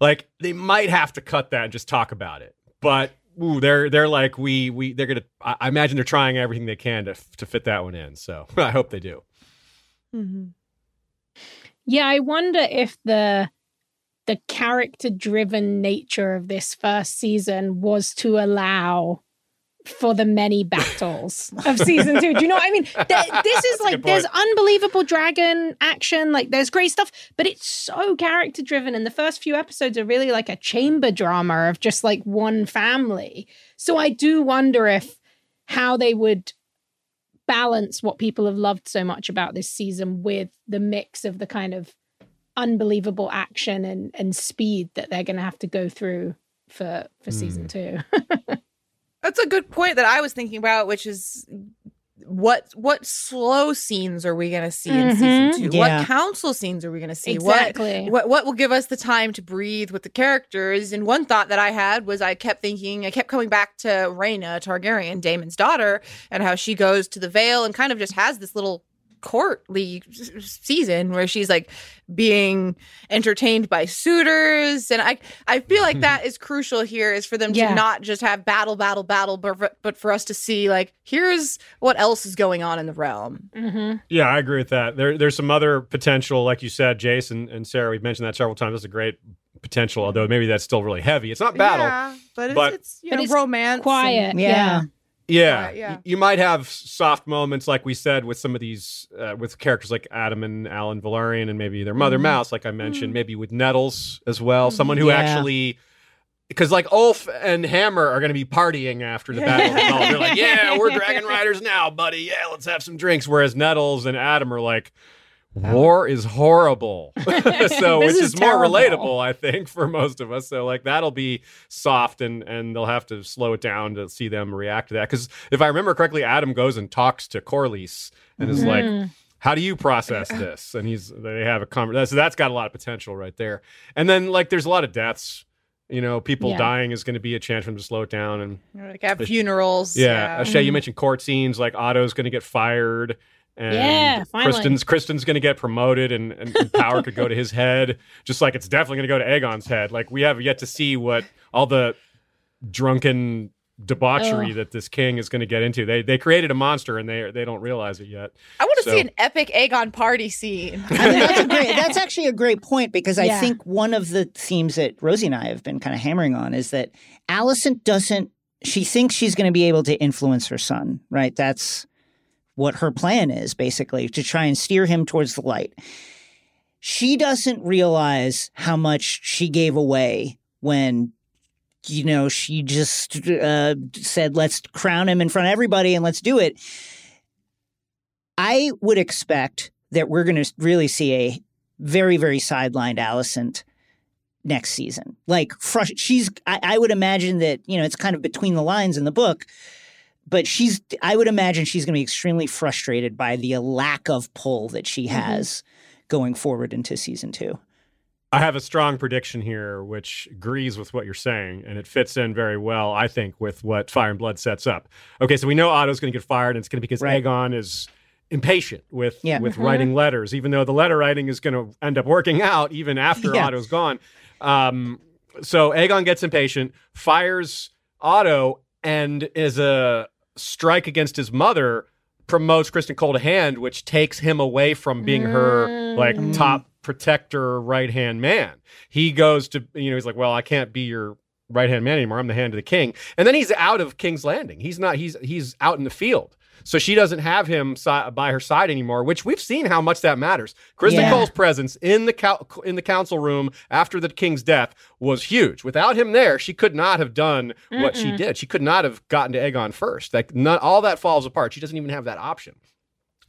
like they might have to cut that and just talk about it. But ooh, they're they're like we we they're gonna. I, I imagine they're trying everything they can to to fit that one in. So (laughs) I hope they do. Mm-hmm. Yeah, I wonder if the the character driven nature of this first season was to allow for the many battles of season two. Do you know what I mean? Th- (laughs) this is like there's unbelievable dragon action, like there's great stuff, but it's so character driven. And the first few episodes are really like a chamber drama of just like one family. So I do wonder if how they would balance what people have loved so much about this season with the mix of the kind of unbelievable action and, and speed that they're going to have to go through for for season two. (laughs) That's a good point that I was thinking about, which is what what slow scenes are we going to see in Mhm. season two? Yeah. What council scenes are we going to see? Exactly. What, what what will give us the time to breathe with the characters? And one thought that I had was I kept thinking, I kept coming back to Rhaena Targaryen, Daemon's daughter, and how she goes to the Vale and kind of just has this little courtly season where she's like being entertained by suitors and i i feel like that (laughs) is crucial here is for them Yeah. to not just have battle battle battle but but for us to see like here's what else is going on in the realm hmm Yeah, I agree with that. There, there's some other potential, like you said, Jason and Sara. We've mentioned that several times. That's a great potential, although maybe that's still really heavy. It's not battle. yeah, but it's, but- it's you But know it's romance Quiet. Yeah. Yeah. Yeah, Right, yeah. Y- you might have soft moments, like we said, with some of these, uh, with characters like Addam and Alyn Velaryon, and maybe their mother Mm-hmm. Mouse, like I mentioned, maybe with Nettles as well. Someone who Yeah. actually, because like Ulf and Hammer are going to be partying after the battle. (laughs) They're like, yeah, we're Dragon Riders now, buddy. Yeah, let's have some drinks. Whereas Nettles and Addam are like. War is horrible. (laughs) so, which is is, more relatable, I think, for most of us. So, like, that'll be soft and and they'll have to slow it down to see them react to that. Because if I remember correctly, Addam goes and talks to Corlys and is like, "How do you process this?" And he's they have a conversation. So that's got a lot of potential right there. And then like, there's a lot of deaths. You know, people Yeah. dying is going to be a chance for them to slow it down. And Like at funerals. yeah, Shay, Mm-hmm. you mentioned court scenes. Like Otto's going to get fired. And Yeah, finally. Criston's Criston's going to get promoted, and, and, and power could go to his head, just like it's definitely going to go to Aegon's head. Like we have yet to see what all the drunken debauchery Ugh. that this king is going to get into. They they created a monster, and they they don't realize it yet. I want to So- see an epic Aegon party scene. I mean, that's a great. That's actually a great point because I Yeah. think one of the themes that Rosie and I have been kind of hammering on is that Alicent doesn't. She thinks she's going to be able to influence her son, right? That's what her plan is, basically, to try and steer him towards the light. She doesn't realize how much she gave away when, you know, she just uh, said, "Let's crown him in front of everybody and let's do it." I would expect that we're going to really see a very, very sidelined Alicent next season. Like, she's, I, I would imagine that, you know, it's kind of between the lines in the book, but she's, I would imagine she's going to be extremely frustrated by the lack of pull that she has going forward into season two. I have a strong prediction here, which agrees with what you're saying, and it fits in very well, I think, with what Fire and Blood sets up. Okay, so we know Otto's going to get fired, and it's going to be because Right. Aegon is impatient with Yeah. with writing letters, even though the letter writing is going to end up working out even after Yeah. Otto's gone. Um, so Aegon gets impatient, fires Otto, and is a strike against his mother. Promotes Criston Cole to hand, which takes him away from being her like Mm. top protector, right hand man. He goes to you know he's like, well, I can't be your right hand man anymore. I'm the hand of the king, and then he's out of King's Landing. He's not. He's he's out in the field. So she doesn't have him si- by her side anymore, which we've seen how much that matters. Criston Yeah. Cole's presence in the cou- in the council room after the king's death was huge. Without him there, she could not have done what she did. She could not have gotten to Aegon first. Like not all that falls apart. She doesn't even have that option.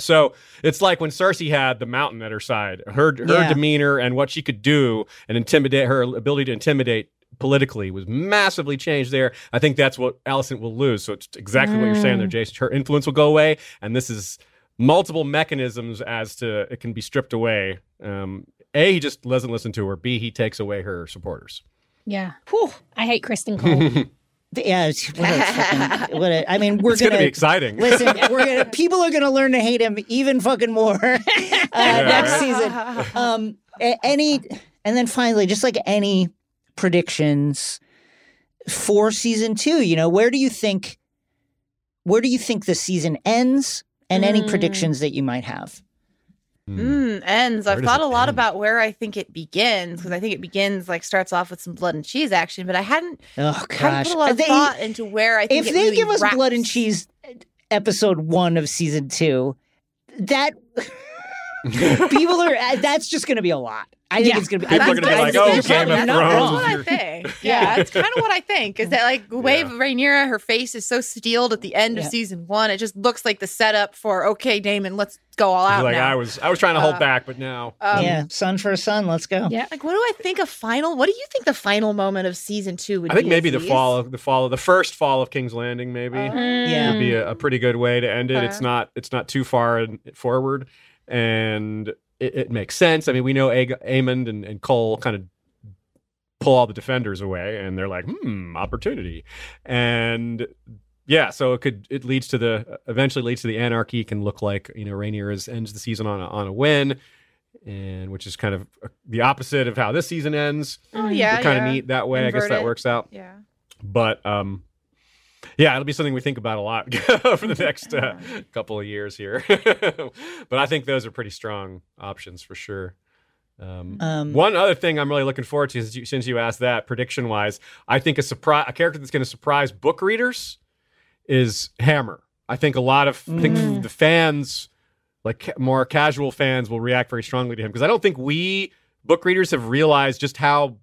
So it's like when Cersei had the mountain at her side, her her Yeah. demeanor and what she could do and intimidate her ability to intimidate politically was massively changed there. I think that's what Alicent will lose. So it's exactly what you're saying there, Jason. Her influence will go away, and this is multiple mechanisms as to it can be stripped away. Um, a, he just doesn't listen to her. B, he takes away her supporters. Yeah. Whew. I hate Criston Cole. (laughs) Yeah, it's, what (laughs) a fucking, what a, I mean, we're it's going to gonna be exciting. Listen, (laughs) we're gonna people are gonna learn to hate him even fucking more uh, next right? season. Um, any and then finally, just like any predictions for season two, you know, where do you think where do you think the season ends, and any Mm. predictions that you might have? Mm, ends. Where I've thought a lot end? about where I think it begins because I think it begins like starts off with some blood and cheese action, but I hadn't, Oh hadn't gosh, put a lot of They- thought into where I think if it they really give us blood and cheese episode one of season two, that (laughs) people are uh, that's just gonna be a lot. I think Yeah. it's gonna be. People I are think gonna be like, that's- "Oh, there's Game probably of not That's Thrones wrong. what I think. (laughs) Yeah, it's kind of what I think. Is that like the way Yeah. Rhaenyra, her face is so steeled at the end of season one, it just looks like the setup for okay, Daemon, let's go all out like now. I was, I was trying to hold Uh, back, but now Um, yeah, son for a son. Let's go. yeah. Like, what do I think of final? What do you think the final moment of season two would be? I think be? maybe the fall of the fall of the first fall of King's Landing, maybe. Uh, Yeah. would be a, a pretty good way to end it. It's not it's not too far in, forward, and it, it makes sense. I mean, we know Ag- Aemond and, and Cole kind of pull all the defenders away, and they're like, hmm, opportunity, and yeah, so it could it leads to the eventually leads to the anarchy. Can look like you know Rainier is, ends the season on a, on a win. And which is kind of uh, the opposite of how this season ends. Oh yeah, kind of yeah. neat that way. I guess that it. works out Yeah. but um yeah it'll be something we think about a lot (laughs) for the next uh, (laughs) couple of years here (laughs) but i think those are pretty strong options for sure um, Um, one other thing I'm really looking forward to, since you, since you asked that, prediction wise, I think a surprise, a character that's going to surprise book readers is Hammer. I think a lot of I think Mm. the fans, like more casual fans, will react very strongly to him because I don't think we book readers have realized just how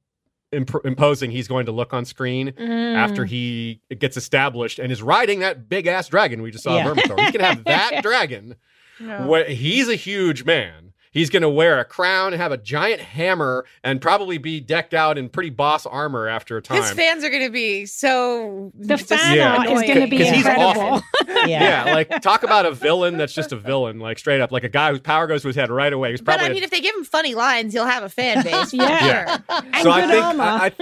imp- imposing he's going to look on screen mm. after he gets established and is riding that big ass dragon we just saw Yeah. Vermithor. He can have that (laughs) dragon. No. Where he's a huge man. He's going to wear a crown and have a giant hammer and probably be decked out in pretty boss armor after a time. His fans are going to be so. The just fan Yeah. is going to be 'Cause he's incredible. (laughs) Yeah. yeah, like talk about a villain that's just a villain, like straight up, like a guy whose power goes to his head right away. He's But probably I a- mean, if they give him funny lines, he'll have a fan base. for (laughs) Yeah. And so I good think armor. I,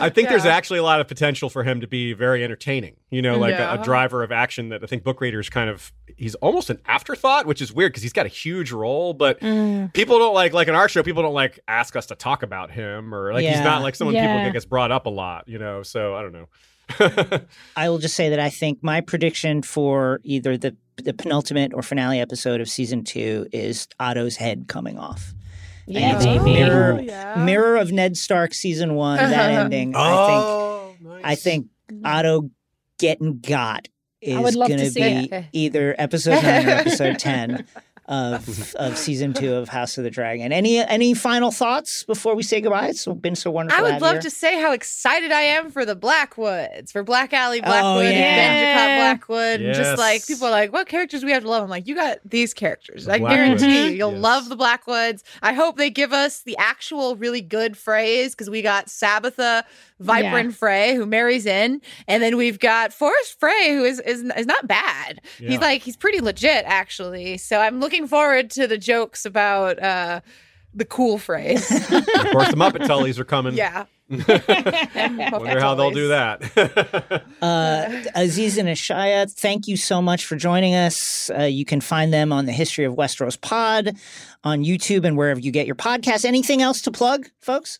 I, I think there's actually a lot of potential for him to be very entertaining. You know, like a, Yeah. a driver of action that I think book readers kind of he's almost an afterthought, which is weird because he's got a huge role, but Mm. Mm. people don't like like in our show, people don't like ask us to talk about him or like he's not like someone people Yeah. that gets brought up a lot. You know, so I don't know. (laughs) I will just say that I think my prediction for either the the penultimate or finale episode of season two is Otto's head coming off. Yeah, it's maybe. Oh, mirror, Oh, yeah. mirror of Ned Stark season one. That (laughs) ending, I oh, think. oh, nice. I think Otto getting got is going to to be it. either episode nine or episode ten (laughs) of (laughs) of season two of House of the Dragon. Any any final thoughts before we say goodbye? It's been so wonderful. I would love you to say how excited I am for the Blackwoods, for Black Aly oh, Blackwood yeah. and Benjicott Blackwood. Yes. just like people are like, what characters do we have to love? I'm like, you got these characters. The I Blackwoods. guarantee you, you'll Yes. love the Blackwoods. I hope they give us the actual really good phrase because we got Sabitha Vibrant Frey who marries in, and then we've got Forrest Frey who is is, is not bad. Yeah. He's like he's pretty legit actually. So I'm looking forward to the jokes about uh the cool phrase. (laughs) of course the Muppet Tullys are coming. yeah. (laughs) (laughs) Wonder how they'll do that. Uh, Aziz and Ashaya, thank you so much for joining us. Uh, you can find them on the History of Westeros pod on YouTube and wherever you get your podcasts. Anything else to plug, folks?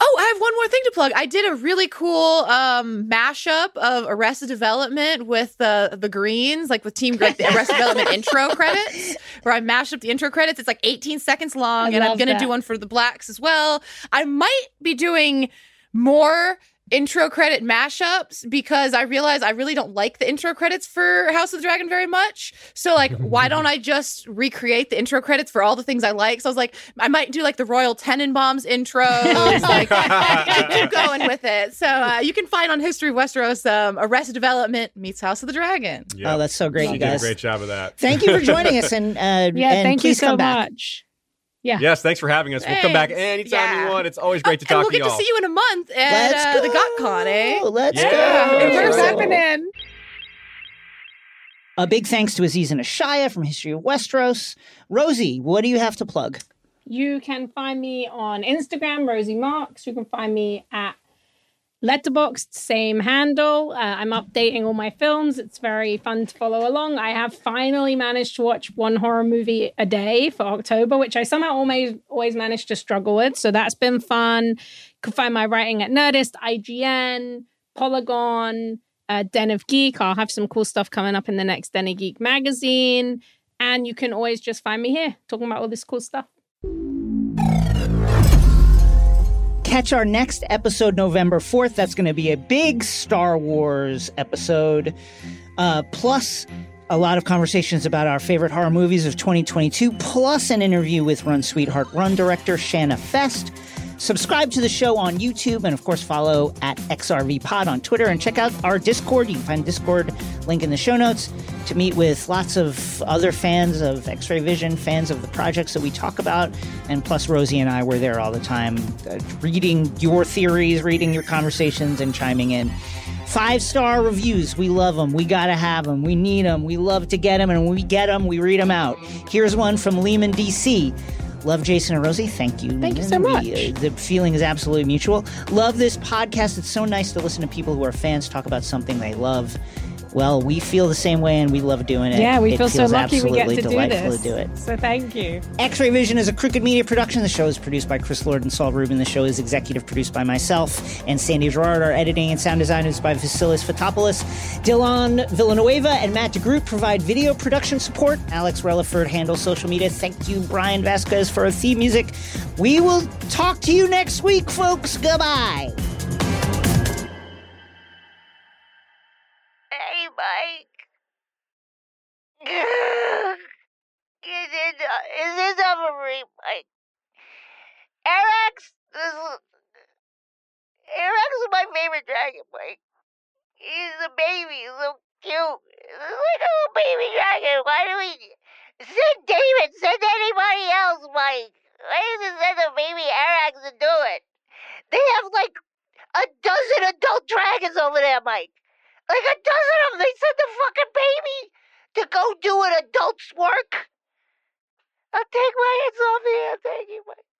Oh, I have one more thing to plug. I did a really cool um, mashup of Arrested Development with the the Greens, like with Team Greg, the (laughs) Arrested Development intro credits, where I mashed up the intro credits. It's like 18 seconds long, I and I'm gonna that. do one for the Blacks as well. I might be doing more intro credit mashups because I realize I really don't like the intro credits for House of the Dragon very much. So like, why don't I just recreate the intro credits for all the things I like? So I was like, I might do like the Royal Tenenbaums intros, like (laughs) keep going with it. So uh, you can find on History of Westeros, um, Arrested Development meets House of the Dragon. Yeah. Oh, that's so great, She you did a guys. great job of that. Thank you for joining us, (laughs) and uh, Yeah, and thank you so much. back. Much. Yeah. Yes, thanks for having us. We'll come back anytime Yeah. you want. It's always great to and talk we'll to get y'all. to see you in a month at Let's uh, go. the GotCon, eh? Let's Yeah. go. In Where's person. happening? A big thanks to Aziz and Ashaya from History of Westeros. Rosie, what do you have to plug? You can find me on Instagram, Rosie Marx. You can find me at Letterboxd, same handle. Uh, I'm updating all my films. It's very fun to follow along. I have finally managed to watch one horror movie a day for October, which I somehow always always managed to struggle with. So that's been fun. You can find my writing at Nerdist, IGN, Polygon, uh, Den of Geek. I'll have some cool stuff coming up in the next Den of Geek magazine. And you can always just find me here talking about all this cool stuff. Catch our next episode November 4th. That's going to be a big Star Wars episode, uh, plus a lot of conversations about our favorite horror movies of 2022, plus an interview with Run Sweetheart Run director Shana Feste. Subscribe to the show on YouTube and, of course, follow at XRV Pod on Twitter and check out our Discord. You can find Discord link in the show notes to meet with lots of other fans of X Ray Vision, fans of the projects that we talk about. And plus, Rosie and I were there all the time, uh, reading your theories, reading your conversations, and chiming in. Five star reviews. We love them. We got to have them. We need them. We love to get them. And when we get them, we read them out. Here's one from Lehman, D.C. Love Jason and Rosie. Thank you. Thank you so We, much. uh, the feeling is absolutely mutual. Love this podcast. It's so nice to listen to people who are fans talk about something they love. Well, we feel the same way and we love doing it. Yeah, we It feel so feels lucky we get absolutely to do delightful this. to do it. So thank you. X Ray Vision is a Crooked Media production. The show is produced by Chris Lord and Saul Rubin. The show is executive produced by myself and Sandy Girard. Our editing and sound design is by Vasilis Fotopoulos. Dylan Villanueva and Matt DeGroot provide video production support. Alex Relaford handles social media. Thank you, Brian Vasquez, for our theme music. We will talk to you next week, folks. Goodbye. (laughs) Is it, is this Mike? Arrax, is, Arrax is my favorite dragon, Mike. He's a baby, he's so cute. He's like a little baby dragon. Why do we send David? Send anybody else, Mike. Why does it send a baby Arrax to do it? They have like a dozen adult dragons over there, Mike. Like a dozen of them. They sent the fucking baby to go do an adult's work. I'll take my hands off here. Thank you, Mike.